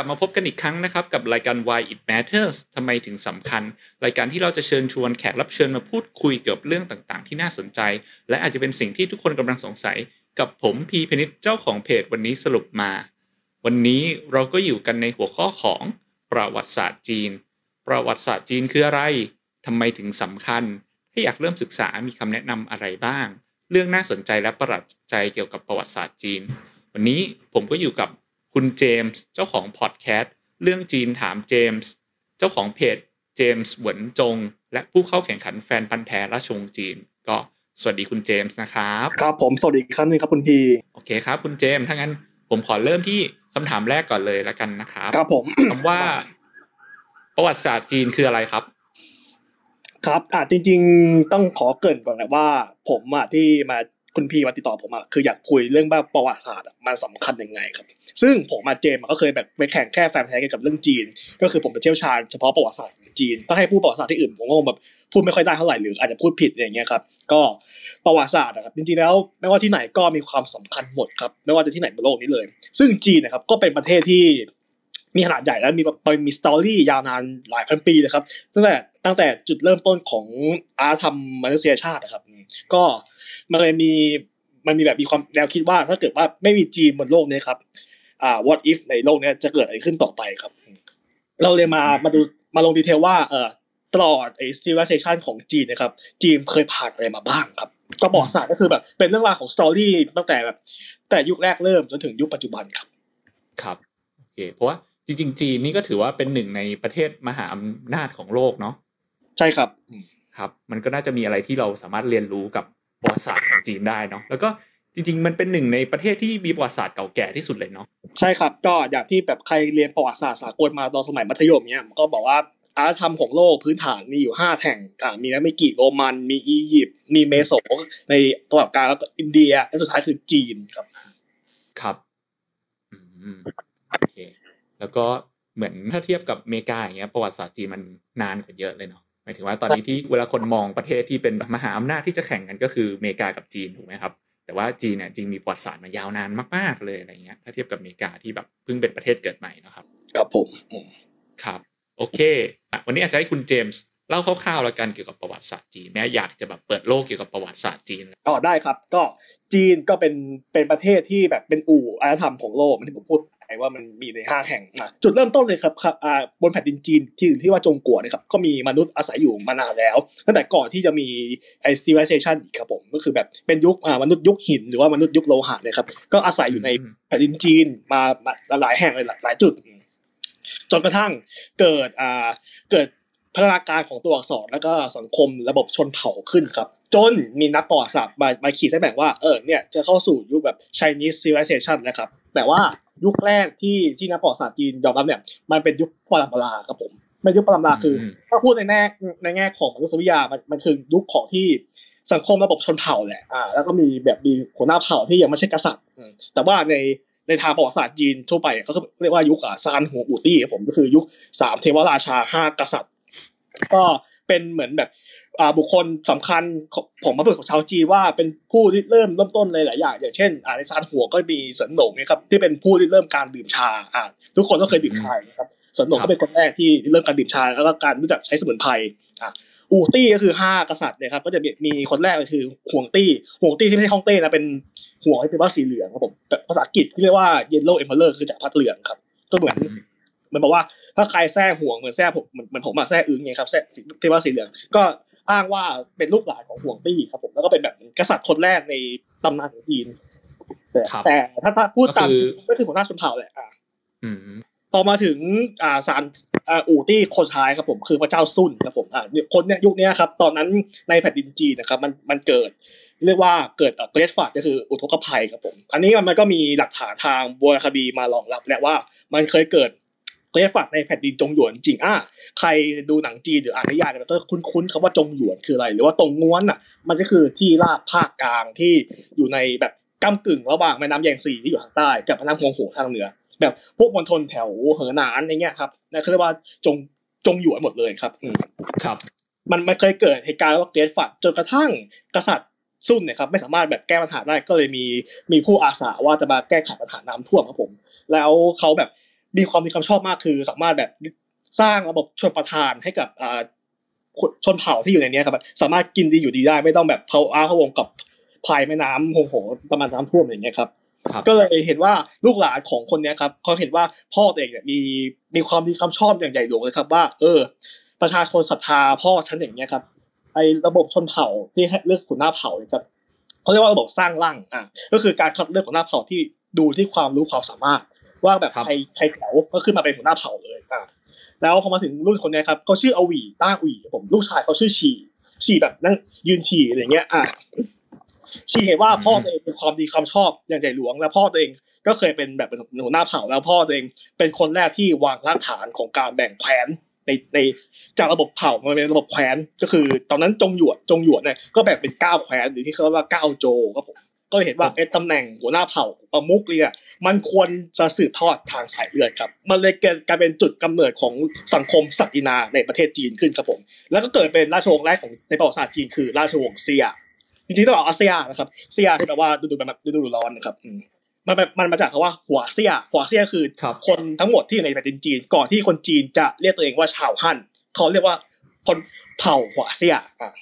ลับมาพบกันอีกครั้งนะครับ กับรายการ Why It Matters ทำไมถึงสำคัญ รายการที่เราจะเชิญชวนแขกรับเชิญมาพูดคุยเกี่ยวกับเรื่องต่างๆ ที่น่าสนใจ และอาจจะเป็นสิ่งที่ทุกคนกำลังสงสัย กับผมพีพนิษเจ้าของเพจวันนี้สรุปมา วันนี้เราก็อยู่กันในหัวข้อของประวัติศาสตร์จีน ประวัติศาสตร์จีนคืออะไรทำไมถึงสำคัญ ถ้าอยากเริ่มศึกษามีคำแนะนำอะไรบ้าง เรื่องน่าสนใจและประหลาดใจเกี่ยวกับประวัติศาสตร์จีน วันนี้ผมก็อยู่กับ คุณเจมส์เจ้าของพอดแคสต์เรื่องจีนถามเจมส์เจ้าของเพจเจมส์เหวินจง และผู้เข้าแข่งขันแฟนพันธ์แท้ราชวงศ์จีน ก็สวัสดีคุณเจมส์นะครับครับผมสวัสดีอีกครั้งหนึงครับคุณพีโอเคครับ คุณเจมส์ถ้างั้นผมขอเริ่มที่คำถามแรกก่อนเลยละกันนะครับครับผมคำว่า ประวัติศาสตร์จีนคืออะไรครับ ครับอ่าจริง ๆ ต้องขอเกรินก่อนนะว่า ผมอะที่มา คุณพีมาติดต่อผมอะคืออยากคุยเรื่องว่าประวัติศาสตร์อะมันสำคัญยังไงครับ ซึ่งผมมาเจมก็เคยแบบไปแข่งแค่แฟนแท้เกี่ยวกับเรื่องจีน ก็คือผมเป็นเชี่ยวชาญเฉพาะประวัติศาสตร์จีนถ้าให้พูดประวัติศาสตร์ที่อื่นผมก็คงแบบพูดไม่ค่อยได้เท่าไหร่หรืออาจจะพูดผิดอย่างเงี้ยครับก็ประวัติศาสตร์นะครับจริงๆแล้วไม่ว่าที่ไหนก็มีความสำคัญหมดครับไม่ว่าจะที่ไหนบนโลกนี้เลย ซึ่งจีนนะครับก็เป็นประเทศที่ มีขนาดใหญ่และมีแบบมี story ยาวนานหลายพันปีเลยครับตั้งแต่ตั้งแต่จุดเริ่มต้นของอารยธรรมมนุษยชาตินะครับ ก็มันเลยมีมันมีแบบมีความแนวคิดว่าถ้าเกิดว่าไม่มีจีนบนโลกนี้ครับอ่า what if ในโลกนี้จะเกิดอะไรขึ้นต่อไปครับ เราเลยมามาดูมาลง detail ว่าเอ่อตลอดไอ้ civilization ของจีนนะครับ จีนเคยผ่านอะไรมาบ้างครับประวัติศาสตร์ก็คือแบบ เป็นเรื่องราวของ story ตั้งแต่แบบแต่ยุคแรกเริ่มจนถึงยุคปัจจุบันครับ ครับโอเคเพราะว่า จริงๆ จีนนี่ก็ถือว่าเป็นหนึ่งในประเทศมหาอำนาจของโลกเนาะใช่ครับอืมครับ มันก็น่าจะมีอะไรที่เราสามารถเรียนรู้กับประวัติศาสตร์ของจีนได้เนาะแล้วก็จริง ๆ มันเป็นหนึ่งในประเทศที่มีประวัติศาสตร์เก่าแก่ที่สุดเลยเนาะใช่ครับก็อย่างที่แบบใครเรียนประวัติศาสตร์สากลมาตอนสมัยมัธยมเนี้ยก็บอกว่าอารยธรรมของโลกพื้นฐานมีอยู่ห้าแห่งอ่ามีแล้วไม่กี่โรมันมีอียิปต์มีเมโสในตะวันออกกลางแล้วก็อินเดียและสุดท้ายคือจีนครับ ครับอืมโอเค แล้วก็เหมือนถ้าเทียบกับอเมริกาอย่างเงี้ยประวัติศาสตร์จีนมันนานกว่าเยอะเลยเนาะหมายถึงว่าตอนนี้ที่เวลาคนมองประเทศที่เป็นมหาอำนาจที่จะแข่งกันก็คืออเมริกากับจีนถูกไหมครับ แต่ว่าจีนเนี่ยจริงมีประวัติศาสตร์มายาวนานมากๆเลยอะไรเงี้ยถ้าเทียบกับอเมริกาที่แบบเพิ่งเป็นประเทศเกิดใหม่นะครับครับผมอืมครับโอเคอะวันนี้อาจจะให้คุณเจมส์เล่าคร่าวๆแล้วกันเกี่ยวกับประวัติศาสตร์จีนเนี่ยอยากจะแบบเปิดโลกเกี่ยวกับประวัติศาสตร์จีนอ๋อได้ครับ ก็จีนก็เป็นเป็นประเทศที่แบบเป็นอู่อารยธรรมของโลกที่ผมพูด ไปว่ามันมีในห้าแห่งอะจุดเริ่มต้นเลยครับครับอ่าบนแผ่นดินจีนที่ที่ว่าจงกัวเนะครับก็มีมนุษย์อาศัยอยู่มานานแล้ว ตั้งแต่ก่อนที่จะมีไอ civilization อีกครับผมก็คือแบบเป็นยุคอ่ามนุษย์ยุคหินหรือว่ามนุษย์ยุคโลหะเนะครับก็อาศัยอยู่ในอืมแผ่นดินจีนมามาหลายแห่งเลยหลายหลายจุด จนกระทั่งเกิดอ่าเกิดพัฒนาการของตัวอักษรแล้วก็สังคมระบบชนเผ่าขึ้นครับ จนมีนักประวัติศาสตร์มามาขีดเส้นแบ่งว่าเออเนี่ยจะเข้าสู่ยุคแบบ Chinese civilization นะครับ แต่ว่า ยุคแรกที่ที่นักประวัติศาสตร์จีนยอมรับเนี่ยมันเป็นยุคปรัมปราครับผมเป็นยุคปรัมปราคืออมถ้าพูดในแง่ในแง่ของมนุษยวิทยามันมันคือยุคของที่สังคมระบบชนเผ่าแหละอ่าแล้วก็มีแบบมีหัวหน้าเผ่าที่ยังไม่ใช่กษัตริย์อืมแต่ว่าในในทางประวัติศาสตร์จีนทั่วไปเขาก็เรียกว่ายุคอ่าซานหัวอูตี้ครับผมก็คือยุคสามเทวราชาห้ากษัตริย์ ก็เป็นเหมือนแบบอ่า บุคคลสำคัญของของมาเปิดของชาวจีนว่าเป็นผู้ที่เริ่มเริ่มต้นเลยหลายอย่าง อย่างเช่นอ่าในซานหัวก็มีเสินหลงนะครับที่เป็นผู้ที่เริ่มการดื่มชาอ่าทุกคนก็เคยดื่มชานะครับเสินหลงครับก็เป็นคนแรกที่ที่เริ่มการดื่มชาแล้วก็การรู้จักใช้สมุนไพรอ่าอูตี้ก็คือห้ากษัตริย์เนี่ยครับก็จะมีมีคนแรกก็คือห่วงตี้ห่วงตี้ที่ไม่ใช่ฮ่องเต้นะเป็นห่วงที่เป็นว่าสีเหลืองครับผมแต่ภาษาอังกฤษที่เรียกว่า yellow emperor คือจากรพรรดิเหลืองครับก็เหมือนเหมือนบอกว่าถ้าใครแท้ห่วงเหมือนแท้ผมเหมือนเหมือนผมอะแท้อึ้งไงครับแท้สีเทวาสีเหลืองก็ อ้างว่าเป็นลูกหลานของห่วงตี้ครับผมแล้วก็เป็นแบบกษัตริย์คนแรกในตำนานของจีนแต่ครับแต่ถ้าถ้าพูดตามก็คือจริงก็คือหัวหน้าชนเผ่าแหละอะอืมพอมาถึงอ่าศาลอ่าอู่ตี้คนท้ายครับผมคือพระเจ้าซุนครับผมอ่าเนี่ยคนเนี่ยยุคเนี้ยครับตอนนั้นในแผ่นดินจีนนะครับมันมันเกิด เรียกว่าเกิดเกรดฟาดก็คืออุทกภัยครับผม อันนี้มันก็มีหลักฐานทางโบราณคดีมารองรับแหละว่า มันเคยเกิด เกรดฟาดในแผ่นดินจงหยวนจริงอะใครดูหนังจีนหรืออ่านนิยายเนี่ยมันต้องคุ้นๆคำว่าจงหยวนคืออะไร หรือว่าตรงง้วนอะ มันก็คือที่ราบภาคกลางที่อยู่ในแบบก้ากึ่งระหว่างแม่น้ำแยงซีที่อยู่ทางใต้กับแม่น้ำฮวงโหทางเหนือ แบบพวกมณฑลแถวเหอหนานอย่างเงี้ยครับนั่นคือเรียกว่าจงจงหยวนหมดเลยครับอืมครับ มันมันเคยเกิดเหตุการณ์ว่าเกรดฝัดจนกระทั่งกษัตริย์ซุ่นเนี่ยครับไม่สามารถแบบแก้ปัญหาได้ก็เลยมีมีผู้อาสาว่าจะมาแก้ไขปัญหาน้ำท่วมครับผม แล้วเขาแบบ มีความมีความชอบมากคือ สามารถแบบสร้างระบบชนประทานให้กับอ่าชนเผ่าที่อยู่ในนี้ครับสามารถกินดีอยู่ดีได้ไม่ต้องแบบเผาอาเขาวงกับภายแม่น้ำโหโหประมาณน้ำท่วมอย่างเงี้ยครับก็เลยเห็นว่าลูกหลานของคนนี้ครับเขาเห็นว่าพ่อเองเนี่ยมีมีความดีความชอบอย่างใหญ่หลวงเลยครับ ว่า เออ ประชาชนศรัทธาพ่อฉันอย่างเงี้ยครับ ไอ้ระบบชนเผ่าที่เลือกขุนหน้าเผ่าครับเขาเรียกว่าระบบสร้างร่างอะก็คือการคัดเลือกขุนหน้าเผ่าที่ดูที่ความรู้ความสามารถ ว่าแบบใครใครแถวก็ขึ้นมาเป็นหัวหน้าเผ่าเลยอะแล้วพอมาถึงรุ่นคนนี้ครับเขาชื่ออวีต้าอวีผมลูกชายเขาชื่อชีชีแบบนั่งยืนฉี่อะไรเงี้ย อะชีเห็นว่าพ่อตัวเองเป็นความดีความชอบอย่างใหญ่หลวง แล้วพ่อตัวเองก็เคยเป็นแบบเป็นหัวหน้าเผ่าแล้วพ่อตัวเองเป็นคนแรกที่วางรากฐานของการแบ่งแคว้นในในจากระบบเผ่ามันเป็นระบบแคว้นก็คือ ตอนนั้นจงหยวนจงหยวนเนี่ยก็แบ่งเป็นเก้าแคว้นหรือที่เขาเรียกว่าเก้าโจครับผมก็เห็นว่าไอ้ตำแหน่งหัวหน้าเผ่าประมุกเนี่ย มันควรจะสืบทอดทางสายเลือดครับมันเลยเกิดกลายเป็นจุดกำเนิดของสังคมศักดินาในประเทศจีนขึ้นครับผมแล้วก็เกิดเป็นราชวงศ์แรกของในประวัติศาสตร์จีนคือราชวงศ์เซียจริงๆต้องบอกอาเซียนะครับเซียที่แปลว่าดูดูแบบดูดูร้อนนะครับมันมันมาจากคำว่าหัวเซียหัวเซียคือคนทั้งหมดที่อยู่ในแผ่นดินจีน ก่อนที่คนจีนจะเรียกตัวเองว่าชาวฮั่นเขาเรียกว่าคนเผ่าหัวเซียอะ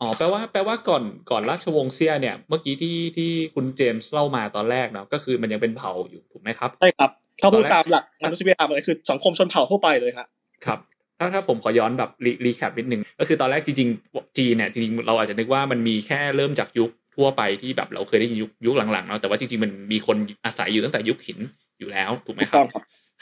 อ๋อแปลว่าแปลว่าก่อนก่อนราชวงศ์เซียเนี่ยเมื่อกี้ที่ที่คุณเจมส์เล่ามาตอนแรกเนาะก็คือมันยังเป็นเผ่าอยู่ถูกไหมครับใช่ครับถ้าพูดตามหลักมนุษยวิทยามันคือสังคมชนเผ่าทั่วไปเลยครับครับถ้าถ้าผมขอย้อนแบบรีรีแคปนิดนึงก็คือตอนแรกจริงๆจีนเนี่ยจริงๆเราอาจจะนึกว่ามันมีแค่เริ่มจากยุคทั่วไปที่แบบเราเคยได้ยินยุคยุคหลังๆเนาะแต่ว่าจริงๆมันมีคนอาศัยอยู่ตั้งแต่ยุคหินอยู่แล้วถูกไหมครับ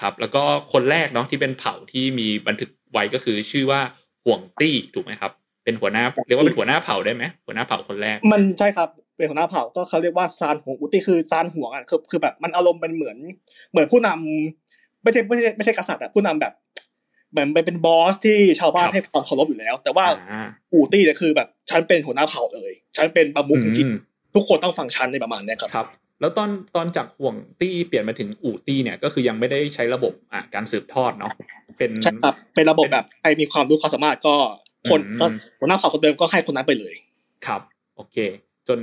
ครับ แล้วก็คนแรกเนาะที่เป็นเผ่าที่มีบันทึกไว้ก็คือชื่อว่าห่วงตี้ถูกไหมครับ เป็นหัวหน้าเรียกว่าเป็นหัวหน้าเผ่าได้ไหมหัวหน้าเผ่าคนแรก มันใช่ครับเป็นหัวหน้าเผ่าก็เขาเรียกว่าซานหัวอุติคือซานหัวอะคือคือแบบมันอารมณ์เป็นเหมือน เหมือนผู้นำไม่ใช่ไม่ใช่ไม่ใช่กษัตริย์อะผู้นำแบบเหมือนไปเป็นบอสที่ชาวบ้านให้ความเคารพอยู่แล้ว แต่ว่าอูตี้เนี่ยคือแบบฉันเป็นหัวหน้าเผ่าเลยฉันเป็นประมุขจริงทุกคนต้องฟังฉันในประมาณนี้ครับครับ แล้วตอนตอนจากห่วงตี้เปลี่ยนมาถึงอูตี้เนี่ยก็คือยังไม่ได้ใช้ระบบอะการสืบทอดเนาะเป็นใช่ครับเป็นระบบแบบใครมีความรู้ความสามารถก็ คนหัวหน้าเผ่าคนเดิมก็ให้คนนั้นไปเลย ครับ โอเค จน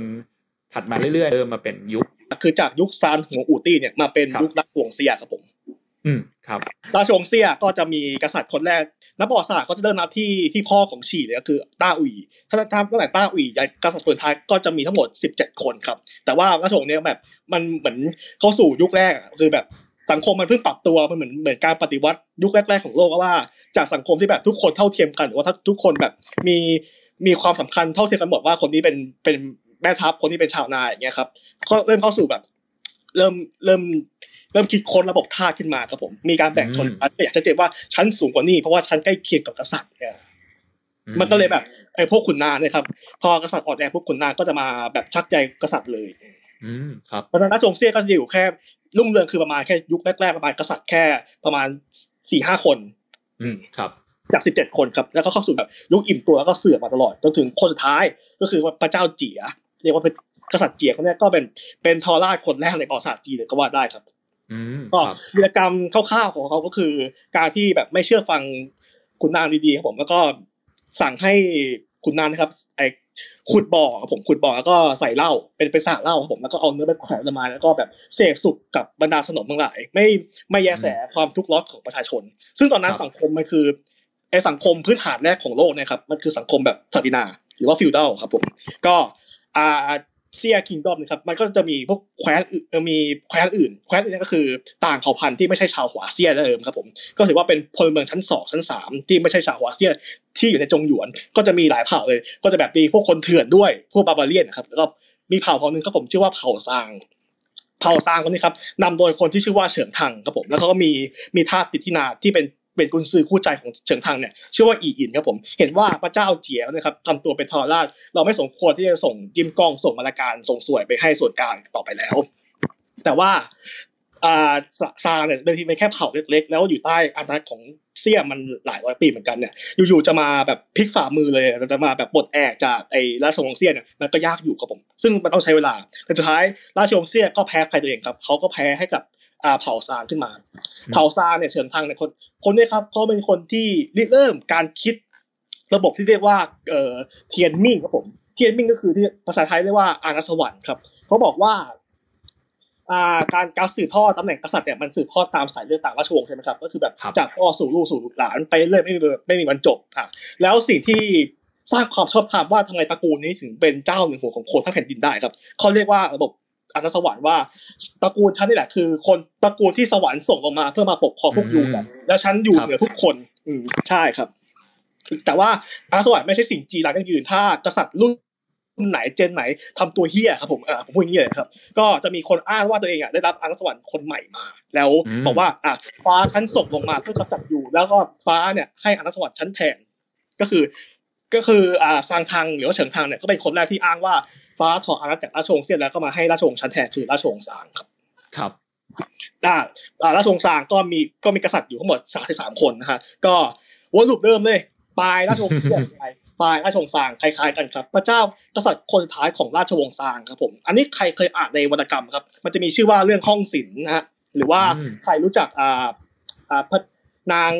ถัดมาเรื่อยๆเริ่มมาเป็นยุค คือจากยุคซานหัวอูตี้เนี่ยมาเป็นยุคราชวงศ์เซียครับผม อืมครับราชวงศ์เซียก็จะมีกษัตริย์คนแรกนักประวัติศาสตร์ก็จะเริ่มนับที่ที่พ่อของฉีเลยก็คือต้าอุ๋ยถ้าทำตั้งแต่ต้าอุ๋ยกษัตริย์คนท้ายก็จะมีทั้งหมดสิบเจ็ดคนครับ แต่ว่าราชวงศ์เนี่ยแบบมันเหมือนเข้าสู่ยุคแรกคือแบบ สังคมมันเพิ่งปรับตัวมันเหมือนเหมือนการปฏิวัติยุคแรก ๆของโลกว่า จากสังคมที่แบบทุกคนเท่าเทียมกันหรือว่าถ้าทุกคนแบบมีมีความสำคัญเท่าเทียมกันหมดว่าคนนี้เป็นเป็นแม่ทัพคนนี้เป็นชาวนาอย่างเงี้ยครับก็เริ่มเข้าสู่แบบ เริ่มเริ่มเริ่มคิดค้นระบบท่าขึ้นมาครับผม มีการแบ่งชนชั้นอยากจะเจนว่าชั้นสูงกว่านี้เพราะว่าชั้นใกล้เคียงกับกษัตริย์เนี่ยมันก็เลยแบบไอ้พวกขุนนางเนี่ยครับ พอกษัตริย์อ่อนแอพวกขุนนางก็จะมาแบบชักใจกษัตริย์เลย อืมครับเพราะฉะนั้นราชวงศ์เซี่ยก็จะอยู่แค่ รุ่งเรืองคือประมาณแค่ยุคแรกๆประมาณกษัตริย์แค่ประมาณสี่ห้าคน อืมครับ จากสิบเจ็ดคนครับ แล้วก็เข้าสู่แบบยุคอิ่มตัวแล้วก็เสื่อมมาตลอดจนถึงคนสุดท้ายก็คือว่าพระเจ้าเจียเรียกว่าเป็นกษัตริย์เจียคนนี้ก็เป็นเป็นทอราชคนแรกในประวัติศาสตร์จีนเลยก็ว่าได้ครับก็วีรกรรมคร่าวๆของเขาก็คือ การที่แบบไม่เชื่อฟังคุณนางดีๆครับผมแล้วก็สั่งให้ คุณนางนะครับไอขุดบ่อครับผมขุดบ่อแล้วก็ใส่เหล้าเป็นเป็นสาเหล้าครับผมแล้วก็เอาเนื้อไปแขวนมาแล้วก็แบบเสพสุกกับบรรดาสนมทั้งหลาย ไม่ไม่แยแสความทุกข์ร้อนของประชาชน ซึ่งตอนนั้นสังคมมันคือไอสังคมพื้นฐานแรกของโลกนะครับมันคือสังคมแบบสัตินาหรือว่าฟิวดัลครับผมก็อ่า เซียคิงดอมนะครับมันก็จะมีพวกแคว้นอื่นมีแคว้นอื่น แคว้นอื่นก็คือต่างเผ่าพันธุ์ที่ไม่ใช่ชาวหัวเซียเดิมครับผมก็ถือว่าเป็นพลเมืองชั้นสองชั้นสามที่ไม่ใช่ชาวหัวเซียที่อยู่ในจงหยวน ก็จะมีหลายเผ่าเลย ก็จะแบบมีพวกคนเถื่อนด้วยพวกบาบาเลียนครับแล้วก็มีเผ่าเผ่านึงครับผมชื่อว่าเผ่าซางเผ่าซางคนนี้ครับนำโดยคนที่ชื่อว่าเฉิงทังครับผมแล้วเขาก็มีมีทาสติดที่นาที่เป็น เป็นกุนซือคู่ใจของเฉิงทังเนี่ยชื่อว่าอีอินครับผมเห็นว่าพระเจ้าเจียวนะครับทำตัวเป็นทรราช เราไม่สมควรที่จะส่งจิมกองส่งมาลาการส่งสวยไปให้ส่วนกลางต่อไปแล้ว แต่ว่าอาซาเนี่ยเดิมทีเป็นแค่เผ่าเล็กๆ แล้วอยู่ใต้อาณาจักรของเซี่ยมันหลายร้อยปีเหมือนกันเนี่ยอยู่ๆจะมาแบบพลิกฝ่ามือเลยจะมาแบบปลดแอกจากไอ้ราชวงศ์เซี่ยเนี่ยมันก็ยากอยู่ครับผม ซึ่งมันต้องใช้เวลาแต่สุดท้ายราชวงศ์เซี่ยก็แพ้ใครตัวเองครับเขาก็แพ้ให้กับ เผ่าซานขึ้นมา เผ่าซานเนี่ยเฉินทังเนี่ยคนคนนี้ครับเขาเป็นคนที่เริ่มการคิดระบบที่เรียกว่าเอ่อเทียนมิ่งครับผม เทียนมิ่งก็คือที่ภาษาไทยเรียกว่าอาณาสวรรค์ครับเขาบอกว่าอ่าการการสืบทอดตำแหน่งกษัตริย์เนี่ยมันสืบทอดตามสายเลือดตามราชวงศ์ใช่ไหมครับก็คือแบบครับจากพ่อสู่ลูกสู่หลานไปเรื่อยไม่มีไม่มีวันจบอะแล้วสิ่งที่สร้างความชอบธรรมว่าทำไมตระกูลนี้ถึงเป็นเจ้าหนึ่งหัวของคนทั้งแผ่นดินได้ครับเขาเรียกว่าระบบ อนันตสวรรค์ว่าตระกูลฉันนี่แหละ คือ คนตระกูลที่สวรรค์ส่งลงมาเพื่อมาปกครองพวกยูกันแล้วฉันอยู่เหนือทุกคน อืมใช่ครับ แต่ว่าอนันตสวรรค์ไม่ใช่สิ่งจีรังยั่งยืนถ้ากษัตริย์รุ่นไหนเจนไหนทำตัวเฮี้ยครับผมอ่าผมพูดอย่างนี้เลยครับ ก็จะมีคนอ้างว่าตัวเองอะได้รับอนันตสวรรค์คนใหม่มา แล้วอืมบอกว่าอะฟ้าชั้นส่งลงมาเพื่อกำจัดอยู่ แล้วก็ฟ้าเนี่ยให้อนันตสวรรค์ชั้นแทน ก็คือ ก็คืออ่าซางทังหรือว่าเฉิงทังเนี่ยก็เป็นคนแรกที่อ้างว่า ฟ้าถอดอาณาจักรราชวงศ์เซียนแล้วก็มาให้ราชวงศ์ชั้นแทนคือราชวงศ์ซางครับ ครับอ่าอ่าราชวงศ์ซางก็มีก็มีกษัตริย์อยู่ทั้งหมดสามสิบสามคนนะฮะก็วนลูปเดิมเลยปลายราชวงศ์เซียนไปปลายราชวงศ์ซางคล้ายๆกันครับ พระเจ้ากษัตริย์คนสุดท้ายของราชวงศ์ซางครับผมอันนี้ใครเคยอ่านในวรรณกรรมครับ มันจะมีชื่อว่าเรื่องห้องศิลป์นะฮะหรือว่าอืมใครรู้จักอ่าอ่าพระนาง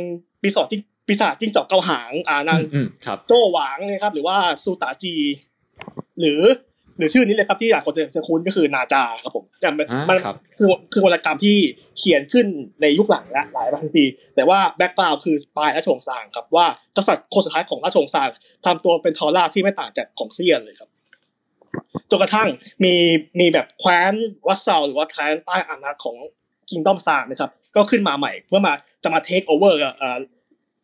ปีศาจที่ปีศาจจิ้งจอกเกาหางอ่านางอืมครับโจหวางเนี่ยครับหรือว่าซูตาจี หรือ หรือชื่อนี้เลยครับที่หลายคนจะจะคุ้นก็คือนาจาครับผมแต่มันอ่ามันครับคือคือวรรณกรรมที่เขียนขึ้นในยุคหลังและหลายพันปี แต่ว่า background คือปลายราชวงศ์ซางครับว่ากษัตริย์คนสุดท้ายของราชวงศ์ซางทำตัวเป็นทรราชที่ไม่ต่างจากของเซี่ยเลยครับจนกระทั่งมีมีแบบแคว้นวัสเซาหรือว่าแคว้นใต้อาณาของ kingdom ซางนะครับ ก็ขึ้นมาใหม่เพื่อมาจะมา take over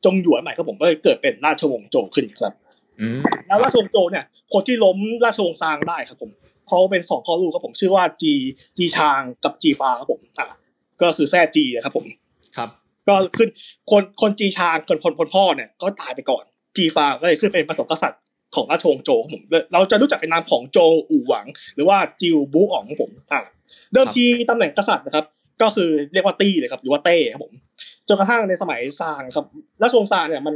จงหยวนใหม่ครับผมก็เลยเกิดเป็นราชวงศ์โจวขึ้นครับอืม แล้วราชวงศ์โจวเนี่ยคนที่ล้มราชวงศ์ซางได้ครับผมเขาเป็นสองพ่อลูกครับผมชื่อว่าจีจีชางกับจีฟาครับผมอะก็คือแซ่จีนะครับผมครับ ก็ขึ้นคนคนจีชางคนคนคนพ่อเนี่ยก็ตายไปก่อน จีฟาก็เลยขึ้นเป็นผสมกษัตริย์ของราชวงศ์โจวครับผมเราจะรู้จักเป็นนามของโจวอู่หวัง หรือว่าจิวบูอ๋องครับผมอะเริ่มที่ตำแหน่งกษัตริย์นะครับ ก็คือเรียกว่าตี้เลยครับหรือว่าเต้ครับผมจนกระทั่งในสมัยซางครับราชวงศ์ซางเนี่ยมัน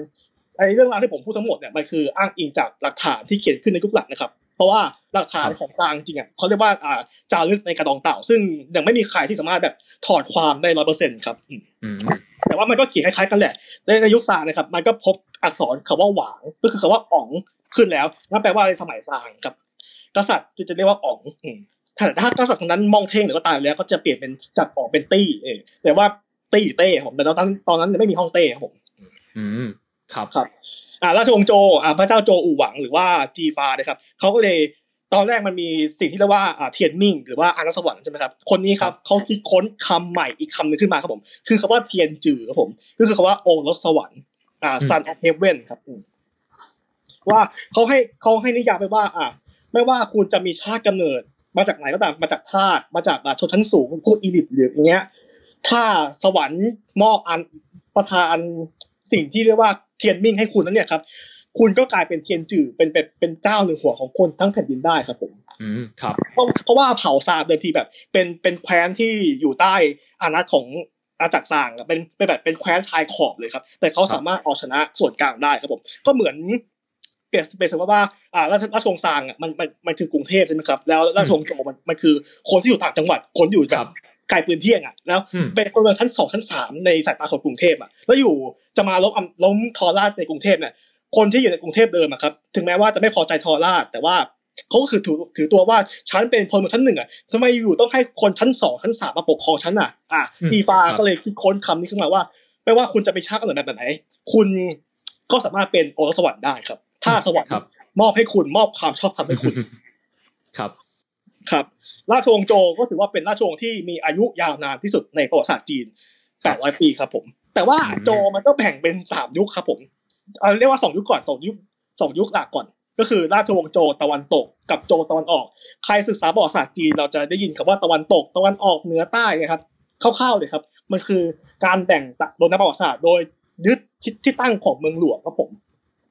ไอเรื่องราวที่ผมพูดทั้งหมดเนี่ยมันคืออ้างอิงจากหลักฐานที่เขียนขึ้นในยุคหลังนะครับ เพราะว่าหลักฐานของซางจริงอะเขาเรียกว่าอ่าจารึกในกระดองเต่า ซึ่งยังไม่มีใครที่สามารถแบบถอดความได้ร้อยเปอร์เซ็นต์ครับอืมอืมแต่ว่ามันก็เขียนคล้ายๆกันแหละในในยุคซางนะครับ มันก็พบอักษรคำว่าหวางก็คือคำว่าอ๋องขึ้นแล้วนั่นแปลว่าในสมัยซางครับ กษัตริย์จะเรียกว่าอ๋องอืมถ้าถ้ากษัตริย์คนนั้นมองเท่งหรือก็ตายไปแล้ว ก็จะเปลี่ยนเป็นจากอ๋องเป็นตี้เองแต่ว่าตี้หรือเต้ครับผมแต่ตอนนั้นตอนนั้นยังไม่มีห้องเต้ครับผม อืม ครับครับอ่าราชวงศ์โจอ่าพระเจ้าโจอู่หวังหรือว่าจีฟานะครับเขาก็เลยตอนแรกมันมีสิ่งที่เรียกว่าอ่าเทียนมิ่งหรือว่าอาณาสวรรค์ใช่ไหมครับคนนี้ครับเขาคิดค้นคำใหม่อีกคำหนึ่งขึ้นมาครับผม คือคำว่าเทียนจือครับผมก็คือคำว่าโอรสสวรรค์อ่า son of heaven ครับอืมว่าเขาให้เขาให้นิยามไปว่า อ่าไม่ว่าคุณจะมีชาติกำเนิด มาจากไหนก็ตามมาจากทาสมาจากอ่าชนชั้นสูงพวกอีลิทหรืออย่างเงี้ยถ้าสวรรค์มอบอันประทาน สิ่งที่เรียกว่าเทียนมิ่งให้คุณนั้นเนี่ยครับ คุณก็กลายเป็นเทียนจื่อเป็นเป็นเป็นเจ้าหนึ่งหัวของคนทั้งแผ่นดินได้ครับผมอืมครับเพราะเพราะว่าเผ่าซางเดิมทีแบบ เป็นเป็นแคว้นที่อยู่ใต้อาณาของอาณาจักรซางอะเป็นเป็นแบบเป็นแคว้นชายขอบเลยครับ แต่เขาสามารถเอาชนะส่วนกลางได้ครับผม ก็เหมือนเปรียบเปรียบเสมือนว่าอ่าราชราชวงศ์ซางอะมันมันมันคือกรุงเทพใช่ไหมครับ แล้วราชวงศ์โจวมันมันคือคนที่อยู่ต่างจังหวัดคนที่อยู่แบครับ บไกลปืนเที่ยงอะแล้วอืมเป็นพลเมืองชั้นสองชั้นสามในสายตาของกรุงเทพอะแล้วอยู่จะมาล้มอำล้มทอราชในกรุงเทพเนี่ยคนที่อยู่ในกรุงเทพเดิมอะครับ ถึงแม้ว่าจะไม่พอใจทอราชแต่ว่าเขาก็คือถือถือตัวว่าฉันเป็นพลเมืองชั้นหนึ่งอะทำไมอยู่ต้องให้คนชั้นสองชั้นสามมาปกครองฉันอะอะอืมทีฟาครับก็เลยคิดค้นคำนี้ขึ้นมาว่า ไม่ว่าคุณจะไปชาติกำเนิดแบบไหน คุณก็สามารถเป็นโอรสสวรรค์ได้ครับ ถ้าสวรรค์ครับมอบให้คุณมอบความชอบธรรมให้คุณ ครับ ครับราชวงศ์โจวก็ถือว่าเป็นราชวงศ์ที่มีอายุยาวนานที่สุดในประวัติศาสตร์จีน800ปีครับผม แต่ว่าอืมโจวมันก็แบ่งเป็นสามยุคครับผมเอาเรียกว่าสองยุคก่อนสองยุคสองยุคหลักก่อน ก็คือราชวงศ์โจวตะวันตกกับโจวตะวันออก ใครศึกษาประวัติศาสตร์จีนเราจะได้ยินคำว่าตะวันตก ตะวันออกเหนือใต้เนะครับคร่าวๆเลยครับ มันคือการแบ่งโดยนักประวัติศาสตร์โดยยึดทิศที่ตั้งของเมืองหลวงครับผม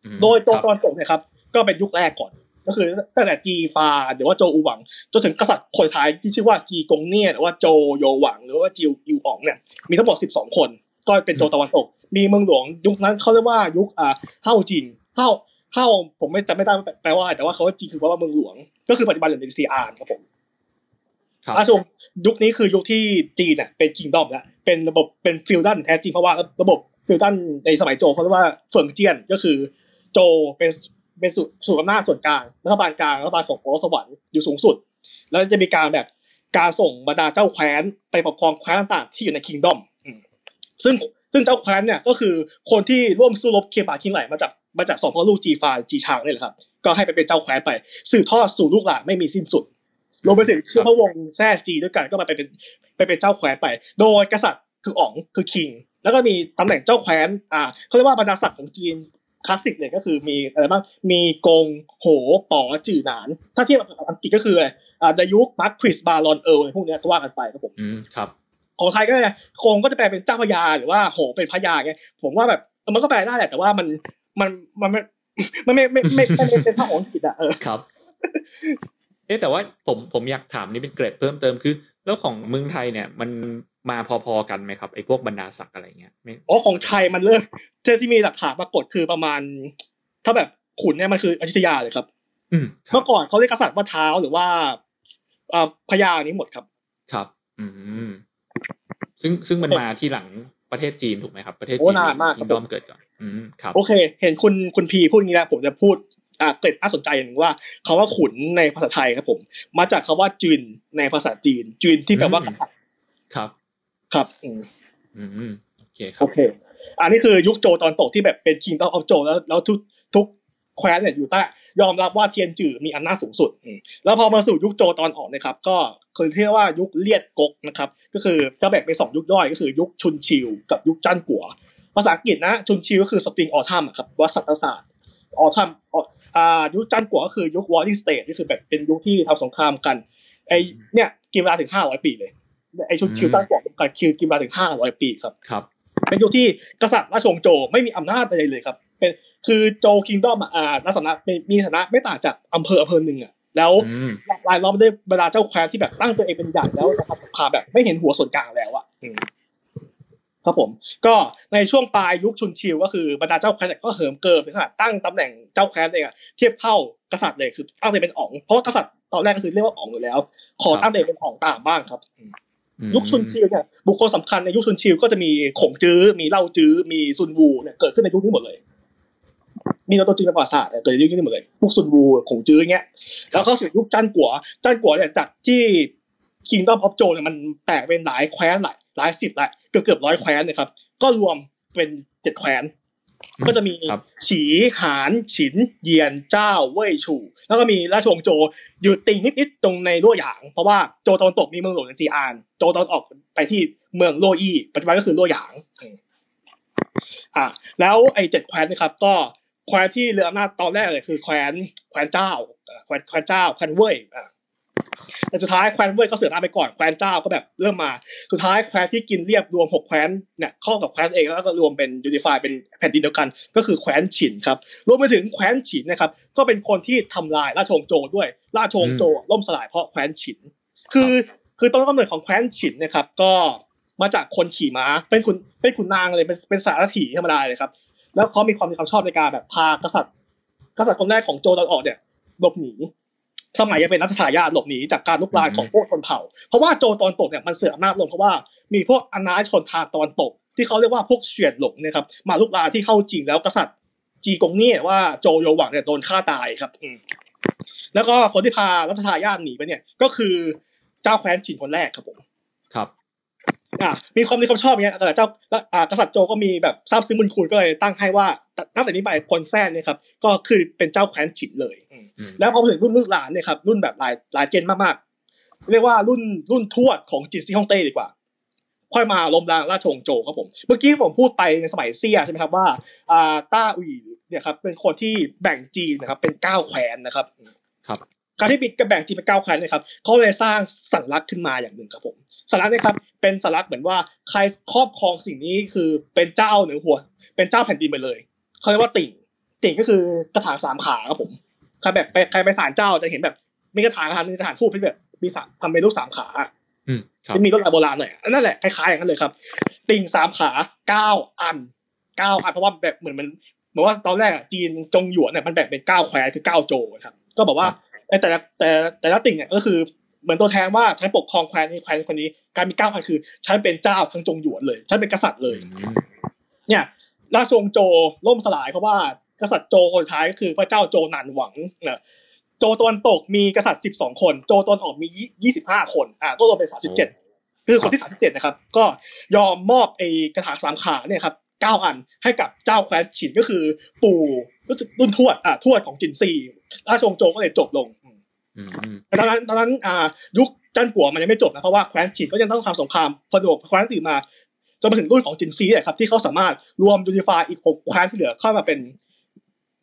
อืมโดยโจครับตะวันตกเนี่ยครับ ก็เป็นยุคแรกก่อน ก็คือตั้งแต่จีฟาหรือว่าโจอูหวังจนถึงกษัตริย์คนสุดท้ายที่ชื่อว่าจีกงเน่หรือว่าโจโยหวังหรือว่าจิวอิวอ๋องเนี่ยมีทั้งหมด12 คน ก็เป็นโจตะวันตก มีเมืองหลวงยุคนั้นเขาเรียกว่ายุคอ่าเฮาจิงเฮาเฮาผมไม่จำไม่ได้ว่าแปลว่าอะไรแต่ว่าเขาว่าจีคือแปลว่าเมืองหลวง ก็คือปัจจุบันอยู่ในซีอาร์ครับผมครับราชวงศ์ยุคนี้คือยุคที่จีนเนี่ยเป็น kingdom แล้วเป็นระบบเป็น feudal แท้จริงเพราะว่าระบบ feudal ในสมัยโจวเขาเรียกว่าเฟิงเจียนก็คือ โจวเป็น เป็นส่วนส่วนอำนาจส่วนกลางรัฐบาลกลางรัฐบาลของโอรสสวรรค์อยู่สูงสุด แล้วจะมีการแบบการส่งบรรดาเจ้าแคว้นไปปกครองแคว้นต่างๆ ที่อยู่ใน kingdom ซึ่งซึ่งเจ้าแคว้นเนี่ยก็คือคนที่ร่วมสู้รบเคียงบ่าเคียงไหล่มาจากมาจากสองพ่อลูกจีฟาจีชางนี่แหละครับ ก็ให้ไปเป็นเจ้าแคว้นไป สืบทอดสู่ลูกหลานไม่มีสิ้นสุดรวมไปถึงเชื้อพระวงศ์แซ่จีด้วยกันก็มาไปเป็นไปเป็นเจ้าแคว้นไป โดยกษัตริย์คืออ๋องคือ king แล้วก็มีตำแหน่งเจ้าแคว้นอ่าเขาเรียกว่าบรรดาศักดิ์ของจีน คลาสสิกเลยก็คือมีอะไรบ้างมีกงโหวป๋อจื่อหนาน ถ้าเทียบกับอังกฤษก็คืออ่า duke marquis baron earl พวกนี้ก็ว่ากันไปครับผมอืมครับ ของไทยก็เนี่ยคงก็จะแปลเป็นเจ้าพระยาหรือว่าโหวเป็นพระยาไงผมว่าแบบมันก็แปลได้แหละแต่ว่ามันมันมันมันมันไม่ไม่ไม่ไม่ไม่เป็นภาษาอังกฤษอะเออครับเอ๊ะแต่ว่าผมผมอยากถามนี่เป็นเกรดเพิ่มเติมคือ แล้วของเมืองไทยเนี่ยมัน มาพอๆกันไหมครับไอ้พวกบรรดาศักดิ์อะไรเงี้ยไม่อ๋อของไทยมันเริ่มที่มีหลักฐานปรากฏคือประมาณ ถ้าแบบขุนเนี่ยมันคืออยุธยาเลยครับอืมครัเมื่บอก่อนเขาเรียกกษัตริย์ว่าเท้าหรือว่าอ่าพญานี้หมดครับ ครับ อืมซึ่งซึ่งมันโอเคมาที่หลังประเทศจีนถูกไหมครับ ประเทศโอ้จีนนานมากครัคิบงดอมเกิดก่อนอืมครับ โอเค เห็นคุณคุณพีพูดอย่างนี้แล้วผมจะพูดอ่าเกร็ดน่าสนใจอย่างหนึงว่าคาว่าขุนในภาษาไทยครับผม มาจากคาว่าจีนในภาษาจีนจีนที่แปลว่ากษัตริย์ครับ ครับอืมอืมโอเคครัโอบเค อันนี้คือยุคโจตอนตกที่แบบเป็น Kingdom of โจแล้วแล้วทุกทุกแคว้นเนี่ยอยู่ใต้ยอมรับว่าเทียนจื่อมีอำนาจสูงสุดอืมแล้วพอมาสู่ยุคโจตอนออกนะครับ ก็คือเรียกว่ายุคเลียดกกนะครับ ก็คือจะแบ่งเป็นสองยุคย่อยก็คือยุคชุนชิว กับยุคจั้นกัว ภาษาอังกฤษนะ ชุนชิวก็คือสปริงออทัมครับว่าสัตศาสตร์ออทัมอ่ายุคจั้นกัวก็คือยุควอร์ i ิ g สเต e ก็คือแบบเป็นยุคที่ทำสงครามกันไอเนี่ยกินเวลาถึงห้าร้อยปีเลย ไอชุนชิวจั้นกัวกันคือกินเวลาถึงห้าร้อยปีครับครับ เป็นยุคที่กษัตริย์ราชวงศ์โจไม่มีอำนาจอะไรเลยครับ เป็นคือโจคิงดอมอ่าลักษณะเป็นมีฐานะไม่ต่างจากอำเภออำเภอหนึ่งอะแล้วอืมรายล้อมด้วยบรรดาเจ้าแคว้นที่แบบตั้งตัวเองเป็นใหญ่แล้วนะครับสงครามแบบไม่เห็นหัวส่วนกลางแล้วอะอืมครับผม ก็ในช่วงปลายยุคชุนชิวก็คือบรรดาเจ้าแคว้นเนี่ยก็เหิมเกิมถึงขนาดตั้งตำแหน่งเจ้าแคว้นเองอะเทียบเท่ากษัตริย์เลยคือตั้งตัวเองเป็นอ๋องเพราะว่ากษัตริย์ตอนแรกก็คือเรียกว่าอ๋องอยู่แล้ว ขอตั้งตัวเองเป็นอ๋องตามบ้างครับอืม ยุคชุนชิวเนี่ยบุคคลสำคัญในยุคชุนชิวก็จะมีขงจื้อ มีเล่าจื้อ มีซุนวูเนี่ยเกิดขึ้นในยุคนี้หมดเลย มีตัวจริงในประวัติศาสตร์เนี่ยเกิดในยุคนี้หมดเลยพวกซุนวูขงจื้อเงี้ยแล้วก็สู่ยุคจันกัวจันกัวเนี่ยจากที่ Kingdom of Joe เนี่ยมันแตกเป็นหลายแคว้นหลายหลายสิบหลายเกือบเกือบร้อยแคว้นนะครับก็รวมเป็นเจ็ดแคว้น ก็จะมีครับฉีหานฉินเยียนเจ้าเว่ยชู แล้วก็มีราชวงศ์โจอยู่ติ่งนิดๆตรงในลั่วหยาง เพราะว่าโจตะวันตกมีเมืองหลวงในซีอาน โจตะวันออกไปที่เมืองโลอี้ปัจจุบันก็คือลั่วหยางอืมอ่าแล้วไอ้เจ็ดแคว้นนะครับ ก็แคว้นที่เรืออำนาจตอนแรกเลยคือแคว้นแคว้นเจ้าอ่าแคว้นแคว้นเจ้าแคว้นเว่ยอ่า แต่สุดท้ายแคว้นเว่ยก็เสือหน้าไปก่อนแคว้นเจ้าก็แบบเริ่มมา สุดท้ายแคว้นที่กินเรียบรวมหกแคว้นเนี่ยเข้ากับแคว้นเองแล้วก็รวมเป็นยูนิฟายเป็นแผ่นดินเดียวกัน ก็คือแคว้นฉินครับรวมไปถึงแคว้นฉินนะครับก็เป็นคนที่ทำลายราชวงศ์โจด้วยราชวงศ์โจล่มสลายเพราะแคว้นฉิน คือคือต้นกำเนิดของแคว้นฉินเนะครับก็มาจากคนขี่ม้าเป็นคุณเป็นขุนนางเลยเป็นเป็นสารถีธรรมดาเลยครับแล้วเขามีความมีความชอบในการแบบพากษัตริย์ กษัตริย์คนแรกของโจตอนออกเนี่ยหลบหนี สมัยยังเป็นรัชทายาทหลบหนีจากการลุกลานของพวกชนเผ่า เพราะว่าโจวตอนตกเนี่ยมันเสื่อมอำนาจลงเพราะว่ามีพวกอาณาชนทางตอนตก ที่เขาเรียกว่าพวกเฉียดหลงเนะครับมาลุกลานที่เข้าจริงแล้วกษัตริย์จีกงเนี่ยว่าโจโยหวังเนี่ยโดนฆ่าตายครับอืมแล้วก็คนที่พารัชทายาทหนีไปเนี่ยก็คือเจ้าแคว้นฉินคนแรกครับผมครับ อ่ามีความมีความชอบอย่างเงี้ยแต่เจ้าอ่ากษัตริย์โจก็มีแบบทราบซึ้งบุญคุณก็เลยตั้งให้ว่าตั้งแต่นี้ไปคนแท้เนี่ยครับก็คือเป็นเจ้าแคว้นฉินเลยอืมอืมแล้วพอมาถึงรุ่นลูกหลานเนี่ยครับรุ่นแบบหลายหลายเจนมากๆ เรียกว่ารุ่นรุ่นทวดของจินซีฮ่องเต้ดีกว่า ค่อยมาล้มล้างราชวงศ์โจวครับผมเมื่อกี้ผมพูดไปในสมัยเซี่ยใช่ไหมครับว่าอ่าต้าอุยเนี่ยครับเป็นคนที่แบ่งจีนนะครับเป็นเก้าแคว้นนะครับ ครับการที่บิดกับแบ่งจีนเป็นเก้าแคว้นเนะครับเขาเลยสร้างสัญลักษณ์ขึ้นมาอย่างหนึ่งครับผม สัญลักษณ์เนะครับเป็นสัญลักษณ์เหมือนว่าใครครอบครองสิ่งนี้คือเป็นเจ้าเหนือหัว เป็นเจ้าแผ่นดินไปเลยเขาเรียกว่าติ่งติ่งก็คือกระถางสามขาครับผมใครแบบไปใครไปศาลเจ้าจะเห็นแบบมีกระถางครับมีกระถางทูบที่แบบมีสามทำเป็นรูปสามขาอืมครับที่มีรถลายโบราณหน่อยอะนั่นแหละคล้ายๆอย่างนั้นเลยครับ ติ่งสามขาเก้าอันเก้าอันเพราะว่าแบบเหมือนมันเหมือนว่าตอนแรกอะจีนจงหยวนเนี่ยมันแบ่งเป็นเก้าแคว้นคือเก้าโจวนะครับ ก็บอกว่าไอ้แต่ละแต่แต่ละติ่งเนี่ยก็คือ เหมือนตัวแทนว่าฉันปกครองแคว้นนี้แคว้นคนนี้ การมีเก้าอันคือ ฉันเป็นเจ้าทั้งจงหยวนเลย ฉันเป็นกษัตริย์เลย เนี่ย ราชวงศ์โจล่มสลายเพราะว่ากษัตริย์โจคนสุดท้ายก็คือพระเจ้าโจหนานหวังนะโจตะวันตกมีกษัตริย์สิบสองคน โจตะวันออกมียี่สิบห้าคน อ่าก็รวมเป็นสามสิบเจ็ดคือคนที่สามสิบเจ็ดนะครับ ก็ยอมมอบไอ้กระถางสามขาเนี่ยครับเก้าอันให้กับเจ้าแคว้นฉินก็คือ ปู่รู้สึกรุ่นทวดอ่าทวดของจินซีราชวงศ์โจก็เลยจบลง ตอนนั้นตอนนั้นอ่ายุคจันกัวมันยังไม่จบนะเพราะว่าแคว้นฉินก็ยังต้องทำสงครามพอดกแคว้นอื่นมาจนมาถึงรุ่นของจินซีเนี่ยครับที่เขาสามารถรวมยูนิฟายอีกหกแคว้นที่เหลือเข้ามาเป็น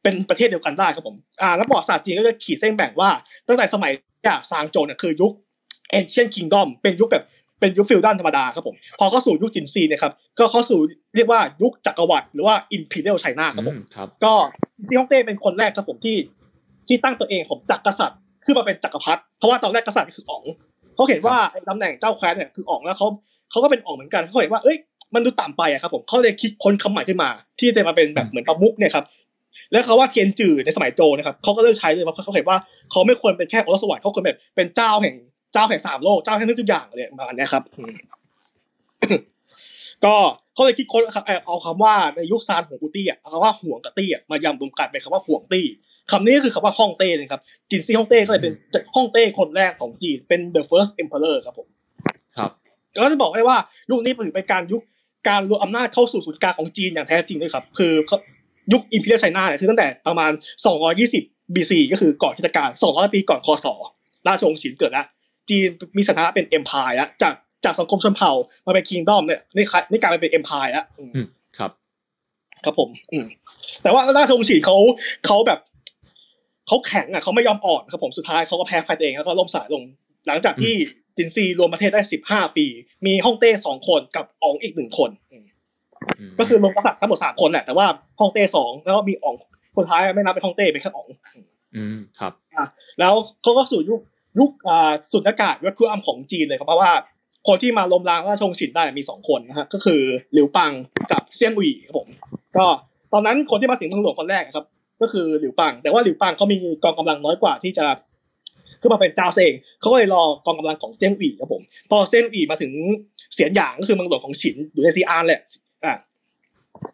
เป็นประเทศเดียวกันได้ครับผมอ่าแล้วประวัติศาสตร์จีนก็จะขีดเส้นแบ่งว่า ตั้งแต่สมัยอ่าซางโจวเนี่ยคือยุค ancient kingdom เป็นยุคแบบเป็นยุคฟิวดัลธรรมดาครับผมพอเข้าสู่ยุคจินซีเนี่ยครับก็เข้าสู่เรียกว่ายุคจักรวรรดิหรือว่า imperial China ครับผมครับก็ซีฮองเต้เป็นคนแรกครับผมที่ที่ตั้งตัวเองผมจากกษัตริย์ ขึ้นมาเป็นจักรพรรดิเพราะว่าตอนแรกกษัตริย์คืออ๋องเขาเห็นว่าไอ้ตำแหน่งเจ้าแคว้นเนี่ยคืออ๋องแล้วเขาเขาก็เป็นอ๋องเหมือนกันเขาเห็นว่าเอ้ยมันดูต่ำไปอะครับผมเขาเลยคิดค้นคำใหม่ขึ้นมา ที่จะมาเป็นแบบเหมือนประมุกเนี่ยครับแล้วเขาว่าเทียนจือในสมัยโจวนะครับเขาก็เลิกใช้เลยเพราะเขาเห็นว่าเขาไม่ควรเป็นแค่โอรสวรรค์เขาควรแบบเป็นเจ้าแห่งเจ้าแห่งสามโลกเจ้าแห่งทุกอย่างเลยประมาณเนี้ยครับอืมก็เขาเลยคิดค้นครับเอ่อเอาคำว่าในยุคซานของกูตี้อะเอาคำว่าห่วงกับตี้อะมายำรวมกันเป็นคำว่าห่วงตี้ คำนี้ก็คือคำว่าฮ่องเต้เลยครับจินซีฮ่องเต้ก็เลยเป็นฮ่องเต้คนแรกของจีนเป็น the first emperor ครับผมครับก็จะบอกได้ว่ายุคนี้ถือเป็นการยุคการรวมอำนาจเข้าสู่ศูนย์กลางของจีนอย่างแท้จริงด้วยครับ คือยุค imperial China เนี่ยคือตั้งแต่ประมาณ 220 BC ก็คือก่อนคริสตกาล 200 ปีก่อนคศราชวงศ์ฉินเกิดแล้วจีนมีสถานะเป็น empire แล้วจากจากสังคมชนเผ่ามาเป็น kingdom เนี่ยนี่คล้ายนี่กลายมาเป็น empire แล้วอืมอืมครับ ครับผม อืมแต่ว่าราชวงศ์ฉินเขาเขาแบบ เขาแข็งอะเขาไม่ยอมอ่อนครับผมสุดท้ายเขาก็แพ้ภัยตัวเองแล้วก็ล่มสลายลง หลังจากที่จินซีรวมประเทศได้สิบห้าปี มีฮ่องเต้สองคนกับอ๋องอีกหนึ่งคนอืมอืมก็คือรวมกษัตริย์ทั้งหมดสามคนแหละแต่ว่าฮ่องเต้สองแล้วก็มีอ๋องคนท้ายไม่นับเป็นฮ่องเต้เป็นแค่อ๋องอืมครับแล้วเขาก็สู่ยุคยุคอ่าสุดอากาศวัคคุอัมของจีนเลยครับเพราะว่า คนที่มาล้มล้างราชวงศ์ฉินได้มีสองคนนะฮะก็คือหลิวปังกับเซี่ยงหวี่ครับผม ก็ตอนนั้นคนที่มาถึงเมืองหลวงคนแรกอะครับ ก็คือหลิวปัง แต่ว่าหลิวปังเขามีกองกำลังน้อยกว่าที่จะขึ้นมาเป็นเจ้าเองเขาก็เลยรอกองกำลังของเซี่ยงหวี่ครับผม พอเซี่ยงหวี่มาถึงเสียนหยางก็คือเมืองหลวงของฉินอยู่ในซีอานแหละอะ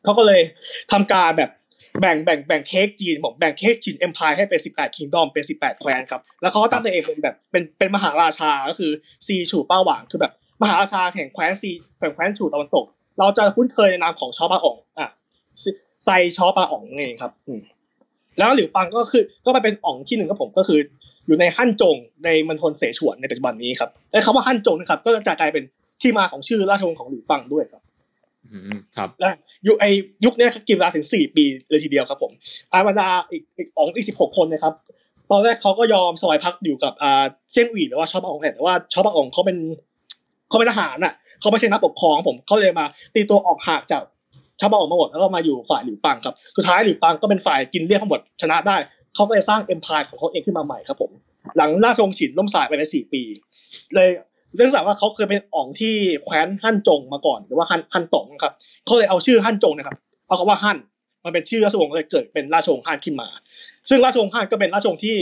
เขาก็เลยทำการแบบแบ่งแบ่งแบ่งเค้กจีนบอกแบ่งเค้กจีนเอ็มพายให้เป็นสิบแปดคิงดอมเป็นสิบแปดแคว้นครับ แล้วเขาก็ตั้งตัวเองเป็นแบบเป็นเป็นมหาราชาก็คือซีฉูเป้าหวางคือแบบมหาราชาแห่งแคว้นซีแห่งแคว้นฉู่ตะวันตก เราจะคุ้นเคยในนามของชอปาอ่องอะไซชอปาอ่องเองครับอืม แล้วหลิวปังก็คือก็ไปเป็นอ่องที่หนึ่งครับผมก็คืออยู่ในฮั่นจงในมณฑลเสฉวนในปัจจุบันนี้ครับและคำว่าฮั่นจงนะครับ ก็จะกลายเป็นที่มาของชื่อราชวงศ์ของหลิวปังด้วยครับอืมครับและยุคไอยุคเนี้ยกินเวลาถึงสี่ปีเลยทีเดียวครับผมอาบรรดาอีกอีกอ๋องอีกสิบหกคนนะครับ ตอนแรกเขาก็ยอมสวายพักอยู่กับอ่าเซี่ยงหวี่หรือว่าชอปาองแห่แต่ว่าชอปาองเขาเป็นเขาเป็นทหารอะเขาไม่ใช่นักปกครองครับผมเขาเลยมาตีตัวออกห่างจาก ชอปาองมาหมดแล้วก็มาอยู่ฝ่ายหลิวปังครับสุดท้ายหลิวปังก็เป็นฝ่ายกินเรียกทั้งหมดชนะได้เขาก็เลยสร้างเอ็มพายของเขาเองขึ้นมาใหม่ครับผมหลังราชวงศ์ฉินล่มสลายไปในสี่ปี เลยเรื่องจากว่าเขาเคยเป็นอ่องที่แคว้นฮั่นจงมาก่อนหรือว่าฮั่นฮั่นตงครับเขาเลยเอาชื่อฮั่นจงนะครับเอาคำว่าฮั่นมันเป็นชื่อราชวงศ์เลยเกิดเป็นราชวงศ์ฮั่นขึ้นมา ซึ่งราชวงศ์ฮั่นก็เป็นราชวงศ์ที่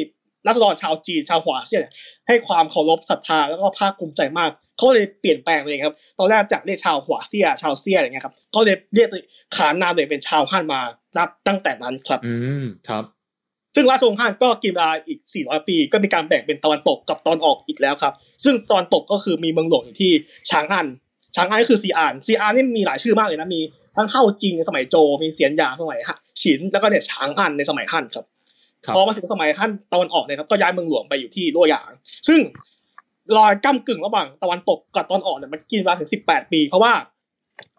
ราษฎรชาวจีนชาวหวาเซี่ยนให้ความเคารพศรัทธาแล้วก็ภาคภูมิใจมากเขาเลยเปลี่ยนแปลงเลยครับตอนแรกจากเรียกชาวหวาเซี่ยชาวเซี่ยอะไรเงี้ยครับเขาเลยเรียกขานนามเลยเป็นชาวฮั่นมานับตั้งแต่นั้นครับ อืมครับ ซึ่งราชวงศ์ฮั่นก็กินเวลาอีก 400 ปี ก็มีการแบ่งเป็นตะวันตกกับตอนออกอีกแล้วครับ ซึ่งตอนตกก็คือมีเมืองหลวงอยู่ที่ชางอันชางอันก็คือซีอานซีอานนี่มีหลายชื่อมากเลยนะมีทั้งเฮาจิงในสมัยโจมีเสียนหยางสมัยฮะฉินแล้วก็เนี่ยชางอันในสมัยฮั่นครับครับ พอมาถึงสมัยฮั่นตะวันออกเนี่ยครับก็ย้ายเมืองหลวงไปอยู่ที่ลั่วหยาง ซึ่งรอยก้ากึ่งระหว่างตะวันตกกับตอนออกเนี่ยมันกินเวลาถึง18ปี เพราะว่า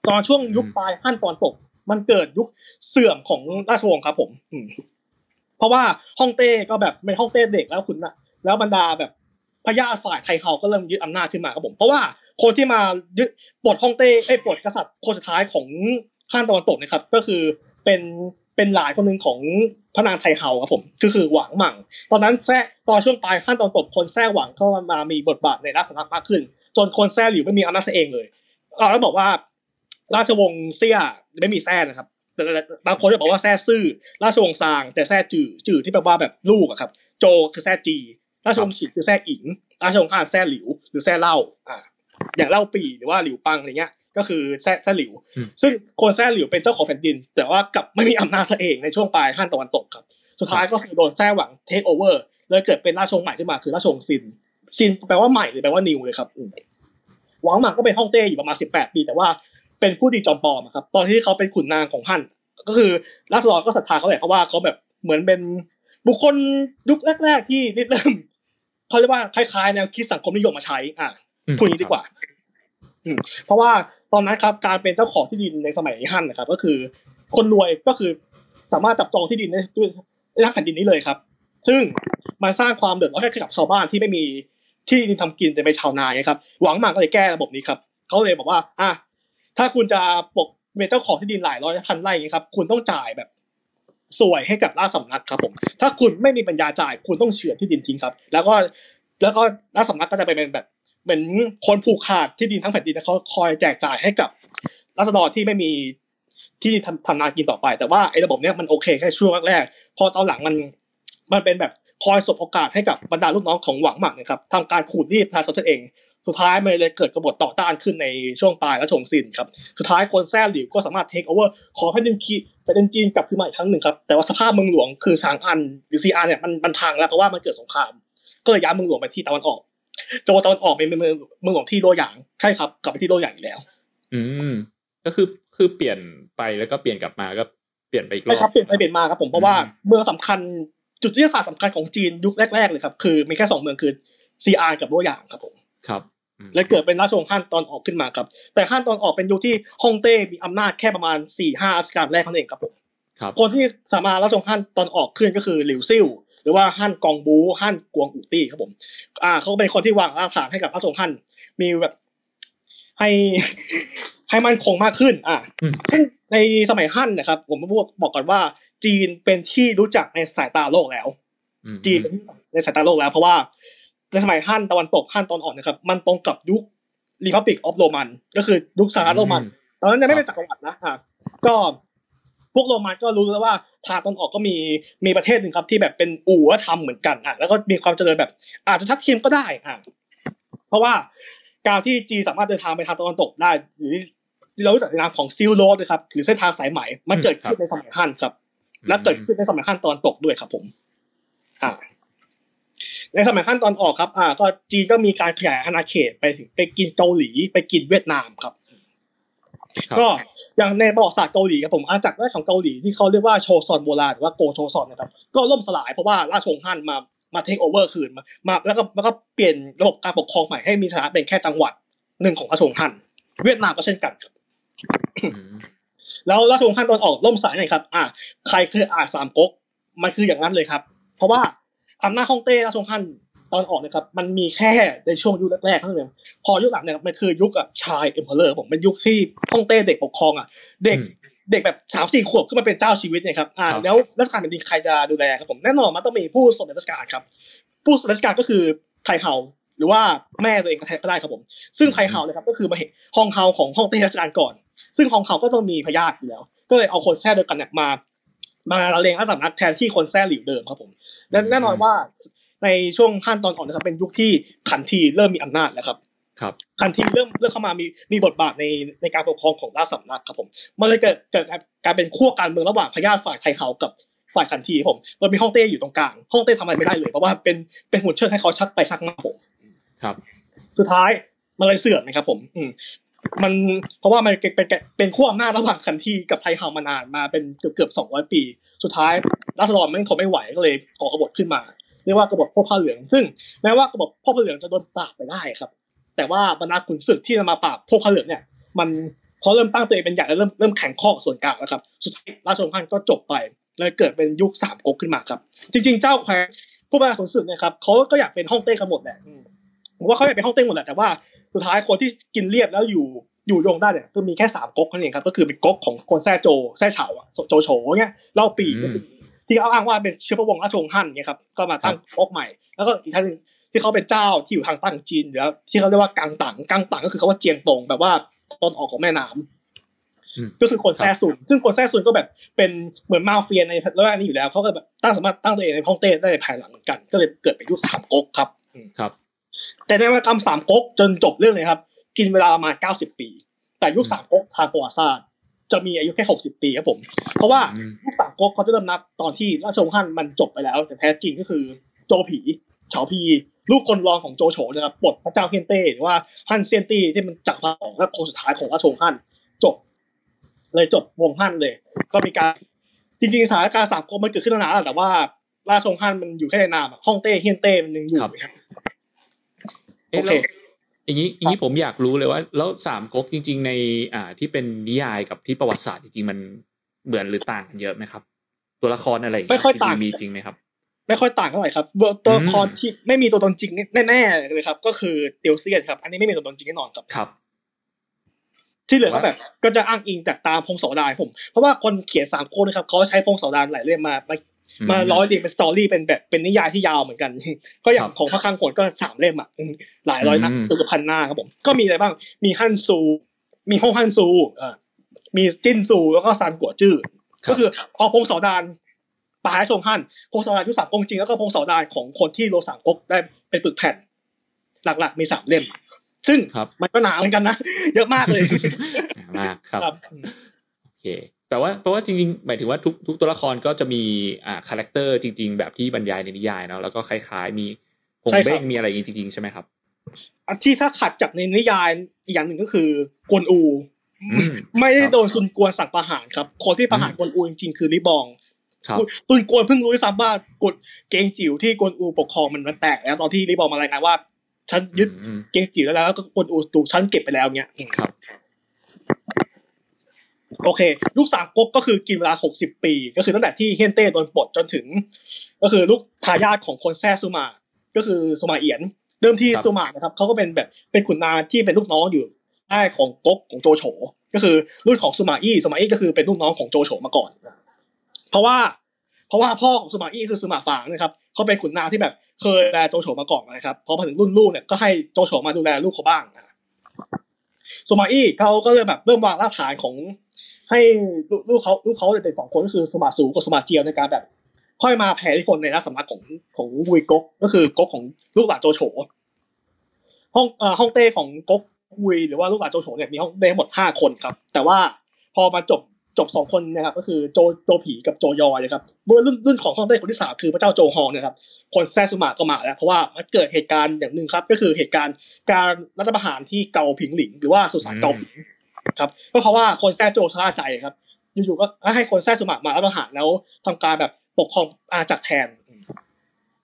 ตอนช่วงยุคปลายฮั่นตอนตก มันเกิดยุคเสื่อมของราชวงศ์ครับ ผม อืเพราะว่าฮ่องเต้ก็แบบเป็นฮ่องเต้เด็กแล้วคุณนะแล้วบรรดาแบบพญาฝ่ายไทยเขาก็เริ่มยึดอำนาจขึ้นมาครับผม เพราะว่าคนที่มายึดปลดฮ่องเต้ไอ้ปลดกษัตริย์คนสุดท้ายของข้างตะวันตกนะครับ ก็คือเป็น เป็นหลานคนหนึ่งของพระนางไทเฮาครับผมก็คือหวังหมั่ง ตอนนั้นแท้ตอนช่วงปลายขั้นตอนตกคนแท้หวังเข้ามามีบทบาทในราชสำนักมากขึ้น จนคนแท้หลิวไม่มีอำนาจเองเลยเราต้องบอกว่า ราชวงศ์เซี่ยไม่มีแท้นะครับแต่บางคนจะบอกว่าแท้ซื่อ ราชวงศ์ซาง แต่แท้จื่อจื่อที่แปลว่าแบบลูกอะครับ โจคือแท้จี ราชวงศ์ฉิคือแท้อิง ราชวงศ์ข้านแท้หลิว หรือแท้เล่าอ่าอย่างเล่าปีหรือว่าหลิวปังอะไรเงี้ย ก็คือแท้แท้หลิวอืมซึ่งคนแท้หลิวเป็นเจ้าของแผ่นดิน แต่ว่ากลับไม่มีอำนาจซะเองในช่วงปลายฮั่นตะวันตกครับ สุดท้ายก็คือโดนแท้หวังเทคโอเวอร์เลยเกิดเป็นราชวงศ์ใหม่ขึ้นมาคือราชวงศ์ซินซินแปลว่าใหม่หรือแปลว่านิวเลยครับหวังหมังก็เป็นฮ่องเต้อยู่ประมาณสิบแปดปี แต่ว่าเป็นผู้ดีจอมปลอมครับ ตอนที่เขาเป็นขุนนางของฮั่นก็คือราษฎรก็ศรัทธาเขาแหละเพราะว่าเขาแบบเหมือนเป็นบุคคลยุคแรก ๆ ที่เริ่มเขาเรียกว่าคล้ายๆแนวคิดสังคมนิยมมาใช้ อะพูดอย่างนี้ดีกว่า เพราะว่าตอนนั้นครับการเป็นเจ้าของที่ดินในสมัยฮั่นนะครับ ก็คือ คนรวยก็คือสามารถจับจองที่ดินได้ด้วยทั้งแผ่นดินนี้เลยครับ ซึ่งมาสร้างความเดือดร้อนให้กับชาวบ้านที่ไม่มีที่ดินทำกินแต่เป็นชาวนาไงครับ หวังมังก็เลยแก้ระบบนี้ครับเขาเลยบอกว่า อะถ้าคุณจะปกเป็นเจ้าของที่ดินหลายร้อยพันไร่อย่างครับ คุณต้องจ่ายแบบสวยให้กับราชสำนักครับผม ถ้าคุณไม่มีปัญญาจ่าย คุณต้องเฉือนที่ดินทิ้งครับ แล้วก็แล้วก็ราชสำนักก็จะไปเป็นแบบ เหมือนคนผูกขาดที่ดินทั้งแผ่นดินเขาคอยแจกจ่ายให้กับรัษฎรที่ไม่มีที่ทำทำนากินต่อไป แต่ว่าไอ้ระบบเนี้ยมันโอเคแค่ช่วงแรกๆพอตอนหลังมันมันเป็นแบบคอยสบโอกาสให้กับบรรดาลูกน้องของหวังหมักนะครับทำการขูดรีดประชาชนเอง สุดท้ายมันเลยเกิดกบฏต่อต้านขึ้นในช่วงปลายและชงซินครับสุดท้ายคนแซ่หลิวก็สามารถ take over ขอแผ่นดินคีแผ่นดินจีนกลับคืนมาอีกครั้งหนึ่งครับแต่ว่าสภาพเมืองหลวงคือฉางอันหรือซีอานเนี่ยมันมันพังแล้วเพราะว่ามันเกิดสงครามก็เลยย้ายเมืองหลวงไปที่ตะวันออก โจตะวันออกเป็นเมืองเมืองหลวงที่โลหยางใช่ครับ กลับไปที่ลั่วหยางอีกแล้ว อืม ก็คือคือเปลี่ยนไปแล้วก็เปลี่ยนกลับมาก็เปลี่ยนไปอีกรอบใช่ครับเปลี่ยนไปเปลี่ยนมาครับผมเพราะว่าเมืองสำคัญจุดยุทธศาสตร์สำคัญของจีนยุคแรกๆเลยครับ คือมีแค่สองเมืองคือซีอานกับลั่วหยางครับผมครับและเกิดเป็นราชวงศ์ฮั่นตอนออกขึ้นมาครับ แต่ฮั่นตอนออกเป็นยุคที่ฮ่องเต้มีอำนาจแค่ประมาณสี่ห้ารัชกาลแรกเท่านั้นเองครับผมคนที่สามารถราชวงศ์ฮั่นตอนออกขึ้นก็คือหลิวซิ่วห รือว่าฮั่นกองบูฮั่นกวงอูตี้ครับผมอ่าเขาเป็นคนที่วางรากฐานให้กับราชวงศ์ฮั่นมีแบบให้ให้มันคงมากขึ้น อ่าซึ่งในสมัยฮั่นนะครับ ผมบอกบอกก่อนว่า จีนเป็นที่รู้จักในสายตาโลกแล้ว จีนเป็นที่ในสายตาโลกแล้ว เพราะว่าในสมัยฮั่นตะวันตกฮั่นตอนอ่อนนะครับ มันตรงกับยุครีพับลิกออฟโรมัน ก็คือยุคสหรัฐโรมัน ตอนนั้นยังไม่เป็นจักรวรรดินะอ่าก็พ วกโรมันก็รู้แล้วว่าทางตอนออกก็มีมีประเทศหนึ่งครับที่แบบเป็นอู่ทำเหมือนกันอะแล้วก็มีความเจริญแบบ อาจจะทัดเทียมก็ได้อะเพราะว่าการที่จีสามารถเดินทางไปทางตะวันตกได้ หรือที่เรารู้จักในนามของซิลโรดนะครับหรือเส้นทางสายไหมมันเกิดขึ้นในสมัยฮั่นครับ และเกิดขึ้นในสมัยฮั่นตอนตกด้วยครับ ผม อ่า ในสมัยขั้นตอนออกครับ อ่า ก็จีนก็มีการขยายอาณาเขตไปไปกินเกาหลีไปกินเวียดนามครับ ก็อย่างในประวัติศาสตร์เกาหลีครับผมอาจากแรกของเกาหลีที่เขาเรียกว่าโชซอนโบราณหรือว่าโกโชซอนนะครับก็ล่มสลายเพราะว่าราชวงศ์ฮั่นมามาเทคโอเวอร์คืนมามาแล้วก็แล้วก็เปลี่ยนระบบการปกครองใหม่ให้มีฐานะเป็นแค่จังหวัดหนึ่งของราชวงศ์ฮั่นเวียดนามก็เช่นกันครับแล้วราชวงศ์ฮั่นตะวันออกล่มสลายไงครับ อ่าใครเคยอ่านสามก๊กมันคืออย่างนั้นเลยครับ เพราะว่าอำนาจฮ่องเต้และตงฮั่น ตะวันออกนะครับมันมีแค่ในช่วงยุคแรกๆเท่านั้นพอยุคหลังเนี่ยมันคือยุค a child emperor ผมเป็นยุคที่ฮ่องเต้เด็กปกครองอะเด็กเด็กแบบสามสี่ขวบขึ้นมาเป็นเจ้าชีวิตเนี่ยครับอ่าแล้วราชการแผ่นดินใครจะดูแลครับผมแน่นอนมันต้องมีผู้สำเร็จราชการครับ ผู้สมเด็จราชการก็คือไทเฮาหรือว่าแม่ตัวเองก็ได้ครับผม ซึ่งไทเฮานะครับก็คือมาฮองเฮาของฮ่องเต้ราชการก่อน ซึ่งฮองเฮาก็ต้องมีพยาธิอยู่แล้ว ก็เลยเอาคนแท้เดียวกันเนี่ยมามาละเลงอาสำนักแทนที่คนแท้หลิวเดิมครับผมและแน่นอนว่า ในช่วงขั้นตอนอ่อนนะครับเป็นยุคที่ขันทีเริ่มมีอำนาจแล้วครับครับขันทีเริ่มเริ่มเข้ามามีมีบทบาทในในการปกครองของราชสำนักครับผมมันเลยเกิดเกิดการเป็นขั้วการเมืองระหว่างพญาฝ่ายไทเขากับฝ่ายขันทีผมเรามีฮ่องเต้อยู่ตรงกลางฮ่องเต้ทำอะไรไม่ได้เลยเพราะว่าเป็นเป็นหุ่นเชิดให้เขาชักไปชักมาผมครับ สุดท้ายมันเลยเสื่อมนะครับ ผม อืมมันเพราะว่ามันเป็นเป็นขั้วอำนาจระหว่างขันทีกับไทเฮามานานมาเป็นเกือบเกือบสองร้อยปี สุดท้ายรัษฎรไม่ทนไม่ไหวก็เลยก่อกบฏขึ้นมา เรียกว่ากบฏพ่อผ้าเหลือง ซึ่งแม้ว่ากบฏพ่อผ้าเหลืองจะโดนปราบไปได้ครับ แต่ว่าบรรดาขุนศึกที่มาปราบพวกผ้าเหลืองเนี่ย มันพอเริ่มตั้งตัวเองเป็นใหญ่แล้วเริ่มเริ่มแข่งข้อส่วนกลางแล้วครับ สุดท้ายราชวงศ์ฮั่นก็จบไปเลยเกิดเป็นยุคสามก๊กขึ้นมาครับ จริง ๆ เจ้าแคว้นผู้บรรดาขุนศึกเนี่ยครับเขาก็อยากเป็นฮ่องเต้กันหมดแหละผมว่าเขาอยากเป็นฮ่องเต้หมดแหละแต่ว่าสุดท้ายคนที่กินเรียบแล้วอยู่อยู่ยงได้เนี่ยก็มีแค่สามก๊กนั่นเองครับก็คือเป็นก๊กของคนแซ่โจแซ่เฉาอะโจโฉเนี่ยเล่าปีก็คือ ที่เขาอ้างว่าเป็นเชื้อพระวงศ์ราชวงศ์ฮั่นเนี่ยครับก็มาตั้งก๊กใหม่ แล้วก็อีกท่านนึงที่เขาเป็นเจ้าที่อยู่ทางใต้ของจีนหรือที่เขาเรียกว่ากังตังกังตังก็คือเขาว่าเจียงตงแบบว่าต้นออกของแม่น้ำก็คือคนแซ่ซุนซึ่งคนแซ่ซุนก็แบบเป็นเหมือนมาเฟียในระแวกนี้อยู่แล้วเขาก็แบบตั้งสามารถตั้งตัวเองในฮ่องเต้ได้ในภายหลังเหมือนกัน ก็เลยเกิดเป็นยุคสามก๊กครับครับ แต่ในวรรกรรมสามก๊กจนจบเรื่องเลยครับ กินเวลาประมาณเก้าสิบปี แต่ยุคสามก๊กทางประวัติศาสตร์ จะมีอายุแค่หกสิบปีครับผม เพราะว่าอืมลูกสามก๊กเขาจะเริ่มนับตอนที่ราชวงศ์ฮั่นมันจบไปแล้ว แต่แท้จริงก็คือโจผีเฉาพีลูกคนรองของโจโฉนะครับปลดพระเจ้าเฮียนเต้หรือว่าฮั่นเซียนตี้ที่มันจักรพรรดิของและคนสุดท้ายของราชวงศ์ฮั่นจบ เลยจบวงฮั่นเลย ก็มีการจริงๆสถานการณ์สามก๊กมันเกิดขึ้นมานานแล้วแต่ว่าราชวงศ์ฮั่นมันอยู่แค่ในนามอะฮ่องเต้เฮียนเต้มันยังอยู่ครับครับเอ๊ะโอเคแล้ว อย่างนี้อย่างนี้ผมอยากรู้เลยว่า แล้วสามก๊กจริง ๆ ในอ่าที่เป็นนิยายกับที่ประวัติศาสตร์จริงๆมันเหมือนหรือต่างกันเยอะไหมครับ ตัวละครอะไรางเงี้ไม่ค่อยต่างจริๆมีจริงไหมครับ ไม่ค่อยต่างเท่าไหร่ครับตัวละครอืมที่ไม่มีตัวตนจริงแน่ๆเลยครับ ก็คือเตียวเซียนครับ อันนี้ไม่มีตัวตนจริงแน่นอนครับครับที่เหลือก็แบบก็จะอ้างอิงจากตามพงศาวดารผม เพราะว่าคนเขียนสามคนนะครับเขาใช้พงศาวดารหลายเล่มมามา มาร้อยเรียงเป็นสตอรี่เป็นแบบเป็นนิยายที่ยาวเหมือนกัน ก็อย่าคงรับของพระคลังโหนก็สามเล่มอะอืมหลายร้อยหน้าอืมตัวพันหน้าครับผมก็มีอะไรบ้าง มีฮั่นซู มีฮ่องฮั่นซูเอ่อมีจิ้นซูแล้วก็ซานกั๋วจื้อก็คือเอาพงศาวดารปลายตงฮั่นพงศาวดารยุคสามก๊กจริงแล้วก็พงศาวดารของคนที่รวมสามก๊กได้เป็นปึกแผ่น หลักๆ มีสามเล่ม ซึ่งครับมันก็หนาเหมือนกันนะเยอะมากเลยมากครับครับโอเค แปลว่าแปลว่าจริงๆ หมายถึงว่าทุกทุกตัวละครก็จะมีอ่า character จริง ๆ แบบที่บรรยายในนิยายเนาะแล้วก็คล้ายๆ มีขงใช่ครับเบ้งมีอะไรอย่างงี้จริงๆ ใช่ไหมครับอันที่ถ้าขัดจากในนิยายอีกอย่างหนึ่งก็คือกวนอูอืมไม่ได้ครับโดนซุนกวนสั่งประหารครับ คนที่ประหารกวนอูจริงๆ คือลิบองครับตุนกวนเพิ่งรู้ด้วยซ้ำว่ากฎเกงจิ๋วที่กวนอูปกครองมันมันแตกแล้วตอนที่ลิบองมารายงานว่าฉันยึดอืมเกงจิ๋วแล้วแล้วก็กวนอูถูกฉันเก็บไปแล้วเงี้ยครับ โอเค ลูกสามก๊กก็คือกินเวลาหกสิบปี ก็คือตั้งแต่ที่เฮียนเต้โดนปลดจนถึง ก็คือลูกทายาทของคนแซ่ซูมา ก็คือซูมาเอียน เดิมที่ครับซูมานะครับเขาก็เป็นแบบเป็นขุนนางที่เป็นลูกน้องอยู่ใต้ของก๊กของโจโฉก็คือรุ่นของซูมาอี้ซูมาอี้ก็คือเป็นลูกน้องของโจโฉมาก่อนนะเพราะว่าเพราะว่าพ่อของซูมาอี้คือซูมาฝางนะครับเขาเป็นขุนนางที่แบบเคยดูแลโจโฉมาก่อนนะครับพอมาถึงรุ่นลูกเนี่ยก็ให้โจโฉมาดูแลลูกเขาบ้างนะซูมาอี้เขาก็เลยแบบเริ่มวางรากฐานของ ให้ลูกลูกเขาลูกเขาเด็กสองคนก็คือสมาสูกับสมาเจียวในการแบบ ค่อยมาแผ่อิที่คนในรัฐสำนักของของวุยก๊กก็คือก๊กของลูกหลานโจโฉห้องเอ่อห้องเต้ของก๊กวุยหรือว่าลูกหลานโจโฉเนี่ยมีห้องเต้ทั้งหมดห้าคนครับ แต่ว่าพอมาจบจบสองคนนะครับ ก็คือโจโจผีกับโจยอยนะครับเมื่อรุ่นรุ่นของห้องเต้คนที่สามคือพระเจ้าโจฮองเนะครับ คนแซซุมาก็มาแล้วเพราะว่ามันเกิดเหตุการณ์อย่างหนึ่งครับ ก็คือเหตุการณ์การรัฐประหารที่เกาผิงหลิง หรือว่าสุสานเกาผิง ครับก็เพราะว่าคนแซโจชะล่าใจครับ อยู่ๆก็ให้คนแซซุมามารัฐประหารแล้วทำการแบบปกครองอาณาจักรแทน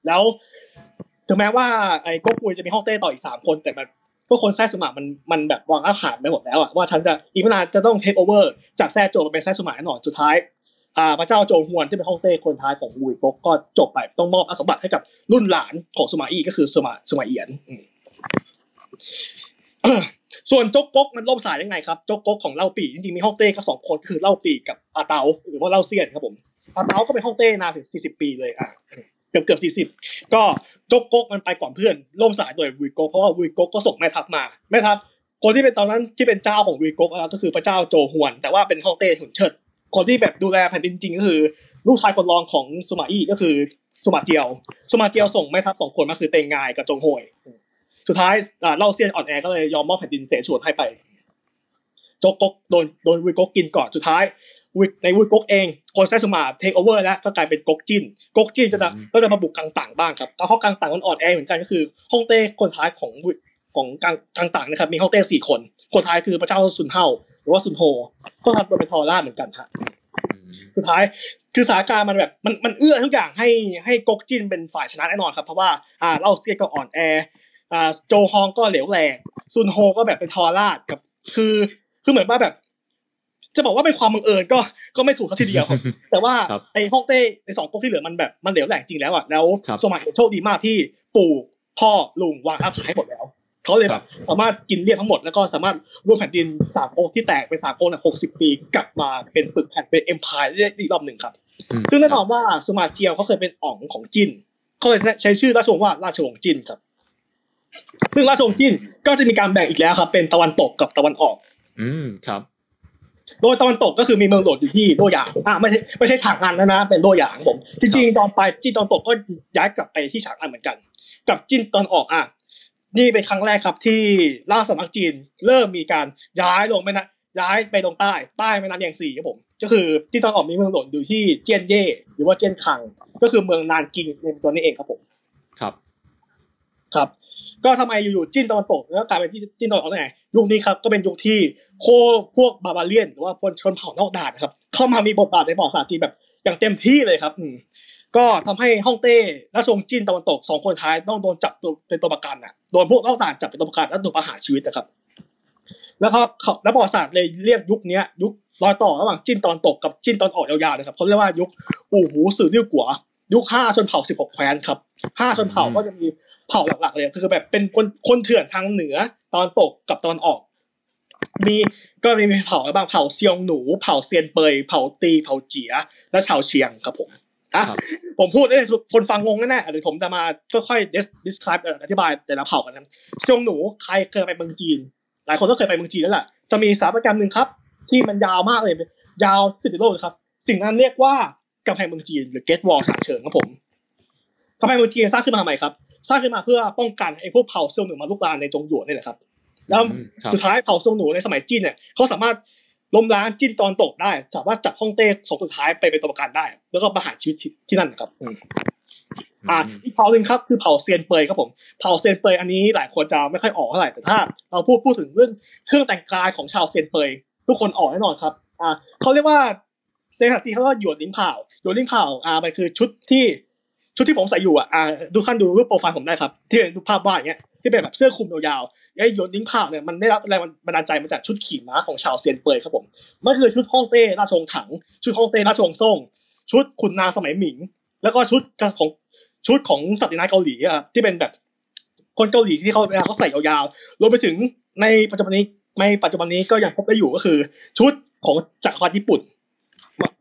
แล้วถึงแม้ว่าไอ้ก๊กปุยจะมีฮ่องเต้ต่ออีกสามคนแต่มันพวกคนแซซุมามันมันแบบวางอาหารไปหมดแล้วอะว่าฉันจะอีกไม่นานจะต้องเทคโอเวอร์จากแซโจมาเป็นแซซุมาแน่นอนสุดท้ายอ่าพระเจ้าโจฮวนที่เป็นฮ่องเต้คนท้ายของวุยกกก็จบไปต้องมอบอสมบัติให้กับรุ่นหลานของสุมาอีก็คือสุมาสมาเอียนอ ส่วนโจกก๊กมันล่มสายยังไงครับโจกก๊กของเล่าปีจริงๆมีฮ่องเต้แค่สองคนคือเล่าปีกับอาเตาหรือว่าเล่าเซียนครับผมอาเตาก็เป็นฮ่องเต้นานถึงสี่สิบปีเลยอะเกือบเกือบสี่สิบก็โจกก๊กมันไปก่อนเพื่อนล่มสายโดยวุยก๊กเพราะว่าวุยก๊กก็ส่งแม่ทัพมาแม่ทัพคนที่เป็นตอนนั้นที่เป็นเจ้าของวุยก๊กก็คือพระเจ้าโจฮวน แต่ว่าเป็นฮ่องเต้หุนเชิดคนที่แบบดูแลแผ่นดินจริงก็คือ ลูกชายคนรองของสุมาอี้ก็คือสุมาเจียว สุมาเจียวส่งแม่ทัพสองคนมาคือเตงงายกับจงโฮย สุดท้ายอาเล่าเสี้ยนอ่อนแอก็เลยยอมมอบแผ่นดินเสฉวนให้ไปจ๊กก๊กโดนโดนวุยก๊กกินก่อนสุดท้ายวิในวุยก๊กเองคนแซ่สุมา take over แล้วก็กลายเป็นก๊กจิ้นก๊กจิ้นจะก็จะมาบุกกังตั๋งบ้างครับแล้วเพราะกังตั๋งมันอ่อนแอเหมือนกันก็คือฮ่องเต้คนท้ายของวุยของกังกังตั๋งนะครับมีฮ่องเต้สี่คน คนท้ายคือพระเจ้าซุนเฮาหรือว่าซุนโฮก็ทำตัวเป็นทอร่าเหมือนกันฮะอืมสุดท้ายคือสถานการณ์มันแบบมันมันเอื้อทุกอย่างให้ให้ก๊กจินเป็นฝ่ายชนะแน่นอนครับเพราะว่าอ่าเล่าเซียนก็อ่อนแอ อ่าโจฮองก็เหลวแหลกซุนโฮก็แบบเป็นทอราดครับ คือคือเหมือนว่าแบบ จะบอกว่าเป็นความบังเอิญก็ก็ไม่ถูกสักทีเดียวครับแต่ว่าครับไอ้ฮ่องเต้ไอ้สองก๊กที่เหลือมันแบบมันเหลวแหลกจริงแล้วอะแล้วครับสมัยโชคดีมากที่ปู่พ่อลุงวางอาขายหมดแล้วเขาเลยคแบรับบสามารถกินเรียบทั้งหมดแล้วก็สามารถรวมแผ่นดินสามก๊กที่แตกเป็นสามก๊กหกสิบปีกลับมาเป็นปึกแผ่นเป็นเอ็มพายได้อีกรอบหนึ่งครับอืมซึ่งแน่นอนว่าสุมาเจียวเขาเคยเป็นอ่องของจินเขาเลยใช้ชื่อราชวงศ์ว่าราชวงศ์จินครับ ซึ่งราชวงศ์จินก็จะมีการแบ่งอีกแล้วครับ เป็นตะวันตกกับตะวันออก อืมครับ โดยตะวันตกก็คือมีเมืองหลวงอยู่ที่โดหยางอ่าไม่ใช่ไม่ใช่ฉางอันแล้วนะ เป็นโดหยางผมจริงๆตอนไปจีนตอนตกก็ย้ายกลับไปที่ฉางอันเหมือนกัน กับจีนตอนออกอะนี่เป็นครั้งแรกครับที่ราชสำนักจีนเริ่มมีการย้ายลงแม่นะย้ายไปตรงใต้ใต้แม่น้ำแยงซีครับผมก็คือที่ตอนออกมีเมืองหลวงอยู่ที่เจียนเย่หรือว่าเจียนคัง ก็คือเมืองนานกิงในตัวนี้เองครับผมครับ ครับ ก็ทำไมอยู่ๆจิ้นตะวันตกแล้วกลายเป็นที่จิ้นตะวันออกได้ไงยุคนี้ครับก็เป็นยุคที่โคพวกบาบาเลียน หรือว่าพลชนเผ่านอกด่านครับ เข้ามามีบทบาทในประวัติศาสตร์จีนแบบอย่างเต็มที่เลยครับอืก็ทำให้ฮ่องเต้และชงจิ้นตะวันตกสองคนท้ายต้องโดนจับตัวเป็นตัวประกันอะโดนพวกนอกด่านจับเป็นตัวประกันแล้วถูกประหารชีวิตนะครับ แล้วก็เขาแล้วประวัติศาสตร์เลยเรียกยุคนี้ยุครอยต่อระหว่างจิ้นตอนตกกับจิ้นตอนออกยาวๆนะครับเขาเรียกว่ายุคอู่หูสื่อดิ้วกัวยุคห้าชนเผ่าสิบหกแคว้นครับห้าชนเผ่าก็จะมี เผ่าหลักๆเลยคือแบบเป็นคนคนเถื่อนทางเหนือตอนตกกับตอนออก มีก็มีเผ่าอะไรบ้างเผ่าเซียงหนู เผ่าเซียนเปย เผ่าตี เผ่าเจีย และชาวเชียงครับผมอะครับผมพูดได้คนฟังงงแน่ๆเดี๋ยวผมจะมาค่อยๆ describe อธิบายแต่ละเผ่ากันนะเซียงหนูใครเคยไปเมืองจีน หลายคนก็เคยไปเมืองจีนแล้วแหละจะมีสถาปัตยกรรมหนึ่งครับ ที่มันยาวมากเลย ยาวสิบโลเลยครับสิ่งนั้นเรียกว่ากำแพงเมืองจีนหรือ Gate Wall ทางเชิงครับผมกำแพงเมืองจีนสร้างขึ้นมาทำไมครับ สร้างขึ้นมาเพื่อป้องกันไอ้พวกเผ่าเซียวหนูมาลุกรานในจงหยวนนี่แหละครับ แล้วอืมครับสุดท้ายเผ่าเซียวหนูในสมัยจีนเนี่ยเขาสามารถล้มล้างจีนตอนตกได้ สามารถจับฮ่องเต้สองสุดท้ายไปเป็นตัวประกันได้ แล้วก็ประหารชีวิตที่ที่นั่นนะครับอืมอ่าอีกเผ่าหนึ่งครับคือเผ่าเซียนเปยครับผมเผ่าเซียนเปยอันนี้หลายคนจะไม่ค่อยออกเท่าไหร่แต่ถ้า เราพูดพูดถึงเรื่องเครื่องแต่งกายของชาวเซียนเปยทุกคนออกแน่นอนครับอ่าเขาเรียกว่าในภาษาจีนเขาเรียกว่าหยวนลิ้นเผาหยวนลิ้นเผาอ่ามันคือชุดที่ ชุดที่ผมใส่อยู่อะดูขั้นดูรูปโปรไฟล์ผมได้ครับ ที่เป็นรูปภาพวาดอย่างเงี้ยที่เป็นแบบเสื้อคลุมยาวๆไอ้ยวนลิ้นเผาเนี่ยมันได้รับแรงบันดาลใจมาจากชุดขี่ม้าของชาวเซียนเปยครับผมมันคือชุดฮ่องเต้ราชวงศ์ถัง ชุดฮ่องเต้ราชวงศ์ซ่ง ชุดขุนนางสมัยหมิง แล้วก็ชุดของชุดของสัตว์ในเกาหลีอะครับที่เป็นแบบคนเกาหลีที่เขาเวลาเขาใส่ยาวๆรวมไปถึงในปัจจุบันนี้ในปัจจุบันนี้ก็ยังพบได้อยู่ก็คือ ชุดของจักรวรรดิญี่ปุ่น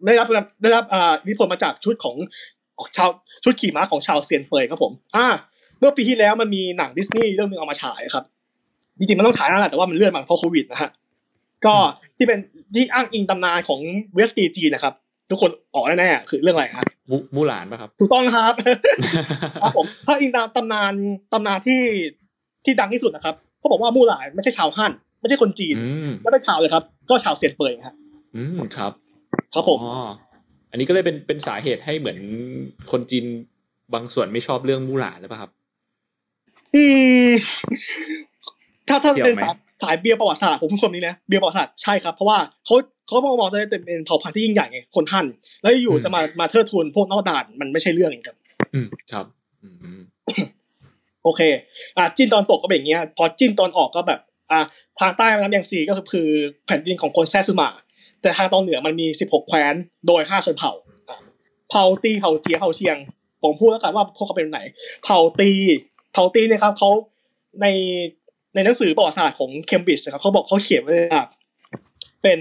ได้รับได้รับอ่าอิทธิพลมาจากชุดของ ชาวชุดขี่ม้าของชาวเซียนเปยครับผม อ่า เมื่อปีที่แล้วมันมีหนังดิสนีย์เรื่องหนึงเอามาฉายครับจริงๆมันต้องฉายนั่นแหละแต่ว่ามันเลื่อนมาเพราะโควิดนะฮะก็ที่เป็นที่อ้างอิงตำนานของเวสตีจีนะครับ ทุกคนออกแน่ๆคือเรื่องอะไรครับมูมูหลานป่ะครับถูกต้องครับครับผมถ้าอิงตามตำนานตำนานที่ที่ดังที่สุดนะครับเขาบอกว่ามู่หลานไม่ใช่ชาวฮั่นไม่ใช่คนจีนอืมไม่เป็นชาวเลยครับ ก็ชาวเซียนเปยครับอืมครับ ครับผม อ๋ออันนี้ก็เลยเป็นเป็นสาเหตุให้เหมือนคนจีนบางส่วนไม่ชอบเรื่องมูหลานหรือเปล่าครับ อืมถ้าถ้าเกี่ยวเป็นไหมสายสายเบียร์ประวัติศาสตร์ผมพูดคำนี้นะเบียร์ประวัติศาสตร์ใช่ครับเพราะว่าเขาเขามองมองได้เป็นเผ่าพันธุ์ที่ยิ่งใหญ่ไงคนฮั่นแล้วอยู่จะมามาเทิดทูนพวกนอกด่านมันไม่ใช่เรื่องเองครับ อืมครับ อืมโอเค อ่าจิ้นตอนตกก็เป็นอย่างเงี้ย พอจิ้นตอนออกก็แบบ อ่าทางใต้แม่น้ำแยงซีก็คือคือแผ่นดินของคนแซซูมา แต่ทางตอนเหนือมันมีสิบหกแคว้น โดยห้าชนเผ่าอ่า เผ่าตี เผ่าเจีย เผ่าเชียง ผมพูดแล้วกันว่าพวกเขาเป็นไหน เผ่าตี เผ่าตีเนี่ยครับเขาในในหนังสือประวัติศาสตร์ของเคมบริดจ์นะครับเขาบอกเขาเขียนไว้เลยว่าเป็น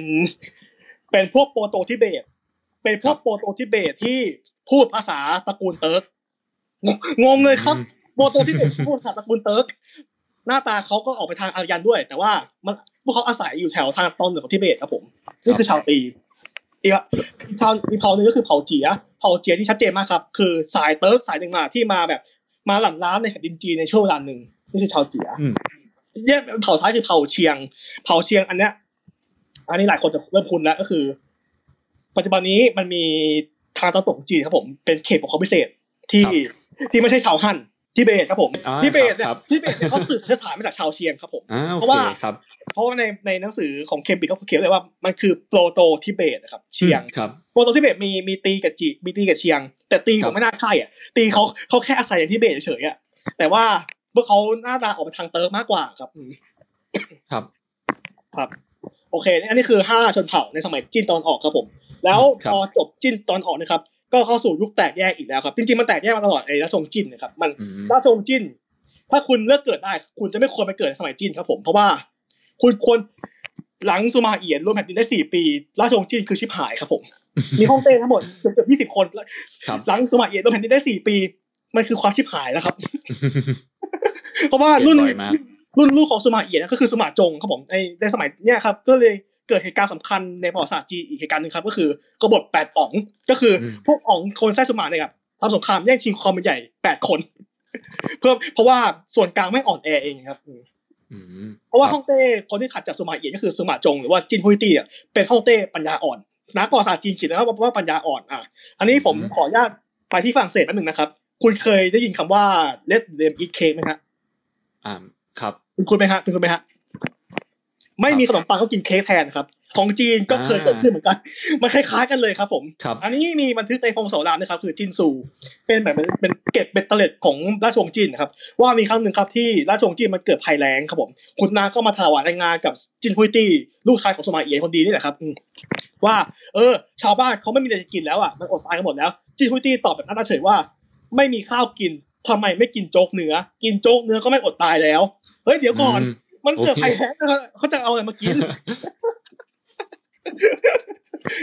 เป็นพวกโปรโตทิเบต เป็นพวกโปรโตทิเบตที่พูดภาษาตระกูลเติร์กงงงเลยครับโปรโตที่เป็นพูดภาษาตระกูลเติร์ก หน้าตาเขาก็ออกไปทางอารยันด้วย แต่ว่ามันพวกเขาอาศัยอยู่แถวทางตอนเหนือของทิเบตครับผมนี่คือชาวตีอีกอะชาวอีกเผ่าหนึงก็คือเผ่าเจียเผ่าเจียที่ชัดเจนมากครับ คือสายเติร์กสายหนึ่งมาที่มาแบบมาหลั่นล้านในแผ่นดินจีนในช่วงเวลาหนึ่งนี่คือชาวเจียอืมเนี่ยเผ่าท้ายคือเผ่าเชียง เผ่าเชียงอันเนี้ย อันนี้หลายคนจะเริ่มคุ้นแล้วก็คือ ปัจจุบันนี้มันมีทางตะวันตกของจีนครับผมเป็นเขตปกครองพิเศษที่ที่ไม่ใช่ชาวฮั่น ทิเบตครับผมอ่าทิเบตเนี่ยครับทิเบตเนี่ยเขาสืบเชื้อสายมาจากชาวเชียงครับผมอ่าโอเพราะเคว่าครับเพราะว่าในในหนังสือของเคมบริดจ์เขาเขียนเลยว่ามันคือโปรโตทิเบตนะครับเชียงครับโปรโตทิเบตมีมีตีกับจีมีตีกับเชียง แต่ตีครัก็บไม่น่าใช่อะ ตีเขาเขาแค่อาศัยอย่างทิเบตเฉยๆอะแต่ว่าพวกเขาหน้าตาออกไปทางเติร์กมากกว่าครับอืมครับครับ โอเค อันนี้คือห้าชนเผ่าในสมัยจีนตอนออกครับผม แล้วครับพอจบจีนตอนออกนะครับ ก็เข้าสู่ยุคแตกแยกอีกแล้วครับ จริงๆมันแตกแยกมาตลอดไอ้ราชวงศ์จีนนะครับมันอืมราชวงศ์จีนถ้าคุณเลือกเกิดได้ คุณจะไม่ควรไปเกิดในสมัยจีนครับผมเพราะว่า คุณควรหลังซูมาเอียนรวมแผ่นดินได้สี่ปี ราชวงศ์จีนคือชิบหายครับผม มีฮ่องเต้ทั้งหมดเกือบยี่สิบคนครับหลังซูมาเอียนรวมแผ่นดินได้สี่ปี มันคือความชิบหายแล้วครับ เพราะว่ารุ่นเปลี่ยนบ่อยมากรุ่นลูกของสุมาเอียนก็คือสุมาจงครับผมในในสมัยเนี้ยครับ ก็เลย เกิดเหตุการณ์สำคัญในประวัติศาสตร์จีนอีกเหตุการณ์หนึ่งครับ ก็คือกบฏแปดอ๋องก็คืออมพวกอ๋องคนแท้สุมาเนี่ยครับทำสงครามแย่งชิงความเป็นใหญ่แปดคนเพื่อเพราะว่าส่วนกลางไม่อ่อนแอเองครับอืมอืมเพราะว่าคบฮ่องเต้คนที่ขัดจากสุมาเอียนก็คือสุมาจงหรือว่าจินฮุยตี้อะเป็นฮ่องเต้ปัญญาอ่อนนักประวัติศาสตร์จีนเขียนแล้วว่าว่าปัญญาอ่อนอะ อันนี้ผมอืมขออนุญาตไปที่ฝรั่งเศสแป๊บหนึงนะครับ คุณเคยได้ยินคำว่า let them eat cake ไหมฮะอ่าครับ คุณคุณไหมฮะคุณคุณไหมฮะ ไม่มีขนมปังก็กินเค้กแทนครับ ของจีนก็เคยอ่าเกิดขึ้นเหมือนกัน มันคล้ายๆกันเลยครับผมครับอันนี้มีบันทึกในพงศาวดารนะครับ คือจินซู เป็นแบบเป็นเป็นเกตเบ็ดเตล็ดของราชวงศ์จีนนะครับ ว่ามีครั้งหนึ่งครับที่ราชวงศ์จีนมันเกิดภัยแล้งครับผม คุณนาก็มาถวายรายงานกับจินฮุยตี้ลูกชายของสมาเอียนคนดีนี่แหละครับอืมว่า เออ ชาวบ้านเขาไม่มีอะไรจะกินแล้วอะมันอดตายกันหมดแล้วจิ้นฮุ่ยตี้ตอบแบบหน้าเฉยว่า ไม่มีข้าวกินทำไมไม่กินโจ๊กเนื้อ กินโจ๊กเนื้อก็ไม่อดตายแล้ว เฮ้ยเดี๋ยวก่อน มมันเกิดโอเคภัยแล้งนะครับเขาจะเอาอะไรมากิน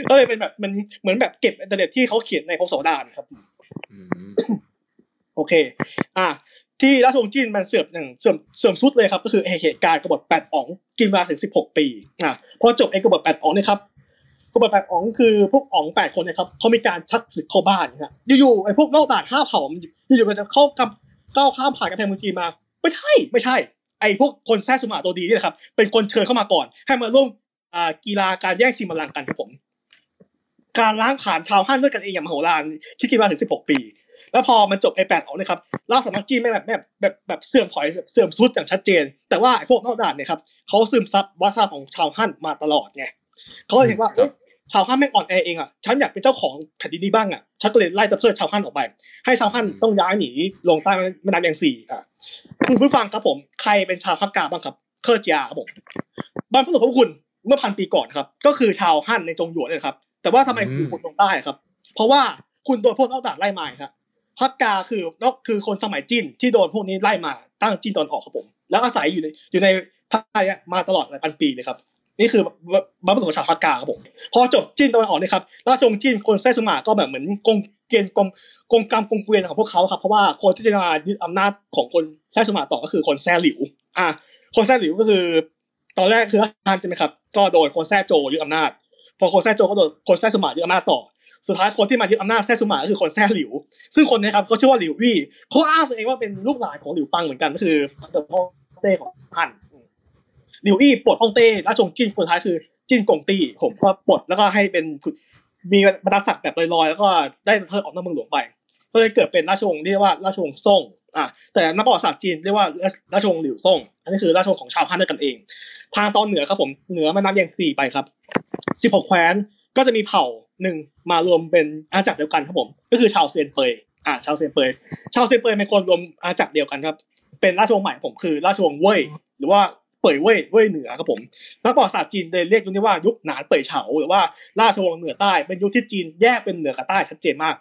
ก็เลยเป็นแบบมันเหมือนแบบเก็บอินเทอร์เน็ตที่เขาเขียนในพงศาวดารครับอืมโอเค อะที่ราชวงศ์จิ้นมันเสื่อมหนึ่งเสื่อมเสื่อมสุดเลยครับ ก็คือเหตุการณ์กบฏแปดอ๋องกินเวลาถึงสิบหกปีอะพอจบไอ้กบฏแปดอ๋องเนี่ยครับกบฏแปดอ๋องคือพวกอ๋องแปดคนเนี่ยครับเขามีการชักศึกเข้าบ้านนะฮะอยู่ๆไอ้พวกนอกด่านห้าเผ่ามันอยู่ๆมันจะเข้ากำก้าวข้ามผ่านกำแพงเมืองจีนมา ไม่ใช่ ไม่ใช่ ไอ้พวกคนแท้สุมาตัวดีนี่แหละครับ เป็นคนเชิญเข้ามาก่อน ให้มาร่วมอ่ากีฬาการแย่งชิงบัลลังก์กันครับผม การล้างผ่านชาวฮั่นด้วยกันเองอย่างมโหฬารที่กินมาถึงสิบหกปี แล้วพอมันจบไอแปดออกนะครับราชสำนักจีนไม่แบบแบบแบบแบบเสื่อมถอยเสื่อมสุดอย่างชัดเจน แต่ว่าไอ้พวกนอกด่านเนี่ยครับเขาซึมซับวัฒนธรรมของชาวฮั่นมาตลอดไงเขาเลยเห็นว่า ชาวฮั่นแม่งอ่อนแอเองอะฉันอยากเป็นเจ้าของแผ่นดินนี้บ้างอะฉันก็เลยไล่ตะเพิดชาวฮั่นออกไป ให้ชาวฮั่นต้องย้ายหนีลงใต้แม่น้ำแยงซีอะคุณผู้ฟังครับผม ใครเป็นชาวฮักกาบ้างครับ เค่อเจียครับผมบรรพบุรุษของคุณเมื่อพันปีก่อนครับ ก็คือชาวฮั่นในจงหยวนเนี่ยครับ แต่ว่าทำไมคุณคุณลงใต้ครับ เพราะว่าคุณโดนพวกนอกด่านไล่มาครับฮักกาคือนอกคือคนสมัยจีนที่โดนพวกนี้ไล่มาตั้งจีนตอนออกครับผม แล้วอาศัยอยู่ในอยู่ในภาคใต้เนี่ยมาตลอดหลายพันปีเลยครับ นี่คือบรรพบุรุษของชาวฮักกาครับผมพอจบจีนตะวันออกเนี่ยครับราชวงศ์จีนคนแท้สุมาก็แบบเหมือนกงเกณฑ์กงกงกรรมกงเกวียนของพวกเขาครับเพราะว่าคนที่จะมายึดอำนาจของคนแท้สุมาต่อก็คือคนแท้หลิว อะคนแท้หลิวก็คือ ตอนแรกคือฮันใช่ไหมครับ ก็โดนคนแท้โจยึดอำนาจ พอคนแท้โจก็โดนคนแท้สุมายึดอำนาจต่อสุดท้ายคนที่มายึดอำนาจแท้สุมาก็คือคนแท้หลิว ซึ่งคนเนี้ครับเขาชื่อว่าหลิววี่เขาอ้างตัวเองว่าเป็นลูกหลานของหลิวปังเหมือนกันก็คือเตัวพ่อเต้ของฮัน ลิวอี้ปลดฮ่องเต้ราชวงจีนคนท้ายคือจีนกงตี้ผมก็ปลดแล้วก็ให้เป็นมีบรรดาศักดิ์แบบลอยๆแล้วก็ได้เทิดออกนอกเมืองหลวงไป ก็เลยเกิดเป็นราชวงศ์ที่เรียกว่าราชวงศ์ซ่งอะแต่นักประวัติศาสตร์จีนเรียกว่าราชวงศ์หลิวซ่ง อันนี้คือราชวงศ์ของชาวฮั่นด้วยกันเอง ทางตอนเหนือครับผมเหนือแม่น้ำแยงซีไปครับสิบหกแคว้นก็จะมีเผ่าหนึ่งมารวมเป็นอาณาจักรเดียวกันครับผม ก็คือชาวเซียนเปยอ่าชาวเซียนเปยชาวเซียนเปยเป็นคนรวมอาณาจักรเดียวกันครับ เป็นราชวงศ์ใหม่ผมคือ ราชวงศ์เว่ยหรือว่า เป่ยเว่ยเว่ยเหนือครับผมนักประวัติศาสตร์จีนเลยเรียกยุคนี้ว่ายุคหนานเป่ยเฉาหรือว่าราชวงศ์เหนือใต้เป็นยุคที่จีนแยกเป็นเหนือกับใต้ชัดเจนมาก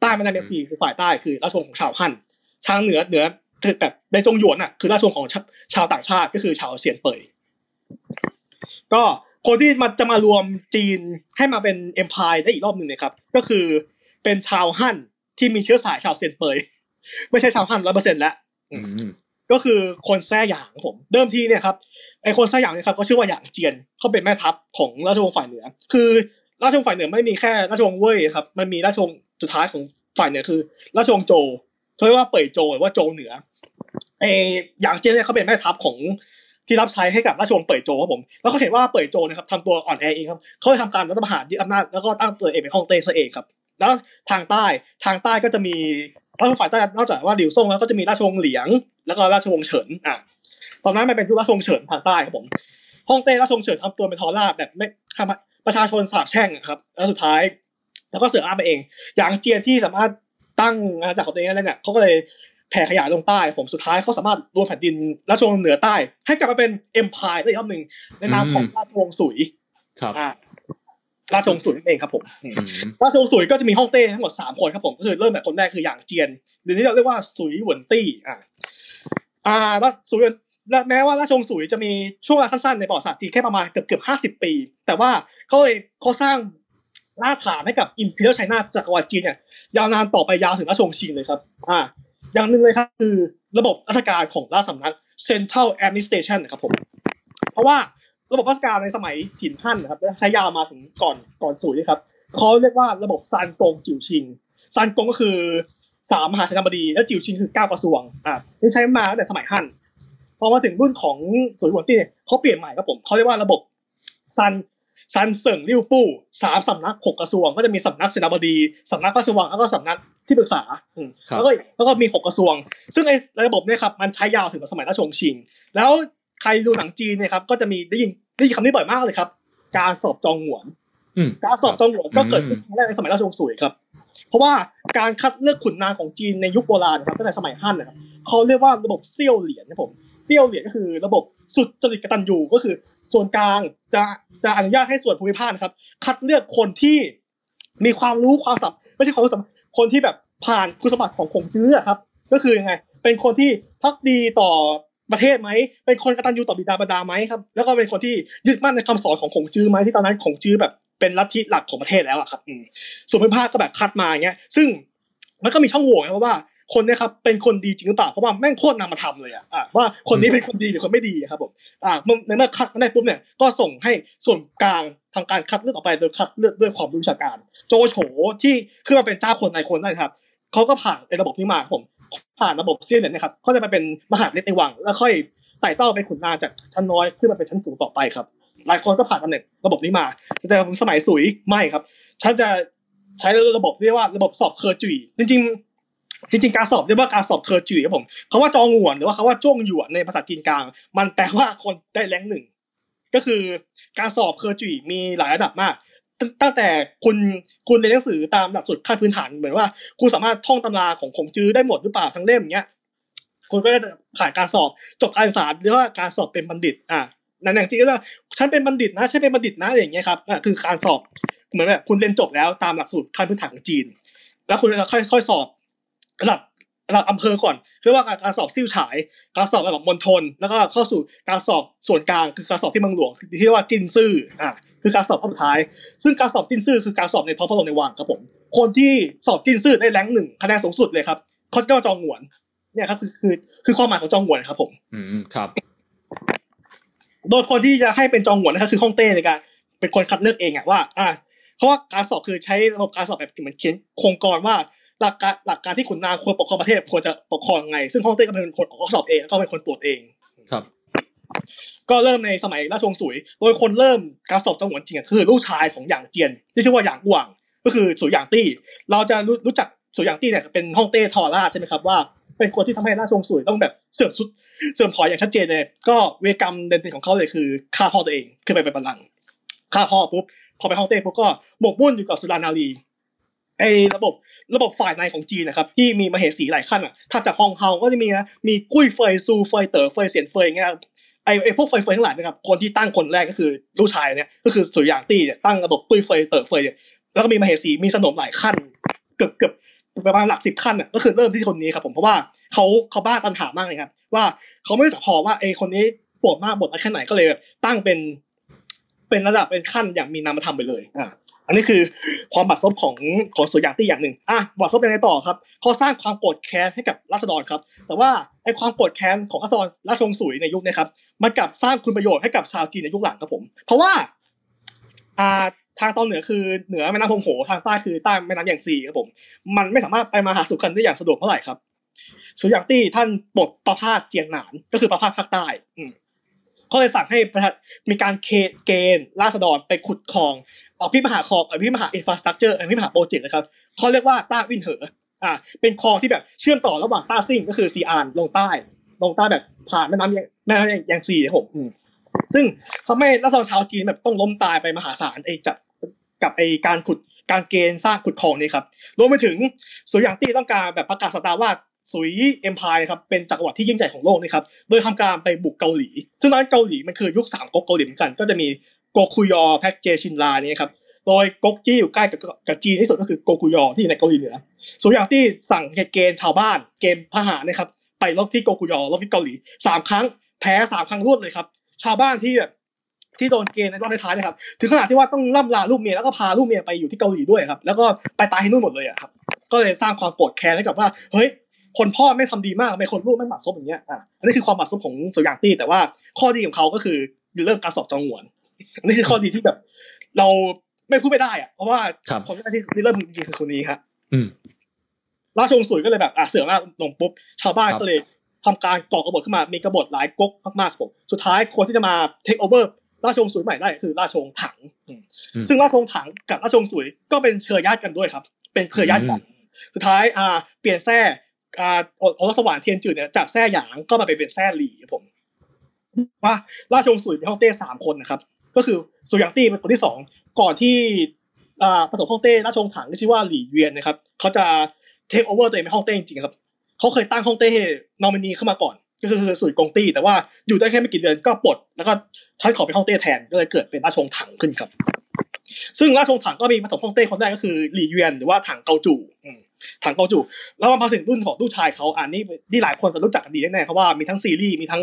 ใต้แม่น้ำแยงซีคือฝ่ายใต้คือราชวงศ์ของชาวฮั่นทางเหนือเหนือคือแบบในจงหยวนอะคือราชวงศ์ของชาชาวต่างชาติก็คือชาวเซียนเป่ยก็คนที่มาจะมารวมจีนให้มาเป็นเอ็มพายได้อีกรอบหนึ่งนะครับ ก็คือเป็นชาวฮั่นที่มีเชื้อสายชาวเซียนเปยไม่ใช่ชาวฮั่นร้อยเปอร์เซ็นต์แล้วอืม ก็คือคนแท้หยางผม เดิมทีเนี่ยครับไอคนแท้หยางเนี่ยครับก็ชื่อว่าหยางเจียนเขาเป็นแม่ทัพของราชวงศ์ฝ่ายเหนือ คือราชวงศ์ฝ่ายเหนือไม่มีแค่ราชวงศ์เว่ยครับมันมีราชวงศ์สุดท้ายของฝ่ายเหนือคือ ราชวงศ์โจเขาเรียกว่าเป่ยโจวหรือว่าโจเหนือไอหยางเจียนเนี่ยเขาเป็นแม่ทัพของที่รับใช้ให้กับราชวงศ์เป่ยโจวครับผม แล้วเขาเห็นว่าเป่ยโจวนะครับทำตัวอ่อนแอเองครับเขาเลยทำการรัฐประหารยึดอำนาจแล้วก็ตั้งตัวเองเป็นฮ่องเต้ซะเองครับ แล้วทางใต้ทางใต้ก็จะมี ราชวงศ์ฝ่ายใต้นอกจากว่าหลิวซ่งแล้วก็จะมีราชวงศ์เหลียง แล้วก็ราชวงศ์เฉินอะตอนนั้นมันเป็นยุคราชวงศ์เฉินทางใต้ครับผมฮ่องเต้ราชวงศ์เฉินทำตัวเป็นทอราบแบบไม่ทำประชาชนสาบแช่งอะครับ แล้วสุดท้าย แล้วก็เสือกอ้างไปเอง อย่างเจียนที่สามารถตั้งอาณาจักรของตัวเองได้เนี่ยเขาก็เลยแผ่ขยายลงใต้ผมสุดท้ายเขาสามารถรวมแผ่นดินราชวงศ์เหนือใต้ ให้กลับมาเป็น empire ได้อีกรอบหนึ่งในนามของราชวงศ์สุยครับอ่า ราชวงศ์สุยนั่นเองครับผมอืมราชวงศ์สุยก็จะมีฮ่องเต้ทั้งหมดสามคนครับผมก็คือเริ่มแบบคนแรกคือหยางเจียน หรือที่เราเรียกว่าสุยเหวินตี้อ่าอ่าแล้วสุยและแม้ว่าราชวงศ์สุยจะมีช่วงเวลาสั้นๆในประวัติศาสตร์จีนแค่ประมาณเกือบเกือบห้าสิบปี แต่ว่าเขาเลยเขาสร้างรากฐานให้กับอิมพีเรียลไชน่าจักรวรรดิจีนเนี่ยยาวนานต่อไปยาวถึงราชวงศ์ชิงเลยครับอ่าอย่างหนึ่งเลยครับคือระบบราชการของราชสำนัก Central Administration นะครับผม เพราะว่า ระบบราชการในสมัยฉินฮั่นนะครับใช้ยาวมาถึงก่อนก่อนสุยนะครับเขาเรียกว่าระบบซานกงจิ๋วชิงซานกงก็คือสามมหาเสนาบดีและจิ๋วชิงคือเก้ากระทรวงอะนี่ใช้มาตั้งแต่สมัยฮั่นพอมาถึงรุ่นของสุยหวนตี้เนี่ยเขาเปลี่ยนใหม่ครับผมเขาเรียกว่าระบบซันซันเสิงริ้วปู้สามสำนักหกกระทรวง ก็จะมีสำนักเสนาบดีสำนักพระราชวังแล้วก็สำนักที่ปรึกษาอืมครับแล้วก็แล้วก็มีหกกระทรวง ซึ่งไอ้ระบบเนี่ยครับมันใช้ยาวถึงสมัยราชวงศ์ชิง แล้วใครดูหนังจีนเนี่ยครับก็จะมีได้ยิน ได้ยินคำนี้บ่อยมากเลยครับ การสอบจองหวนอืมการสอบจองหวนก็เกิดขึ้นครั้งแรกในสมัยราชวงศ์สุยครับ เพราะว่าการคัดเลือกขุนนางของจีนในยุคโบราณนะครับตั้งแต่สมัยฮั่นนะครับเขาเรียกว่าระบบเซี่ยวเหรียญนะผมเซี่ยวเหรียญก็คือระบบสุดจริตกตัญญูก็คือ ส่วนกลางจะจะอนุญาตให้ส่วนภูมิภาคนะครับ คัดเลือกคนที่มีความรู้ความสามไม่ใช่ความรู้สามารถคนที่แบบผ่านคุณสมบัติของคงจื้ออะครับ ก็คือยังไง เป็นคนที่พักดีต่อ ประเทศไหม เป็นคนกตัญญูต่อบิดาบรรดาไหมครับ แล้วก็เป็นคนที่ยึดมั่นในคำสอนของคงจื้อไหมที่ตอนนั้นคงจื้อแบบเป็นลัทธิหลักของประเทศแล้วอะครับส่วนภูมิภาคก็แบบคัดมาอย่างเงี้ย ซึ่งมันก็มีช่องโหว่นะเพราะว่าคนเนี่ยครับเป็นคนดีจริงหรือเปล่าเพราะว่าแม่งโคตรนำมาทำเลยอะว่าคนนี้เป็นคนดีหรือคนไม่ดีครับผมอ่าในเมื่อคัดมาได้ปุ๊บเนี่ยก็ส่งให้ส่วนกลางทางการคัดเลือกออกไปโดยคัดเลือกด้วยความรู้วิชาการ โจโฉที่ขึ้นมาเป็นเจ้าคนนายคนได้ครับเขาก็ผ่านในระบบนี้มาครับผม ผ่านระบบเซียนเนี่ยนะครับเขาจะไปเป็นมหาเล็กในวัง แล้วค่อยไต่เต้าเป็นขุนนางจากชั้นน้อยขึ้นมาเป็นชั้นสูงต่อไปครับหลายคนก็ผ่านตำแหน่งระบบนี้มาแต่สมัยสุยไม่ครับฉันจะใช้ระบบเรียกว่าระบบสอบเคอจวี่จริงจริงๆการสอบเรียกว่าการสอบเคอจวี่ครับผมคำว่าจองหวนหรือว่าคำว่าจ้วงหยวนในภาษาจีนกลาง มันแปลว่าคนได้ rank หนึ่งก็คือการสอบเคอจวี่มีหลายระดับมาก ตั้งแต่คุณคุณเรียนหนังสือตามหลักสูตรขั้นพื้นฐานเหมือนว่าคุณสามารถท่องตำราของขงจื๊อได้หมดหรือเปล่าทั้งเล่มเนี้ยคุณก็จะผ่านการสอบจบการศึกษาเรียกว่าการสอบเป็นบัณฑิต อะนั่นอย่างจริงก็ว่าฉันเป็นบัณฑิตนะฉันเป็นบัณฑิตนะอะไรอย่างเงี้ยครับอะคือการสอบเหมือนแบบคุณเรียนจบแล้วตามหลักสูตรขั้นพื้นฐานของจีน แล้วคุณค่อยๆสอบระดับ ระดับอำเภอก่อนเรียกว่าการการสอบซิ่วฉาย การสอบระดับมณฑลแล้วก็เข้าสู่การสอบส่วนกลางคือการสอบที่เมืองหลวงที่เรียกว่าจินซื่ออะคือการสอบขั้นสุดท้าย ซึ่งการสอบจินซื่อคือการสอบในท้องพระโรงในวังครับผมคนที่สอบจินซื่อได้แรงค์หนึ่งคะแนนสูงสุดเลยครับเขาจะจองหวน เนี่ยครับคือคือคือความหมายของจองหวนครับ ผม อืมครับ โดยคนที่จะให้เป็นจองหวนนะครับคือฮ่องเต้ในการเป็นคนคัดเลือกเองอะว่า อ่าเพราะว่าการสอบคือใช้ระบบการสอบแบบเหมือนเขียนโครงกรว่า หลักการหลักการที่ขุนนางควรปกครองประเทศควรจะปกครองยังไง ซึ่งฮ่องเต้ก็เป็นคนออกข้อสอบเองแล้วก็เป็นคนตรวจเองครับ ก็เริ่มในสมัยราชวงศ์สุย โดยคนเริ่มการสอบจองหวนจริงอะคือลูกชายของหยางเจียน ที่ชื่อว่าหยางกวางก็คือสุยหยางตี้ เราจะรู้รู้จักสุยหยางตี้เนี่ยเป็นฮ่องเต้ทอราชใช่ไหมครับว่าเป็นคนที่ทำให้ราชวงศ์สุยต้องแบบเสื่อมสุดเสื่อมถอยอย่างชัดเจนเลย ก็เวรกรรมเด่นๆของเขาเลยคือฆ่าพ่อตัวเองขึ้นไปเป็นบัลลังก์ฆ่าพ่อปุ๊บพอไปฮ่องเต้ปุ๊บก็หมกมุ่นอยู่กับสุรานารี ไอ้ระบบระบบฝ่ายในของจีนนะครับที่มีมเหสีหลายขั้นอะถ้าจากฮองเฮาก็จะมีนะมีกุ้ยเฟยซูเฟยเต๋อเฟยเสียนเฟยอย่างเงี้ยครับไอไอพวกเฟยเฟยทั้งหลายนะครับคนที่ตั้งคนแรกก็คือลูกชายเนี่ยก็คือสุริยางตี้เนี่ยตั้งระบบตุ้ยเฟยเต๋อเฟยเนี่ยแล้วก็มีมเหสีมีสนมหลายขั้น เกือบเกือบประมาณหลักสิบขั้นอะก็คือเริ่มที่คนนี้ครับผมเพราะว่าเขาเขาบ้าปัญหามากเลยครับ ว่าเขาไม่รู้จักพอว่าไอ้คนนี้ปวดมากบทอะไรแค่ไหนก็เลยแบบตั้งเป็น เป็นระดับเป็นขั้นอย่างมีนามธรรมไปเลยอ่า อันนี้คือความบาดซบของของสุริยางตี้อย่างหนึ่งอะบาดซบยังไงต่อครับเขาสร้างความโกรธแค้นให้กับราษฎรครับ แต่ว่าไอ้ความโกรธแค้นของราษฎรราชวงศ์สุยในยุคนี้ครับ มันกลับสร้างคุณประโยชน์ให้กับชาวจีนในยุคหลังครับผม เพราะว่าอ่าทางตอนเหนือคือเหนือแม่น้ำฮวงโหทางใต้คือใต้แม่น้ำแยงซีครับผม มันไม่สามารถไปมาหาสู่กันได้อย่างสะดวกเท่าไหร่ครับสุยหยางตี้ท่านโปรดประพาสเจียงหนานก็คือประพาสภาคใต้ อืม เขาเลยสั่งให้ประชามีการเคเกณฑ์ราษฎรไปขุดคลองอภิมหาคลองอภิมหา infrastructure อภิมหา project นะครับเขาเรียกว่าต้ายวิ่นเหออ่าเป็นคลองที่แบบเชื่อมต่อระหว่างต้าซิ่งก็คือซีอานลงใต้ ลงใต้แบบผ่านแม่น้ำแม่น้ำแยางซีครับผมซึ่งทำให้ราษฎรชาวจีนแบบต้องล้มตายไปมหาศาลไอ้จับกับไอ้การขุดการเกณฑ์สร้างขุดคลองนี่ครับรวมไปถึงสุยหยางตี้ต้องการแบบประกาศศักดาว่า สุย empire ครับเป็นจักรวรรดิที่ยิ่งใหญ่ของโลกนี่ครับโดยทำการไปบุกเกาหลี ซึ่งตอนนั้นเกาหลีมันคือยุคสามก๊กเกาหลีเหมือนกัน ก็จะมีโกคุรยอแพ็กเจชิลลาเนี่ยครับโดยก๊กที่อยู่ใกล้กับกับจีนที่สุดก็คือโกคุรยอที่อยู่ในเกาหลีเหนือสุยหยางตี้สั่งเกณฑ์ชาวบ้านเกณฑ์ทหารนะครับไปรบที่โกคุยอรบที่เกาหลีสามครั้งแพ้สามครั้งรวดเลยครับชาวบ้านที่แบบที่โดนเกณฑ์ในรอบท้ายนะครับถึงขนาดที่ว่าต้องล่ำลาลูกเมียแล้วก็พาลูกเมียไปอยู่ที่เกาหลีด้วยครับแล้วก็ไปตายที่นู่นหมดเลยอะครับก็เลยสร้างความโกรธแค้นให้กับว่าเฮ้ย คนพ่อไม่ทำดีมากทำไมคนลูกไม่หมัดซบอย่างเงี้ยอะอันนี้คือความหมัดซบของโซยางตี้แต่ว่าข้อดีของเขาก็คือเริ่มการสอบจองหวนอันนี้คือข้อดีที่แบบ เราไม่พูดไม่ได้อะเพราะว่าครับคนที่เริ่มจริงๆคือคนนี้ครับอืมราชวงศ์สุยก็เลยแบบอะเสือมาลงปุ๊บชาวบ้านครับก็เลยทำการก่อกบฏขึ้นมา มีกบฏหลายก๊กมากๆผมสุดท้ายคนที่จะมาเทคโอเวอร์ราชวงศ์สุยใหม่ได้คือ ราชวงศ์ถัง ซึ่งราชวงศ์ถังกับราชวงศ์สุยก็เป็นเครือญาติกันด้วยครับ เป็นเครือญาติกัน สุดท้ายอ่าเปลี่ยนแท้ อ่าอรสวรรค์เทียนจืดเนี่ยจากแท้หยางก็มาเป็นเป็นแท้หลี่ผม ว่าราชวงศ์สุยมีฮ่องเต้สามคนนะครับ ก็คือสุยางตี้เป็นคนที่สองก่อนที่อผสมฮ่องเต้ราชวงศ์ถังที่ชื่อว่าหลี่เวียนนะครับเขาจะเทคโอเวอร์ตัวเองเป็นฮ่องเต้จริงๆครับเขาเคยตั้งฮ่องเต้นอมินีขึ้นมาก่อนก็คือสุยกงตี้แต่ว่าอยู่ได้แค่ไม่กี่เดือนก็ปลดแล้วก็ฉันขอเป็นฮ่องเต้แทนก็เลยเกิดเป็นราชวงศ์ถังขึ้นครับ ซึ่งราชวงศ์ถังก็มีผสมฮ่องเต้คนแรกก็คือหลี่เวียนหรือว่าถังเกาจู่ ถังเกาจูแล้วมาถึงรุ่นของลูกชายเขาอ่านนี่นี่หลายคนจะรู้จักกันดีแน่ๆเพราะว่ามีทั้งซีรีส์มีทั้ง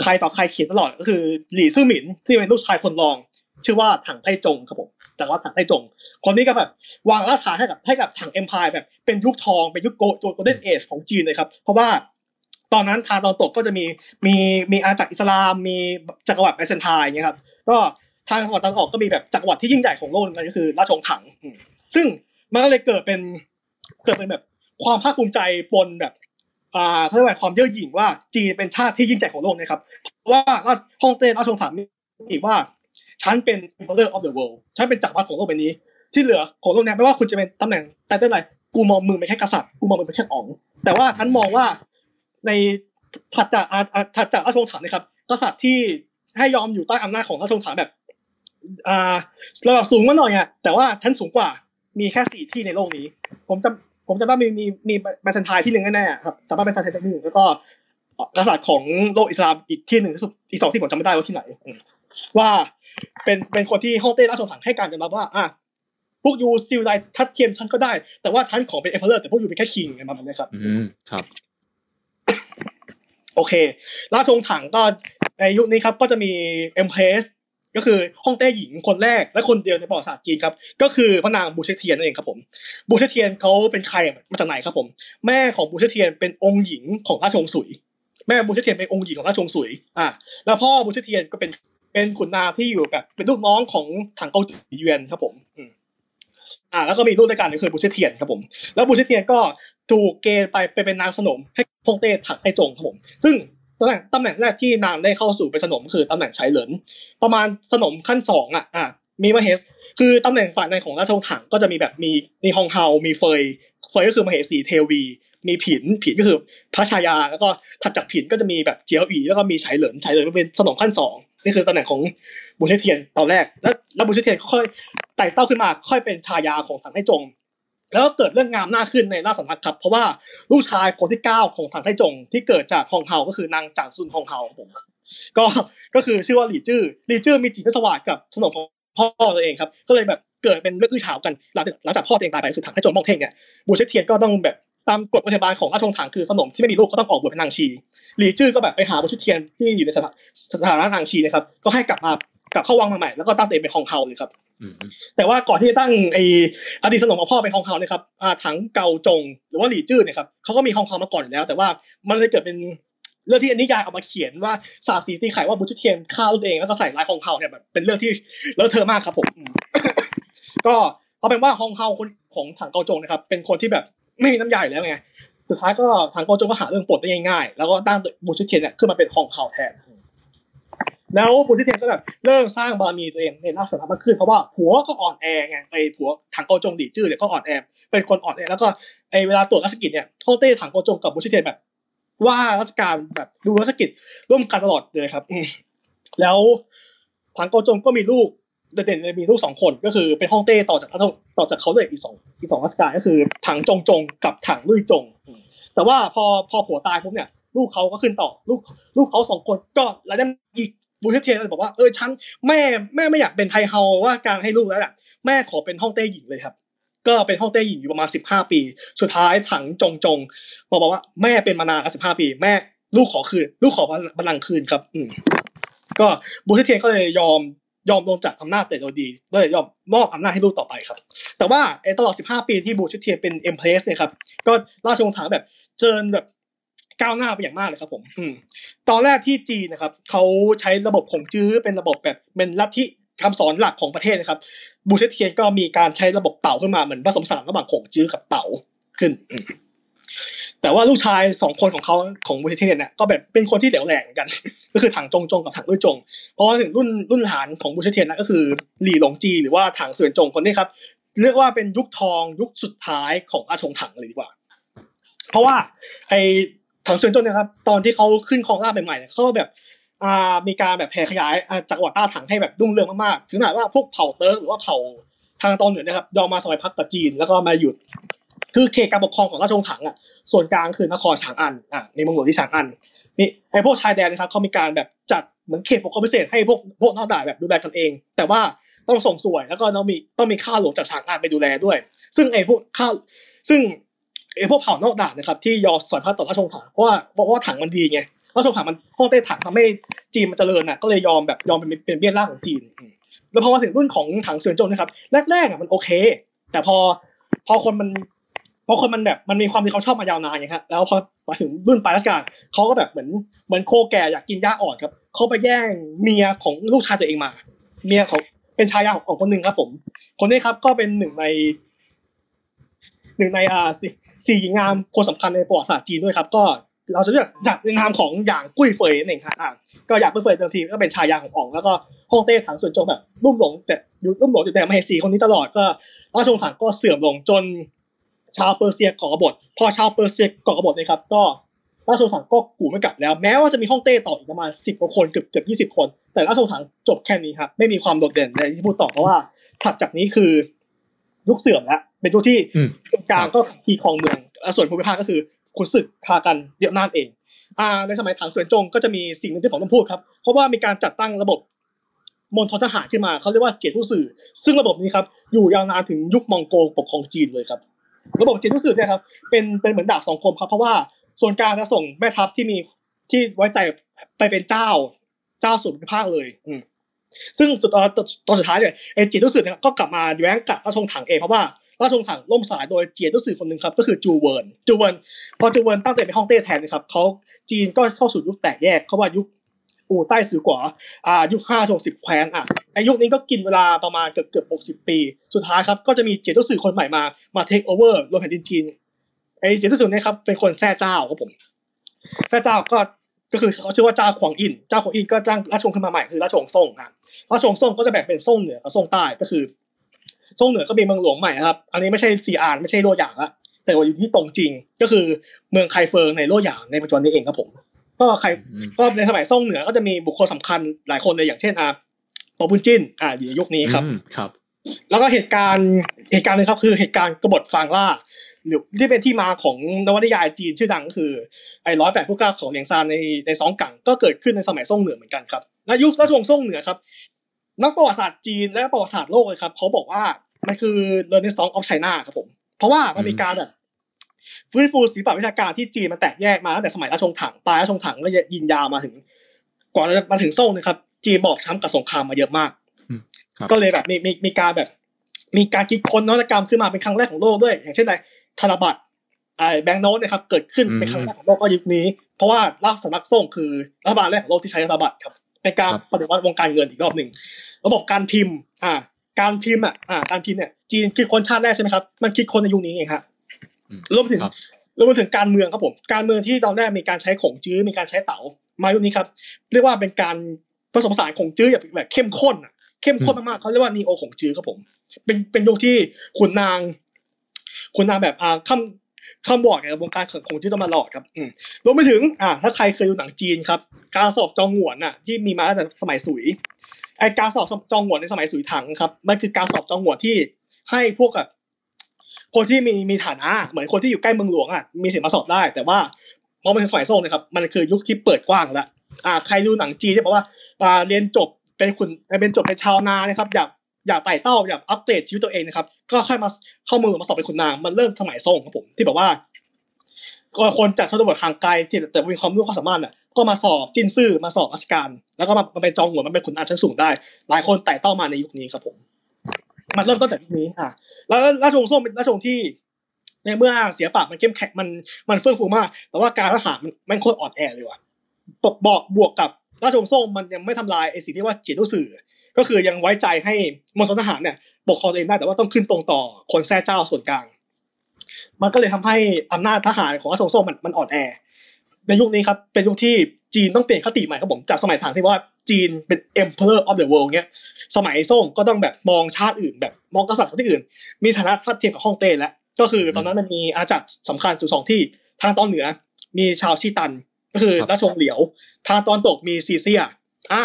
ใครต่อใครเขียนตลอดก็คือหลี่ซื่อหมินที่เป็นลูกชายคนรอง ชื่อว่าถังไทจงครับผมจากว่าถังไทจง คนนี้ก็แบบวางรากฐานให้กับให้กับถังเอ็มพายแบบเป็นยุคทองเป็นยุคโกโกลเด้นเอจของจีนเลยครับ เพราะว่าตอนนั้นทางตอนตกก็จะมีมีมีอาณาจักรอิสลาม มีจักรวรรดิไบเซนไทน์เงี้ยครับก็ทางจักรวรรดิตอนออกก็มีแบบจักรวรรดิที่ยิ่งใหญ่ของโลกนั่นก็คือราชวงศ์ถัง ซึ่งมันก็เลยเกิดเป็น เกิดเป็นแบบความภาคภูมิใจปนแบบอ่าเขาเรียกว่าความเย่อหยิ่งว่าจีนเป็นชาติที่ยิ่งใหญ่ของโลกนะครับว่าราชฮ่องเต้ราชวงศ์ถังมีว่า ฉันเป็น emperor of the world ฉันเป็นจักรวรรดิของโลกใบนี้ ที่เหลือของโลกนี้ไม่ว่าคุณจะเป็นตำแหน่งไตเติ้ลอะไรกูมองมึงเป็นแค่กษัตริย์กูมองมึงเป็นแค่อ๋องแต่ว่าฉันมองว่าในถัดจากถัดจากราชวงศ์ถังนะครับ กษัตริย์ที่ให้ยอมอยู่ใต้อำนาจของราชวงศ์ถังแบบ อ่าระดับสูงมาหน่อยอะแต่ว่าฉันสูงกว่ามีแค่สี่ที่ในโลกนี้ ผมจำ ผมจำได้มีมีมีไบแซนไทน์ที่หนึ่งแน่ๆครับจำได้ไบแซนไทน์ที่หนึ่งแล้วก็กษัตริย์ของโลกอิสลามอีกที่หนึ่งอีกสองที่ผมจำไม่ได้ว่าที่ไหนว่าเป็นเป็นคนที่ฮ่องเต้ราชวงศ์ถังให้การันตีมาว่า อะพวก you civilized ทัดเทียมฉันก็ได้ แต่ว่าฉันขอเป็น emperor แต่พวก you เป็นแค่ king ไงประมาณนี้ครับ อืมครับ โอเค ราชวงศ์ถังก็ในยุคนี้ครับ ก็จะมี empress ก็คือฮ่องเต้หญิงคนแรกและคนเดียวในประวัติศาสตร์จีนครับ ก็คือพระนางบูเชเทียนนั่นเองครับผมบูเชเทียนเขาเป็นใครมาจากไหนครับผม แม่ของบูเชเทียนเป็นองค์หญิงของราชวงศ์สุย แม่บูเชเทียนเป็นองค์หญิงของราชวงศ์สุยอ่าแล้วพ่อบูเชเทียนก็เป็นเป็นขุนนางที่อยู่แบบเป็นลูกน้องของถังเกาจู่หลี่เยวียนครับผมอ่า แล้วก็มีลูกด้วยกันก็คือบูเชเทียนครับผม แล้วบูเชเทียนก็ถูกเกณฑ์ไปไปเป็นนางสนมให้ฮ่องเต้ถังไทจงครับผม ซึ่ง ตำแหน่งตำแหน่งแรกที่นางได้เข้าสู่เป็นสนมคือตำแหน่งชายเหลินประมาณสนมขั้นสองอะอ่ามีมเหสคือตำแหน่งฝ่ายในของราชวงศ์ถังก็จะมีแบบมีมีฮองเฮา มีเฟย เฟยก็คือมเหสีเทวี มีผิน ผินก็คือพระชายา แล้วก็ถัดจากผินก็จะมีแบบเจียวอีแล้วก็มีไฉเหลินไฉเหลินเป็นสนมขั้นสองนี่คือตำแหน่งของบูเชเทียนตอนแรก แล้วแล้วบูเชเทียนค่อยไต่เต้าขึ้นมาค่อยเป็นชายาของถังไทจง แล้วเกิดเรื่องงามหน้าขึ้นในราชสำนักครับเพราะว่าลูกชายคนที่เก้าของถังไทจง ที่เกิดจากฮองเฮาก็คือนางจางซุนฮองเฮาผมก็ก็คือชื่อว่าหลี่จื้อหลี่จื้อมีจิตสวัสดิกับสนมของพ่อตัวเองครับ ก็เลยแบบเกิดเป็นเรื่องอื้อฉาวกันหลังจากหลังจากพ่อตัวเองตายไปคือถังไทจงมองเท่งเนี่ยบูเชเทียนก็ต้องแบบตามกฎปฏิบัติของราชวงศ์ถังคือสนมที่ไม่มีลูกก็ต้องออกบวชเป็นนางชีหลี่จื้อก็แบบไปหาบูเชเทียนที่อยู่ในสถาสถานะนางชีนะครับก็ให้กลับมากลับเข้าวังมาใหม่แล้วก็ตั้งตัวเองเป็นฮองเฮาเลยครับ แต่ว่าก่อนที่จะตั้งไออดีตสนมของพ่อเป็นฮองเฮาเนี่ยครับถังเกาจง หรือว่าหลี่จื้อเนี่ยครับเขาก็มีฮองเฮามาก่อนแล้ว แต่ว่ามันเลยเกิดเป็นเรื่องที่นิยายเอามาเขียนว่าสาบสีตีไข่ว่าบูชเทียนฆ่าตัวเองแล้วก็ใส่ลายฮองเฮาเนี่ยแบบเป็นเรื่องที่เลอะเทอะมากครับผมก็เอาเป็นว่าฮองเฮาคนของถังเกาจงนะครับ เป็นคนที่แบบไม่มีน้ำยาแล้วไงสุดท้ายก็ถังเกาจงก็หาเรื่องปลดได้ง่ายๆแล้วก็ตั้งบูชเทียนเนี่ยขึ้นมาเป็นฮองเฮาแทน แล้วบูชิเทนก็แบบเริ่มสร้างบารมีตัวเองในราชสำนักมากขึ้นเพราะว่าผัวก็อ่อนแอไงไอ้ผัวถังเกาจงหลี่จื้อเนี่ยก็อ่อนแอเป็นคนอ่อนแอแล้วก็ไอ้เวลาตรวจราชกิจเนี่ยฮ่องเต้ถังเกาจงกับบูเช็กเทียนแบบ ว่าราชการแบบดูราชกิจร่วมกันตลอดเลยครับแล้วถังเกาจงก็มีลูกเด่นๆมีลูกสองคนก็คือเป็นฮ่องเต้ต่อจากต่อจากเขาเลยอีกสองอีกสองรัชกาลก็คือถังจงจงกับถังรุ่ยจง แต่ว่าพอพอผัวตายปุ๊บเนี่ยลูกเขาก็ขึ้นต่อ ลูกลูกเขาสองคนก็แล้วได้อีก บูเช็กเทียนบอกว่าเออฉันแม่แม่ไม่อยากเป็นไทเฮาว่าราชการให้ลูกแล้วแหละแม่ขอเป็นฮ่องเต้หญิงเลยครับก็เป็นฮ่องเต้หญิงอยู่ประมาณสิบห้าปี สุดท้ายถังจงจงบอกบอกว่าแม่เป็นมานานแล้วสิบห้าปี แม่ลูกขอคืน ลูกขอบัลลังก์คืนครับ อืก็บูเช็กเทียนก็เลยยอมยอมลงจากอำนาจแต่โดยดีเลยยอมมอบอำนาจให้ลูกต่อไปครับ แต่ว่าตลอด 15 ปีที่บูเช็กเทียนเป็น empress เนี่ยครับก็ราชวงศ์ถังแบบเจริญแบบ ก้าวหน้าไปอย่างมากเลยครับผมอืมตอนแรกที่จีนนะครับเขาใช้ระบบขงจื๊อเป็นระบบแบบเป็นลัทธิคำสอนหลักของประเทศนะครับ บูเชเทียนก็มีการใช้ระบบเต๋าขึ้นมาเหมือนผสมสานระหว่างขงจื๊อกับเต๋าขึ้นแต่ว่าลูกชายสองคนของเขาของบูเช็กเทียนเนี่ยก็แบบเป็นคนที่เหลวแหลกเหมือนกัน ก็คือถังจงจงกับถังรุ่ยจงเพราะว่าถึงรุ่นรุ่นหลานของบูเช็กเทียนนะก็คือหลี่หลงจีหรือว่าถังเสวียนจงคนนี้ครับเรียกว่าเป็นยุคทองยุคสุดท้ายของราชวงศ์ถังเลยดีกว่า เพราะว่าไอ ถังเสวียนจงเนี่ยครับ ตอนที่เขาขึ้นครองราชใหม่ๆเขาก็แบบอ่ามีการแบบแผ่ขยายจักรวรรดิต้าถังให้แบบรุ่งเรืองมากๆ ถึงขนาดว่าพวกเผ่าเติร์กหรือว่าเผ่าทางตอนเหนือนะครับยอมมาสมัยพักกับจีนแล้วก็มาหยุด คือเขตการปกครองของราชวงศ์ถังอะ ส่วนกลางคือนครฉางอันอะในเมืองหลวงที่ฉางอันนี่ไอพวกชายแดนนะครับเขามีการแบบจัดเหมือนเขตปกครองพิเศษให้พวกพวกนอกด่านแบบดูแลกันเอง แต่ว่าต้องส่งสวยแล้วก็ต้องมีต้องมีข้าหลวงจากฉางอันไปดูแลด้วย ซึ่งไอพวกข้าซึ่ง ไอ้พวกเผ่านอกด่านนะครับที่ยอมสอยพัดต่อราชวงศ์ถังเพราะว่าเพราะว่าถังมันดีไงราชวงศ์ถังมันห้องเต้ถังทำให้จีนมันเจริญน่ะก็เลยยอมแบบยอมเป็นเป็นเบี้ยล่างของจีนแล้วพอมาถึงรุ่นของถังเสวียนจงนะครับ แรกๆอะมันโอเค แต่พอพอคนมันพราะคนมันแบบมันมีความที่เขาชอบมายาวนานไงครับแล้วพอมาถึงรุ่นปลายรัชกาลเขาก็แบบเหมือนเหมือนโคแก่อยากกินหญ้าอ่อนครับเขาไปแย่งเมียของลูกชายตัวเองมา เมียของเป็นชายาของของคนหนึ่งครับ ผม คนนี้ครับก็เป็นหนึ่งในหนึ่งในอ่า สี่หญิงงามคนสำคัญในประวัติศาสตร์จีนด้วยครับ ก็เราจะเรียกจากในนามของอย่างกุ้ยเฟยนั่นเองครับอ่าก็อย่างกุ้ยเฟยเดิมทีก็เป็นชายาของอองแล้วก็ฮ่องเต้ถังส่วนจงแบบรุ่มหลงแต่อยู่รุ่มหลงอยู่แต่มเหสีคนนี้ตลอดก็ราชวงศ์ถังก็เสื่อมลงจน ชาวเปอร์เซียก่อกบฏพอชาวเปอร์เซียก่อกบฏนะครับ ก็ราชวงศ์ถังก็กูไม่กลับแล้วแม้ว่าจะมีฮ่องเต้ต่ออีกประมาณสิบกว่าคนเกือบเกือบยี่สิบคน แต่ราชวงศ์ถังจบแค่นี้ครับไม่มีความโดดเด่นในที่พูดต่อเพราะว่าถัดจากนี้คือ ยุคเสื่อมแล้วเป็นยุคที่อืมตรงกลางก็ทีครองเมืองอะส่วนภูมิภาคก็คือขุนศึกคากันเดียวนาดเองอ่าในสมัยถังเสวียนจงก็จะมีสิ่งหนึ่งที่ผมต้องพูดครับ เพราะว่ามีการจัดตั้งระบบมณฑลทหารขึ้นมาเขาเรียกว่าเจียตู้สื่อ ซึ่งระบบนี้ครับอยู่ยาวนานถึงยุคมองโกปกครองจีนเลยครับ ระบบเจียตู้สื่อเนี่ยครับเป็นเป็นเหมือนดาบสองคมครับ เพราะว่าส่วนกลางจะส่งแม่ทัพที่มีที่ไว้ใจไปเป็นเจ้าเจ้าส่วนภูมิภาคเลย อืม ซึ่งสุดตอนตอนสุดท้ายเนี่ยไอ้เจียตู้สื่อเนี่ยก็กลับมาแย้งกับราชวงศ์ถังเองเพราะว่าราชวงศ์ถังล่มสลายโดยเจียตู้สื่อคนหนึ่งครับก็คือจูเวิร์นจูเวิร์นพอจูเวิร์นตั้งแตัวเป็นฮ่องเต้แทนนะครับเขาจีนก็เข้าสู่ยุคแตกแยกเขาว่ายุคอู่ไต้สือกั๋วอ่ายุคห้าวงศ์สิบแคว้นอะไอยุคนี้ก็กินเวลาประมาณเกือบเกือบหกสิบปี สุดท้ายครับก็จะมีเจียตู้สื่อคนใหม่มามาเทคโอเวอร์รวมแผ่นดินจีนไอเจียตู้สื่อเนี่ยครับเป็นคนแซ่เจ้าครับผมแซ่เจ้าก็ ก็คือเขาชื่อว่าเจ้าขวางอิน เจ้าขวางอินก็ตั้งราชวงศ์ขึ้นมาใหม่คือราชวงศ์ซ่งอะราชวงศ์ซ่งก็จะแบ่งเป็นซ่งเหนือกับซ่งใต้ก็คือซ่งเหนือก็มีเมืองหลวงใหม่นะครับ อันนี้ไม่ใช่ซีอานไม่ใช่โลหยางละแต่ว่าอยู่ที่ตรงจริงก็คือเมืองไคเฟิงในโลหยางในปัจจุบันนี้เองครับผม ก็ใครอืมก็ในสมัยซ่งเหนือก็จะมีบุคคลสำคัญหลายคนเลยอย่างเช่นอ่าปอบุญจิ้นอ่าอยู่ในยุคนี้ครับอืมครับ แล้วก็เหตุการณ์เหตุการณ์หนึงครับคือเหตุการณ์กบฏฟางล่า หรือที่เป็นที่มาของนวนิยายจีนชื่อดังก็คือไอ้ร้อยแปดผู้กล้าของเหลียงซานในในสองกังก็เกิดขึ้นในสมัยซ่งเหนือเหมือนกันครับในยุคราชวงศ์ซ่งเหนือครับนักประวัติศาสตร์จีนและประวัติศาสตร์โลกเลยครับเขาบอกว่ามันคือ Renaissance of China ครับผม เพราะว่ามันมีการแบบฟื้นฟูศิลปวิชาการที่จีนมันแตกแยกมาตั้งแต่สมัยราชวงศ์ถังปลายราชวงศ์ถังก็ยินยาวมาถึง กว่าจะมาถึงซ่งนะครับ จีนบอกช้ำกับสงครามมาเยอะมากอืมครับก็เลยแบบมีมีมีการแบบ มีการคิดค้นนวัตกรรมขึ้นมาเป็นครั้งแรกของโลกด้วย อย่างเช่นอะไรธนบัตรไอ้แบงก์โน้ตนะครับเกิดขึ้นเป็นครั้งแรกของโลกก็ยุคนี้ เพราะว่าราชสำนักส่งคือรัฐบาลแรกของโลกที่ใช้ธนบัตรครับเป็นการครับปฏิวัติวงการเงินอีกรอบหนึ่งระบบการพิมพ์อ่าการพิมพ์อะอ่าการพิมพ์เนี่ยจีนคิดค้นชาติแรกใช่ไหมครับมันคิดค้นในยุคนี้เองครับอืมรวมถึงครับรวมถึงการเมืองครับผมการเมืองที่ตอนแรกมีการใช้ขงจื้อมีการใช้เต๋ามายุคนี้ครับเรียกว่าเป็นการผสมผสานขงจื้อแบบแบบเข้มข้นอะเข้มข้นมากๆเขาเรียกว่านีโอขงจื้อครับผม เป็นเป็นยุคที่ขุนนางขุนนางแบบอ่าคำคำบอกกับวงการของจื้อตลอดครับอืมรวมไปถึงอ่าถ้าใครเคยดูหนังจีนครับ การสอบจองหวนอะ ที่มีมาตั้งแต่สมัยสุยไอการสอบจองหวนในสมัยสุยถังครับมันคือการสอบจองหวนที่ให้พวกแบบคนที่มีมีฐานะเหมือนคนที่อยู่ใกล้เมืองหลวงอะมีสิทธิ์มาสอบได้ แต่ว่าพอมาถึงสมัยซ่งเนะครับมันคือยุคที่เปิดกว้างแล้วอ่าใครดูหนังจีนที่บอกว่าอ่าเรียนจบเป็นคุณเป็นจบเป็นชาวนานะครับ อยาก อยากไต่เต้าอยากอัปเดตชีวิตตัวเองนะครับ ก็ค่อยมาเข้ามือมาสอบเป็นคุณนางมันเริ่มสมัยซ่งครับผมที่แบบว่าคนจากชนบทห่างไกลที่แต่มีความรู้ความสามารถน่ะก็มาสอบจินซื่อมาสอบราชการ แล้วก็มาเป็นจองหัวมันเป็นขุนนางชั้นสูงได้ หลายคนไต่เต้ามาในยุคนี้ครับผมมันเริ่มต้นจากยุคนี้อะแล้วราชวงศ์ซ่งเป็นราชวงศ์ที่ในเมื่อเสียปากมันเข้มแข็งมันมันเฟื่องฟูมาก แต่ว่าการทหารมันมันโคตรอ่อนแอเลยว่ะบอกบวกกับ ราชวงศ์ซ่งมันยังไม่ทำลายไอ้สิ่งที่ว่าเจียนรู้สื่อ ก็คือยังไว้ใจให้มณฑลทหารเนี่ยปกครองตัวเองได้แต่ว่าต้องขึ้นตรงต่อคนแท้เจ้าส่วนกลาง มันก็เลยทำให้อำนาจทหารของราชวงศ์ซ่งมันมันอ่อนแอ ในยุคนี้ครับเป็นยุคที่จีนต้องเปลี่ยนคติใหม่ครับผมจากสมัยทางที่ว่าจีนเป็น emperor of the world เนี้ยสมัยซ่งก็ต้องแบบมองชาติอื่น แบบมองกษัตริย์ที่อื่น มีฐานะทัดเทียมกับฮ่องเต้แล้วก็คือตอนนั้นมันมีอาจักรสำคัญอยู่สองที่ทางตอนเหนือ มีชาวชีตัน ก็คือครับราชวงศ์เหลียว ทางตอนตกมีซีเซีย อ่า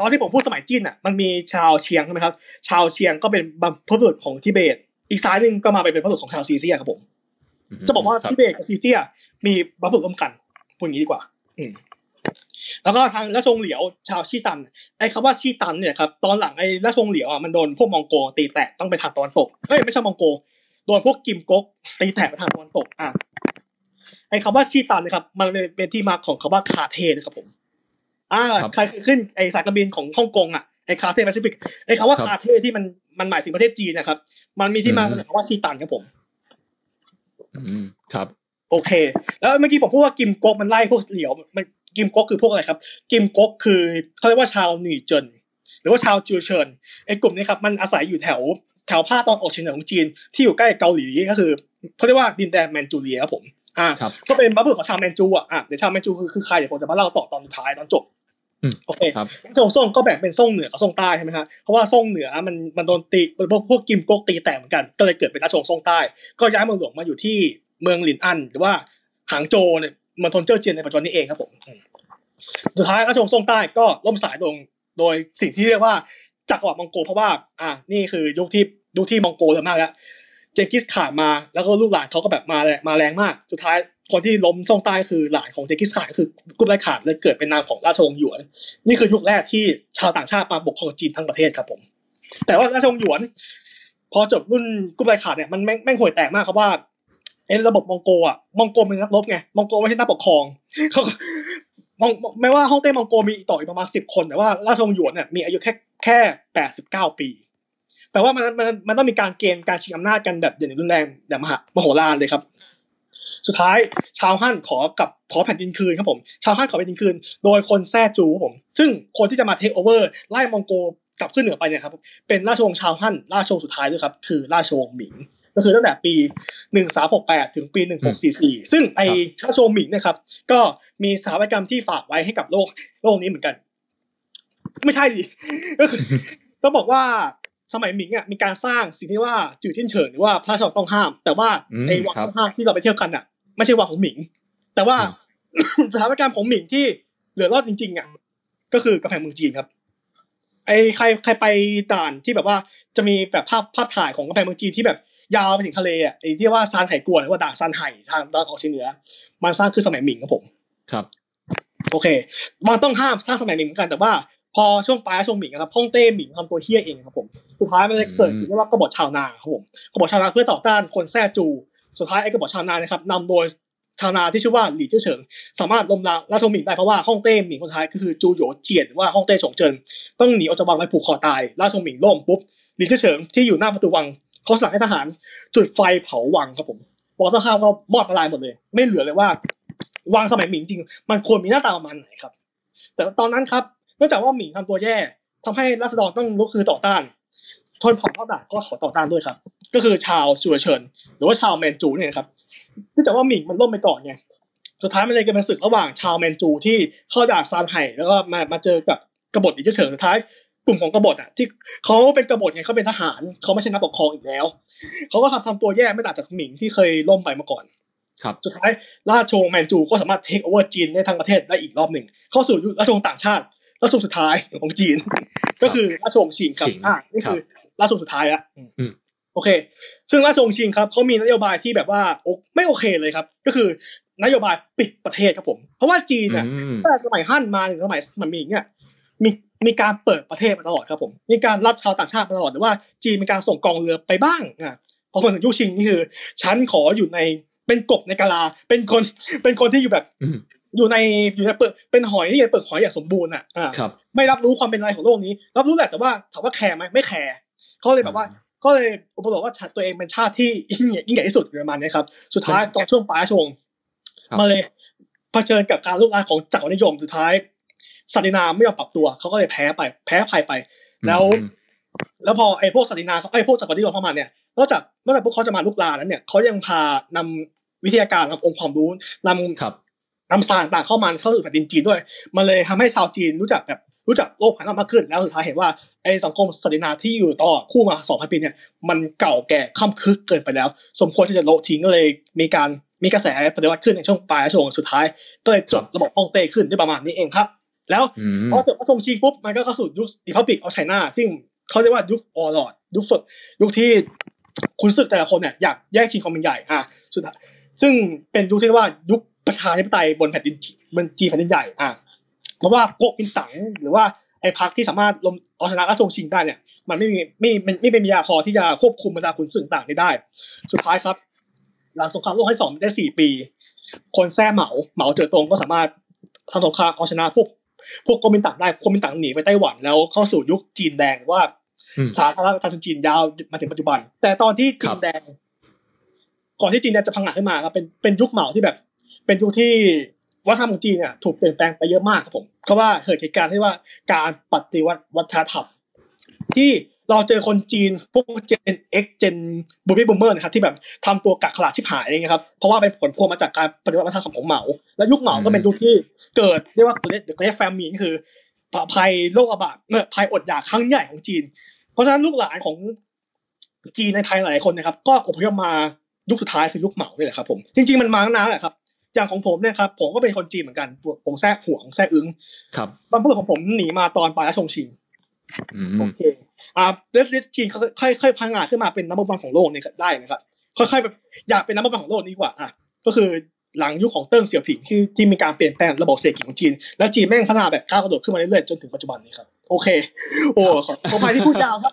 ตอนที่ผมพูดสมัยจีนอะ มันมีชาวเชียงใช่ไหมครับ ชาวเชียงก็เป็นบรรพบุรุษของทิเบต อีกซ้ายหนึ่งก็มาเป็นบรรพบุรุษของชาวซีเซียครับผม จะบอกว่าครัทิเบตกับซีเซีย มีบรรพบุรุษร่วมกันพูดอย่างนี้ดีกว่า อืมแล้วก็ทางราชวงศ์เหลียวชาวชีตันไอ้คำว่าชีตันเนี่ยครับตอนหลังไอ้ราชวงศ์เหลียวอะมันโดนพวกมองโกลตีแตกต้องไปทางตะวันตกเอ้ยไม่ใช่มองโกลโดนพวกกิมก๊กตีแตกไปทางตะวันตกอะ ไอ้คำว่าชีตันนะครับ มันเป็นเป็นที่มาของคำว่า Cathay นะครับผมอ่าครับใครขึ้นไอ้สายการบินของฮ่องกงอะไอ้ Cathay Pacific ไอ้คำว่าครับ Cathay ที่มันมันหมายถึงประเทศจีนนะครับ มันมีที่มาอืมจากคำว่าชีตันครับผม อืมครับ โอเค แล้วเมื่อกี้ผมพูดว่ากิมก๊กมันไล่พวกเหลียว มันกิมก๊กคือพวกอะไรครับ กิมก๊กคือเขาเรียกว่าชาวหนีเจินหรือว่าชาวจิวเชินไอ้กลุ่มนี้ครับมันอาศัยอยู่แถวแถวภาคตะวันออกเฉียงเหนือของจีนที่อยู่ใกล้เกาหลีก็คือเขาเรียกว่าดินแดนแมนจูเรียครับผม อ่าครับก็เป็นบรรพบุรุษของชาวแมนจูอะอะเดี๋ยวชาวแมนจูคือคือใครเดี๋ยวผมจะมาเล่าต่อตอนสุดท้ายตอนจบอืมโอเคครับทรงส่งก็แบ่งเป็นส่งเหนือกับส่งใต้ใช่ไหมฮะเพราะว่าส่งเหนือมันมันโดนตีพวกพวกกิมก๊กตีแตกเหมือนกันก็เลยเกิดเป็นราชวงศ์ส่งใต้ ก็ย้ายเมืองหลวงมาอยู่ที่เมืองหลินอันหรือว่าหางโจวเนี่ยมณฑลเจิ้อเจียนในปัจจุบันนี้เองครับผมอืมสุดท้ายราชวงศ์ส่งใต้ก็ล่มสายลงโดยสิ่งที่เรียกว่าจักรวรรดิมองโกเพราะว่า อะนี่คือยุคที่ยุคที่มองโกเยอะมากแล้ว เจงกิสข่านมาแล้วก็ลูกหลานเขาก็แบบมาแรงมาแรงมาก สุดท้ายคนที่ล้มส่งใต้คือหลานของเจงกิสข่านคือกุบไลข่านเลยเกิดเป็นนามของราชวงศ์หยวน นี่คือยุคแรกที่ชาวต่างชาติมาปกครองจีนทั้งประเทศครับผม แต่ว่าราชวงศ์หยวน พอจบรุ่นกุบไลข่านเนี่ยมันแม่งแม่งห่วยแตกมากครับว่าไอ้ระบบมองโกอะมองโกเป็นนักรบไงมองโกไม่ใช่นักปกครองเขามองไม่ว่าฮ่องเต้มองโกมีต่ออีกประมาณสิบคนแต่ว่าราชวงศ์หยวนเนี่ยมีอายุแค่แค่แปดสิบเก้าปี แต่ว่ามันมันมันต้องมีการเกณฑ์การชิงอำนาจกันแบบอย่างรุนแรงแบบมหามโหฬารเลยครับ สุดท้ายชาวฮั่นขอกับขอแผ่นดินคืนครับผม ชาวฮั่นขอแผ่นดินคืน โดยคนแท้จูครับผม ซึ่งคนที่จะมาเทคโอเวอร์ไล่มองโกกลับขึ้นเหนือไปเนี่ยครับเป็นราชวงศ์ชาวฮั่นราชวงศ์สุดท้ายด้วยครับคือราชวงศ์หมิงก็คือตั้งแต่ปี 1368 ถึงปี 1644 ซึ่งไอราชวงศ์หมิงเนะครับ ก็มีสถาปัตยกรรมที่ฝากไว้ให้กับโลกโลกนี้เหมือนกัน ไม่ใช่ดิก็คือต้องบอกว่า สมัยหมิงอะมีการสร้างสิ่งที่ว่าจือจิ้นเฉิงหรือว่าพระราชวังต้องห้าม แต่ว่าอืมไอ้วังครับต้องห้ามที่เราไปเที่ยวกันอะ ไม่ใช่วังของหมิง แต่ว่าสถาปัตยกรรมของหมิงที่เหลือรอดจริงๆอะก็คือกำแพงเมืองจีนครับ ไอ้ใครใครไปด่านที่แบบว่าจะมีแบบภาพภาพถ่ายของกำแพงเมืองจีนที่แบบยาวไปถึงทะเลอะไอ้ที่ว่าซานไห่กวนหรือว่าด่านซานไห่ทางตอนออกเฉียงเหนือมันสร้างขึ้นสมัยหมิงครับผมครับ โอเคมันต้องห้ามสร้างสมัยหมิงเหมือนกันแต่ว่า พอช่วงปลายช่วงหมิงอะครับฮ่องเต้หมิงทำตัวเฮี้ยเองครับผมสุดท้ายมันเลยเกิดสิ่งที่เรียกว่ากบฏชาวนาครับผมกบฏชาวนาเพื่อต่อต้านคนแท้จู สุดท้ายไอ้กบฏชาวนานะครับนำโดยชาวนาที่ชื่อว่าหลี่เจิ้อเฉิง สามารถล้มล้างราชวงศ์หมิงได้เพราะว่าฮ่องเต้หมิงคนท้ายก็คือจูโหยเจียนหรือว่าฮ่องเต้ฉงเจินต้องหนีออกจากวังไปผูกคอตายราชวงศ์หมิงล่มปุ๊บหลี่เจิ้อเฉิงที่อยู่หน้าประตูวังเขาสั่งให้ทหารจุดไฟเผาวังครับผมวังต้องห้ามก็มอดละลายหมดเลย ไม่เหลือเลยว่าวังสมัยหมิงจริง มันควรมีหน้าตาประมาณไหนครับ แต่ตอนนั้นครับเนื่องจากว่าหมิงทำตัวแย่ทำให้รัษฎรต้องลุกคือต่อต้านทนผ่อนรอบด่านก็ขอต่อต้านด้วยครับ ก็คือชาวชัวเฉินหรือว่าชาวแมนจูเนี่ยครับเนื่องจากว่าหมิงมันล่มไปก่อนไงสุดท้ายมันเลยเกิดเป็นศึกระหว่างชาวแมนจูที่เข้าด่านซานไห่แล้วก็มามาเจอกับกบฏอีกเฉิงสุดท้ายกลุ่มของกบฏอะที่เขาเป็นกบฏไงเขาเป็นทหารเขาไม่ใช่นักปกครองอีกแล้วเขาก็ทำทำตัวแย่ไม่ต่างจากหมิงที่เคยล่มไปมาก่อนครับสุดท้ายราชวงศ์แมนจูก็สามารถเทคโอเวอร์จีนได้ทั้งประเทศได้อีกรอบหนึ่งเข้าสู่ยุคราชวงศ์ต่างชาติ ราชวงศ์สุดท้ายของจีน ก็คือราชวงศ์ชิงครับชิงอ่านี่คือราชวงศ์สุดท้ายละอืมโอเค ซึ่งราชวงศ์ชิงครับเขามีนโยบายที่แบบว่าโอไม่โอเคเลยครับ ก็คือนโยบายปิดประเทศครับผม เพราะว่าจีนเนี่ยอืมตั้งแต่สมัยฮั่นมาถึงสมัยสมัยหมิงเนี่ยมีมีการเปิดประเทศมาตลอดครับผม มีการรับชาวต่างชาติมาตลอดหรือว่าจีนมีการส่งกองเรือไปบ้างอะพอมาถึงยุคชิงนี่คือ ฉันขออยู่ในเป็นกบในกะลา เป็นคนเป็นคนที่อยู่แบบ อืมอยู่ในอยู่ในเปิดเป็นหอยที่อยู่ในเปิดหอยอย่างสมบูรณ์อะอ่าครับไม่รับรู้ความเป็นอะไรของโลกนี้ รับรู้แหละแต่ว่าถามว่าแคร์ไหมไม่แคร์เขาเลยแบบว่าก็เลยอุปโลกว่าชาติตัวเองเป็นชาติที่ยิ่งใหญ่ยิ่งใหญ่ที่สุดประมาณนี้ครับ สุดท้ายตอนช่วงปลายช่วงครับมาเลยเผชิญกับการลุกลามของจักรวรรดินิยมสุดท้ายสัตดินาไม่ยอมปรับตัวเขาก็เลยแพ้ไป แพ้ภัยไป แล้วอืมแล้วพอไอ้พวกสัตดินาเขาไอ้พวกจักรวรรดินิยมเข้ามาเนี่ยนอกจากนอกจากพวกเขาจะมาลุกลานแล้วเนี่ยเขายังพานำวิทยาการนำองค์ความรู้นำครับ นำสารต่างๆเข้ามาเข้าสู่แผ่นดินจีนด้วย มันเลยทำให้ชาวจีนรู้จักแบบรู้จักโลกภายนอกมากขึ้น แล้วสุดท้ายเห็นว่าไอ้สังคมสตินาที่อยู่ต่อคู่มา2,000ปีเนี่ยมันเก่าแก่ค่ำคึกเกินไปแล้ว สมควรที่จะโละทิ้งก็เลยมีการมีกระแสปฏิวัติขึ้นในช่วงปลายและช่วงสุดท้ายก็เลยจบระบบฮ่องเต้ขึ้นได้ประมาณนี้เองครับ แล้วอืมพอจบพระชงชิงปุ๊บมันก็เข้าสู่ยุคดิพับบิกออฟไชน่าซึ่งเขาเรียกว่ายุคออร์ลอดยุคฝึกยุคที่คุณศึกแต่ละคนเนี่ยอยากแย่งชิงความเป็นใหญ่อะสุดท้ายซึ่งเป็นยุคที่เรียกว่ายุค ประชาธิปไตยบนแผ่นดินจีบนจีนแผ่นดินใหญ่อะเพราะว่าโกะมินตั๋งหรือว่าไอ้พรรคที่สามารถลมเอาชนะราชวงศ์ชิงได้เนี่ย มันไม่มีไม่ไม่ไม่เป็นมียาพอที่จะควบคุมบรรดาขุนศึกต่างๆนี้ได้ สุดท้ายครับ หลังสงครามโลกครั้งที่สองได้สี่ปี คนแท้เหมาเหมาเจ๋อตงก็สามารถทำสงครามเอาชนะพวกพวกโกมินตั๋งได้โกมินตั๋งหนีไปไต้หวันแล้วเข้าสู่ยุคจีนแดงหรือว่าอืมสาธารณรัฐประชาชนจีนยาวมาถึงปัจจุบัน แต่ตอนที่จีครันบแดง ก่อนที่จีนแดงจะพังงาดขึ้นมาครับเป็นเป็นยุคเหมาที่แบบ เป็นยุคที่วัฒนธรรมของจีนเนี่ยถูกเปลี่ยนแปลงไปเยอะมากครับผมเพราะว่าเกิดเหตุการณ์ที่ว่าการปฏิวัติวัฒนธรรมที่เราเจอคนจีนพวกเจน X เจนbaby boomer นะครับที่แบบทำตัวกักขฬะชิบหายอะไรเงี้ยครับเพราะว่าเป็นผลพวงมาจากการปฏิวัติวัฒนธรรมของเหมา และยุคเหมาก็เป็นยุคที่เกิดเรียกว่า Great Famine คือภัยโรคระบาดเมื่อภัยอดอยากครั้งใหญ่ของจีน เพราะฉะนั้นลูกหลานของจีนในไทยหลายคนนะครับ ก็อพยพมายุคสุดท้ายคือยุคเหมานี่แหละครับผมจริงๆมันมาตั้งนานแล้วแหละครับ อย่างของผมเนี่ยครับผมก็เป็นคนจีนเหมือนกัน ผมแซ่หวงแซ่อึ้งครับบรรพบุรุษของผมหนีมาตอนปลายราชวงศ์ชิงอืโอมเคอ่าเดสลิสจีนเขาค่อยค่อยพังงาดขึ้นมาเป็น number one ของโลกเนี่ยได้นะครับค่อยๆแบบอยากเป็น number one ของโลกนี้ดีกว่าอะก็คือหลังยุคของเติ้งเสี่ยวผิงที่ที่มีการเปลี่ยนแปลงระบบเศรษฐกิจของจีน แล้วจีนแม่งพัฒนาแบบก้าวกระโดดขึ้นมาเรื่อยๆจนถึงปัจจุบันนี้ครับ โอเค โอ้ขอขออภัยที่พูดยาวครับ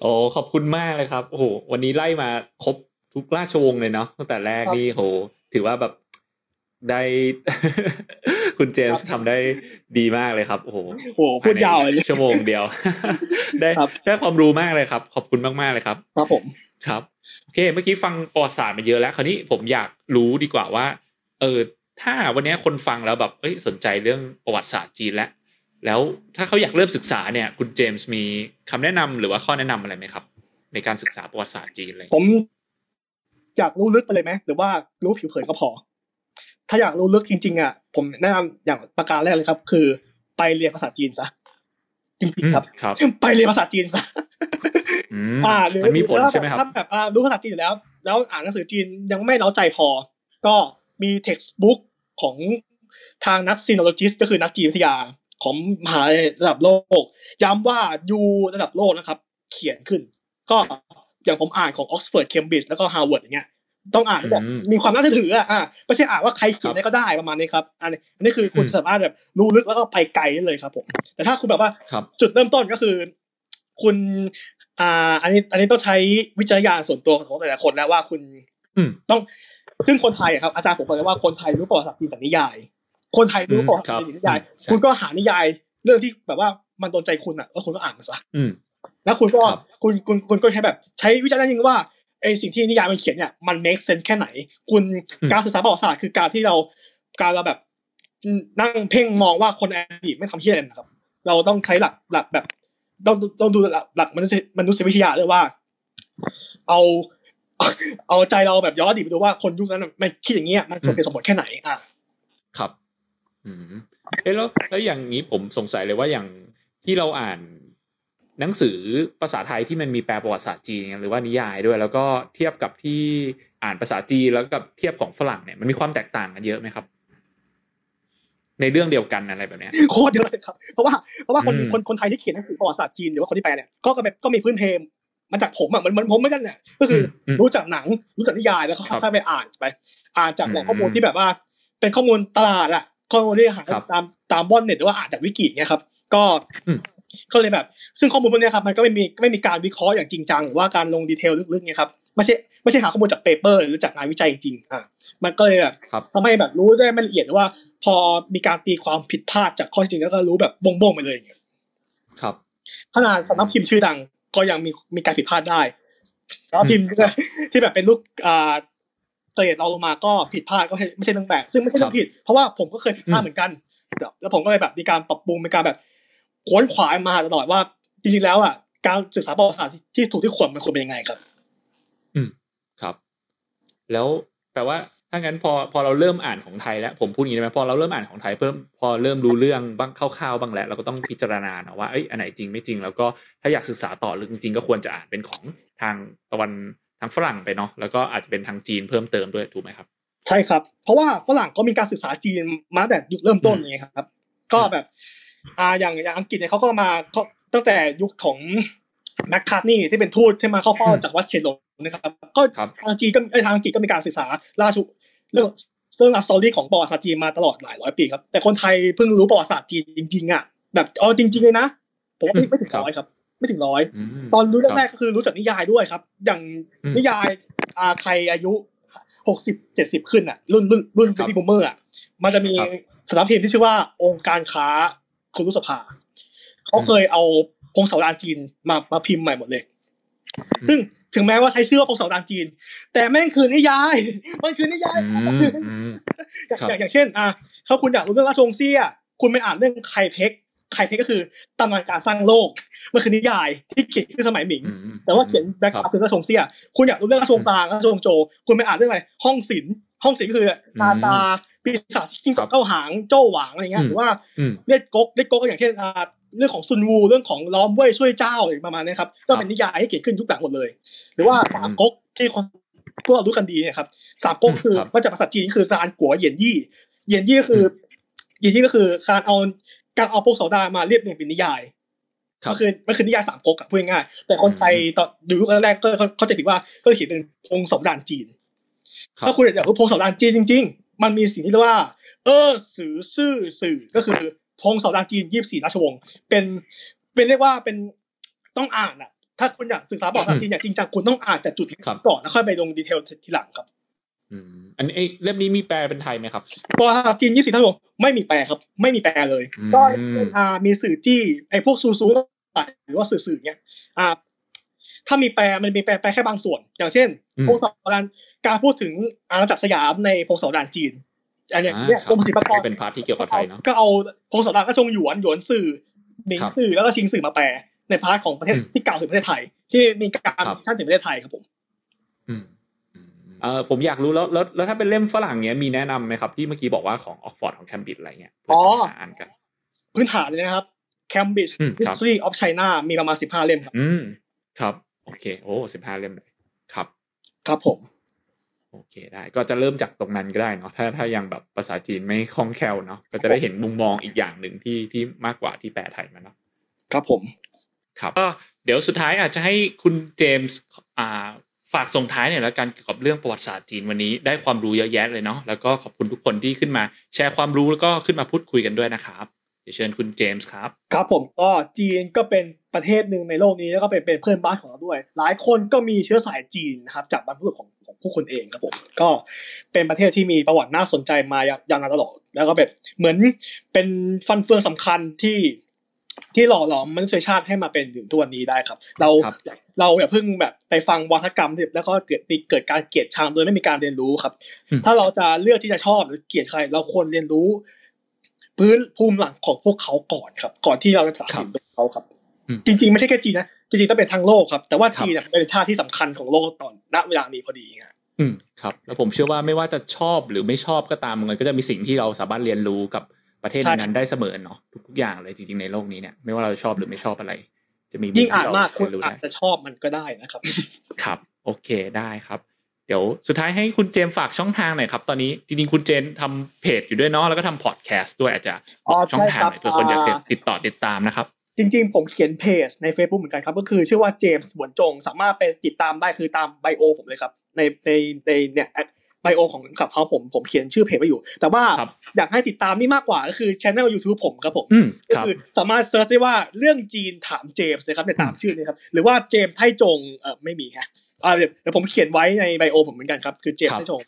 โอ้ขอบคุณมากเลยครับโอ้โหวันนี้ไล่มาครบทุกราชวงศ์เลยเนาะตั้งแต่แรกครับนี่โห ถือว่าแบบ ได้ คุณเจมส์ครับทำได้ดีมากเลยครับ โอ้โหโอ้พูดยาวเลยชั่วโมงเดียว ได้ครับได้ความรู้มากเลยครับ ขอบคุณมากๆเลยครับ ครับผมครับโอเค เมื่อกี้ฟังประวัติศาสตร์มาเยอะแล้ว คราวนี้ผมอยากรู้ดีกว่าว่า เออ ถ้าวันนี้คนฟังแล้วแบบเอ้ยสนใจเรื่องประวัติศาสตร์จีนแล้วแล้วถ้าเขาอยากเริ่มศึกษาเนี่ย คุณเจมส์มีคำแนะนำหรือว่าข้อแนะนำอะไรไหมครับ ในการศึกษาประวัติศาสตร์จีนเลยผมอยากรู้ลึกไปเลยไหมหรือว่ารู้ผิวเผินก็พอ ถ้าอยากรู้ลึกจริง ๆอะผมแนะนำอย่างประการแรกเลยครับ คือ ไปเรียนภาษาจีนซะจริงๆครับครับ ไปเรียนภาษาจีนซะอืมอ่าหรือมันมีผลรือว่าใช่ไหมครับถ้าแบบอ่ารู้ภาษาจีนอยู่แล้ว แล้วอ่านหนังสือจีนยังไม่เล้าใจพอ ก็มี textbook ของทางนัก sinologist ก็คือนักจีนวิทยาของมหาลัยระดับโลก ย้ำว่ายูระดับโลกนะครับ เขียนขึ้น ก็อย่างผมอ่านของ Oxford Cambridge แล้วก็ Harvard อย่างเงี้ย ต้องอ่านแบบอืมมีความน่าเชื่อถืออะอะไม่ใช่อ่านว่าใครเขียนได้ก็ได้ประมาณนี้ครับอันนี้อันนี้คือคุณอืมสามารถแบบรู้ลึกแล้วก็ไปไกลได้เลยครับผม แต่ถ้าคุณแบบว่าครับจุดเริ่มต้นก็คือ คุณอ่า อันนี้ อันนี้ต้องใช้วิจารณญาณส่วนตัวของแต่ละคนแล้วว่าคุณอืมต้องซึ่งคนไทยอะครับอาจารย์ผมบอกเลยว่าคนไทยรู้ประวัติศาสตร์จีนจากนิยาย คนไทยรู้ประวัติศาสตร์จีนจากนิยายอืมใช่คุณก็หานิยาย เรื่องที่แบบว่ามันโดนใจคุณอะแล้วคุณก็อ่านมันซะอืมแล้วคุณก็ครับคุณคุณคุณก็ใช้แบบ ใช้วิจารณญาณจริงว่า ไอสิ่งที่นิยายมันเขียนเนี่ยมัน make sense แค่ไหน คุณอืมการศึกษาประวัติศาสตร์คือการที่เราการเราแบบนั่งเพ่งมองว่าคนในอดีตไม่ทำที่อะไรนะครับ เราต้องใช้หลักหลักแบบต้องต้องดูหลักหลักมนุษยมนุษยวิทยาด้วยว่า เอาเอาใจเราแบบย้อนอดีตไปดูว่าคนยุคนั้นน่ะมันคิดอย่างเงี้ยมันสมเหตุสมผลแค่ไหนอะครับ อืมเอ้แล้วแล้วอย่างนี้ผมสงสัยเลยว่าอย่างที่เราอ่าน หนังสือภาษาไทยที่มันมีแปลประวัติศาสตร์จีนเนี่ยหรือว่านิยายด้วย แล้วก็เทียบกับที่อ่านภาษาจีนแล้วกับเทียบของฝรั่งเนี่ยมันมีความแตกต่างกันเยอะไหมครับ ในเรื่องเดียวกันอะไรแบบเนี้ยโคตรเยอะเลยครับ เพราะว่าเพราะว่าคนอืมคนคนไทยที่เขียนหนังสือประวัติศาสตร์จีนหรือว่าคนที่แปลเนี่ยก็ก็แบบก็มีพื้นเพมาจากผมอะเหมือนเหมือนผมเหมือนกันเนี่ยก็คืออมรู้จากหนังรู้จากนิยายแล้วก็ครับค่อยๆไปอ่านไป อ่านจากแหล่งอืมข้อมูลที่แบบว่า เป็นข้อมูลตลาดอะข้อมูลที่หาครับตามตามบนเน็ตหรือว่าอ่านจากวิกิเนี่ยครับ ก็ อืมก็เลยแบบ ซึ่งข้อมูลพวกเนี้ยครับมันก็ไม่มีไม่มีการวิเคราะห์อย่างจริงจังหรือว่าการลง detail ลึกๆเนี่ยครับไม่ใช่ไม่ใช่หาข้อมูลจาก paper หรือจากงานวิจัยจริงๆอะมันก็เลยแบบครับทำให้แบบรู้ได้ไม่ละเอียดว่า พอมีการตีความผิดพลาดจากข้อเท็จจริงแล้วก็รู้แบบงงๆไปเลยอย่างเงี้ยครับขนาดสำนักพิมพ์ชื่อดังก็ยังมีมีการผิดพลาดได้สำนักพิมพ์ที่ที่แบบเป็นลูกอ่าเกรดเราลงมาก็ผิดพลาดก็ไม่ใช่เรื่องแปลกซึ่งไม่ใช่เรื่องผิดเพราะว่าผมก็เคยผิดพลาดเหมือนกันแล้วผมก็เลยแบบมีการปรับปรุงมีการแบบ ขวนขวายมาตลอดว่าจริงๆแล้วอะการศึกษาประวัติศาสตร์ที่ถูกที่ควรมันควรเป็นยังไงครับครับ แล้วแปลว่าถ้างั้นพอพอเราเริ่มอ่านของไทยแล้ว ผมพูดอย่างนี้ได้ไหมพอเราเริ่มอ่านของไทยเพิ่มพอเริ่มรู้เรื่องบ้างคร่าวๆบ้างแล้วเราก็ต้องพิจารณาเนาะว่าเอ้ยอันไหนจริงไม่จริง แล้วก็ถ้าอยากศึกษาต่อหรือจริงๆก็ควรจะอ่านเป็นของทางตะวันทางฝรั่งไปเนาะแล้วก็อาจจะเป็นทางจีนเพิ่มเติมด้วยถูกไหมครับ ใช่ครับ เพราะว่าฝรั่งก็มีการศึกษาจีนมาแต่ยุคเริ่มต้นไงครับ ก็แบบ อ่าอย่างอย่างอังกฤษเนี่ยเขาก็มาเขาตั้งแต่ยุคของแมคคาร์ทนี่ที่เป็นทูตที่มาเข้าเฝ้าจักรพรรดิเฉียนหลงนะครับก็ครับทางจีนก็เอ้ยทางอังกฤษก็มีการศึกษาราชุเรื่องเรื่อง story ของประวัติศาสตร์จีนมาตลอดหลายร้อยปีครับ แต่คนไทยเพิ่งรู้ประวัติศาสตร์จีนจริงๆอะแบบเอาจริงๆเลยนะผมว่าไม่ไม่ถึงครับร้อยครับ ไม่ถึงร้อยอืมตอนรู้ครับแรกๆก็คือรู้จากนิยายด้วยครับ อย่างอืมนิยายอาใครอายุหกสิบเจ็ดสิบขึ้นอะ รุ่นรุ่นรุ่นครับพี่ boomer อะมันจะมีครับสำนักพิมพ์ที่ชื่อว่าองค์การค้า คุรุสภาเขาเคยเอาพงศาวดารจีนมามาพิมพ์ใหม่หมดเลย ซึ่งถึงแม้ว่าใช้ชื่อว่าพงศาวดารจีน แต่แม่งคือนิยายมันคือนิยายอืมอืมอย่างครับอย่างอย่างเช่น อะถ้าคุณอยากรู้เรื่องราชวงศ์เซี่ยคุณไปอ่านเรื่องไคเพ็กไคเพ็กก็คือตำนานการสร้างโลกมันคือนิยายที่เขียนขึ้นสมัยหมิงอืมแต่ว่าเขียนแบ็คกครัราบฟคือราชวงศ์เซี่ยคุณอยากรู้เรื่องราชวงศ์ซางราชวงศ์โจ คุณไปอ่านเรื่องอะไรห้องศิลป์ห้องศิลป์ก็คือนาจา ปีศาจชิงครักับบเก้าหางโจ้หวางอะไรเงี้อืยมหรือว่าอืมเลียดก๊กเลียดก๊กก็อย่างเช่นอ่าเรื่องของซุนวูเรื่องของล้อมเว่ยช่วยเจ้าอะไรประมาณนี้ครับก็เป็นนิยายที่เขียนขึ้นยุคหลังหมดเลย หรือว่าสามก๊กที่คนพวกเรารู้กันดีเนี่ยครับสามก๊กคือครับมาจากภาษาจีนคือซานกัวเหยียนยี่เหยียนยี่ก็คืออเหยียนยี่ก็คือการเอาการเอาพวกโสดามาเรียบเรียงเป็นนิยายครับมันคือมันคือนิยายสามก๊กอะพูดง่ายๆแต่คนไทยตอนดูยุคแรกๆก็เข้าใจผิดว่าก็เขียนเป็นพงศาวดารจีนครับถ้าคุณอยากรู้พงศาวดารจีนจริงๆ มันมีสิ่งที่เรียกว่า เออสื่อซื่อสื่อก็คือพงศาวดารจีนยี่สิบสี่ราชวงศ์เป็นเป็นเรียกว่าเป็นต้องอ่านอะถ้าคุณอยากศึกษาประวัติศาสตร์จีนอย่างจริงจังคุณต้องอ่านจากจุดครับก่อนแล้วค่อยไปลง detail ทีหลังครับอืมอันนี้ไอ้เล่มนี้มีแปลเป็นไทยไหมครับประวัติศาสตร์จีนยี่สิบสี่ราชวงศ์ไม่มีแปลครับ ไม่มีแปลเลยอืมก็อ่ามีสื่อจี้ไอ้พวกซูซูหรือว่าสื่อสื่อเนี้ยอ่า ถ้ามีแปลมันมีแปลแปลแค่บางส่วน อย่างเช่นอืมพงศาวดารการพูดถึงอาณาจักรสยามในพงศาวดารจีนอันเนี้ยอ่าเนี่ยกรมศิลปากรเป็น part ที่เกี่ยวกับไทยเนาะก็เอาพงศาวดารก็ชงหยวนหยวนสื่อหมิงครับสื่อแล้วก็ชิงสื่อมาแปลใน part ของประเทศอืมที่กล่าวถึงประเทศไทย ที่มีการครับชั่นถึงประเทศไทยครับผมอืมอืมเออผมอยากรู้แล้วแล้วแล้วถ้าเป็นเล่มฝรั่งเนี้ยมีแนะนำไหมครับที่เมื่อกี้บอกว่าของออกฟอร์ดของแคมบริดจ์อะไรเงี้ยเพื่อจะหาอ่านกัน พื้นฐานเลยนะครับ Cambridge อืมครับ History of China มีประมาณสิบห้าเล่มครับ อืม ครับ โอเค โอ้สิบห้าเล่มเลยครับ ครับผม โอเคได้ ก็จะเริ่มจากตรงนั้นก็ได้เนาะถ้าถ้ายังแบบภาษาจีนไม่คล่องแคล่วเนาะก็จะได้เห็นมุมมองอีกอย่างหนึ่งที่ที่มากกว่าที่แปลไทยมาเนาะครับผมครับก็เดี๋ยวสุดท้ายอาจจะให้คุณเจมส์อ่าฝากส่งท้ายหน่อยแล้วกันเกี่ยวกับเรื่องประวัติศาสตร์จีนวันนี้ได้ความรู้เยอะแยะเลยเนาะแล้วก็ขอบคุณทุกคนที่ขึ้นมาแชร์ความรู้แล้วก็ขึ้นมาพูดคุยกันด้วยนะครับเดี๋ยวเชิญคุณเจมส์ครับ ครับผมก็จีนก็เป็น ประเทศหนึ่งในโลกนี้แล้วก็เป็นเป็นเพื่อนบ้านของเราด้วย หลายคนก็มีเชื้อสายจีนนะครับจากบรรพบุรุษของของผู้คนเองครับผมก็เป็นประเทศที่มีประวัติน่าสนใจมายาวนานตลอดแล้วก็แบบเหมือนเป็นฟันเฟืองสำคัญที่ที่หล่อหลอมมนุษยชาติให้มาเป็นถึงทุกวันนี้ได้ครับ เราครับเราอย่าเพิ่งแบบไปฟังวัฒกรรมที่แล้วก็เกิดมีเกิดการเกลียดชังโดยไม่มีการเรียนรู้ครับอืมถ้าเราจะเลือกที่จะชอบหรือเกลียดใคร เราควรเรียนรู้ พื้นภูมิหลังของพวกเขาก่อนครับ ก่อนที่เราจะตัดสินเขาครับอืม จริง ๆ ไม่ใช่แค่จีนนะจริงๆต้องเป็นทั้งโลกครับ แต่ว่าครับจีนเนี่ยเป็นชาติที่สำคัญของโลกตอนณเวลานี้พอดีครับอืมครับ แล้วผมเชื่อว่าไม่ว่าจะชอบหรือไม่ชอบก็ตามมันก็จะมีสิ่งที่เราสามารถเรียนรู้กับประเทศใช่นั้นๆได้เสมอเนาะทุกๆอย่างเลยจริงๆในโลกนี้เนี่ยไม่ว่าเราจะชอบหรือไม่ชอบอะไร จะมีมุยิ่งอ่านที่เรมากคุณเรียนรู้อาได้จจะชอบมันก็ได้นะครับ ครับ โอเคได้ครับ เดี๋ยวสุดท้ายให้คุณเจมส์ฝากช่องทางหน่อยครับ ตอนนี้จริงๆคุณเจนทำเพจอยู่ด้วยเนาะแล้วก็ทำพอดแคสต์ด้วยอาจจะอ๋อช่องทางหน่อยใช่ครับเผื่อคนอยากจะอ่าติดต่อติดตามนะครับ จริงๆ ผมเขียนเพจใน Facebook เหมือนกันครับ ก็คือชื่อว่าเจมส์หวนจง สามารถไปติดตามได้คือตามไบโอผมเลยครับ ในในในเนี่ย bio ของ Clubhouse ผมผมเขียนชื่อเพจไว้อยู่ แต่ว่าครับอยากให้ติดตามนี่มากกว่าก็คือช anel YouTube ผมครับผมอืมก็ครับคือสามารถ search ได้ว่าเรื่องจีนถามเจมส์นะครับในตามชื่อนี้ครับ หรือว่าเจมส์ไทจงเออไม่มีฮะอ่าเดี๋ยวเดี๋ยวผมเขียนไว้ใน bio ผมเหมือนกันครับคือเจมส์ไทจง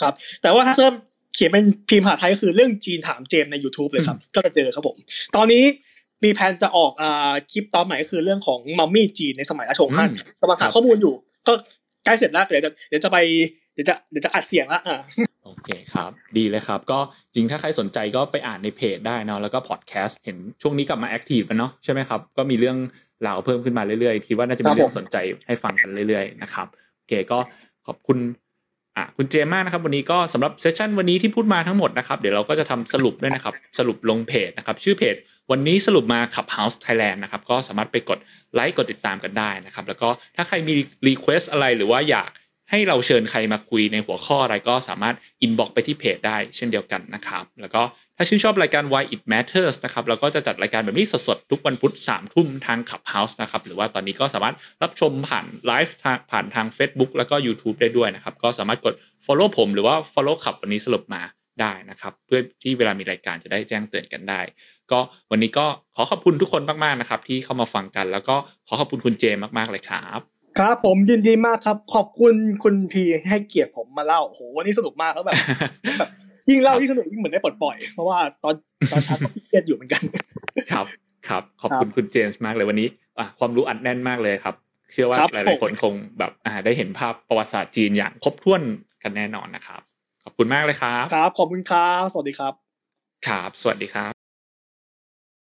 ครับ แต่ว่าถ้า search เขียนเป็นพิมพ์ภาษาไทยก็คือเรื่องจีนถามเจมส์ใน YouTube เลยครับ ก็จะเจอครับผม ตอนนี้ มีแผนจะออกอ่าคลิปตอนใหม่ก็คือเรื่องของมัมมี่จีนในสมัยราชวงศ์ฮั่นอืมกำลังหาครับข้อมูลอยู่ ก็ใกล้เสร็จแล้วเดี๋ยวจะเดี๋ยวจะไปเดี๋ยวจะเดี๋ยวจะอัดเสียงละอ่าโอเคครับ ดีเลยครับ ก็จริงถ้าใครสนใจก็ไปอ่านในเพจได้เนาะแล้วก็พอดแคสต์เห็นช่วงนี้กลับมาแอคทีฟกันเนาะใช่ไหมครับ ก็มีเรื่องราวเพิ่มขึ้นมาเรื่อยๆ คิดว่าน่าจะมีครับผมเรื่องสนใจให้ฟังกันเรื่อยๆนะครับเคก็ขอบคุณอะคุณเจมส์มากนะครับ วันนี้ก็สำหรับเซสชันวันนี้ที่พูดมาทั้งหมดนะครับ เดี๋ยวเราก็จะทำสรุปด้วยนะครับ สรุปลงเพจนะครับ ชื่อเพจ วันนี้สรุปมา Clubhouse Thailand นะครับก็สามารถไปกดไลค์กดติดตามกันได้นะครับแล้วก็ถ้าใครมี request อะไรหรือว่าอยากให้เราเชิญใครมาคุยในหัวข้ออะไรก็สามารถ inbox ไปที่เพจได้เช่นเดียวกันนะครับแล้วก็ถ้าชื่นชอบรายการ Why It Matters นะครับเราก็จะจัดรายการแบบนี้สดๆ ทุกวันพุธสามทุ่มทาง Clubhouse นะครับหรือว่าตอนนี้ก็สามารถรับชมผ่านไลฟ์ผ่านทาง Facebook แล้วก็ YouTube ได้ด้วยนะครับก็สามารถกด follow ผมหรือว่า follow คลับวันนี้สรุปมา ได้นะครับ เพื่อที่เวลามีรายการจะได้แจ้งเตือนกันได้ ก็วันนี้ก็ขอขอบคุณทุกคนมากๆนะครับ ที่เข้ามาฟังกัน แล้วก็ขอขอบคุณคุณเจมมากๆเลยครับครับผมยินดีมากครับ ขอบคุณคุณพีให้เกียรติผมมาเล่าโอ้โหวันนี้สนุกมากแล้วแบบแบบยิ่งเล่ายิ่งสนุกยิ่งเหมือนได้ปลดปล่อย เพราะว่าตอนตอนเช้าก็เครียดอยู่เหมือนกัน ครับ ครับ ขอบคุณคุณเจมส์มากเลยวันนี้อะความรู้อัดแน่นมากเลยครับ เชื่อว่าครับหลายๆคนคงแบบอ่าได้เห็นภาพประวัติศาสตร์จีนอย่างครบถ้วนกันแน่นอนนะครับ ขอบคุณมากเลยครับ ครับ ขอบคุณครับ สวัสดีครับ ครับ สวัสดีครับ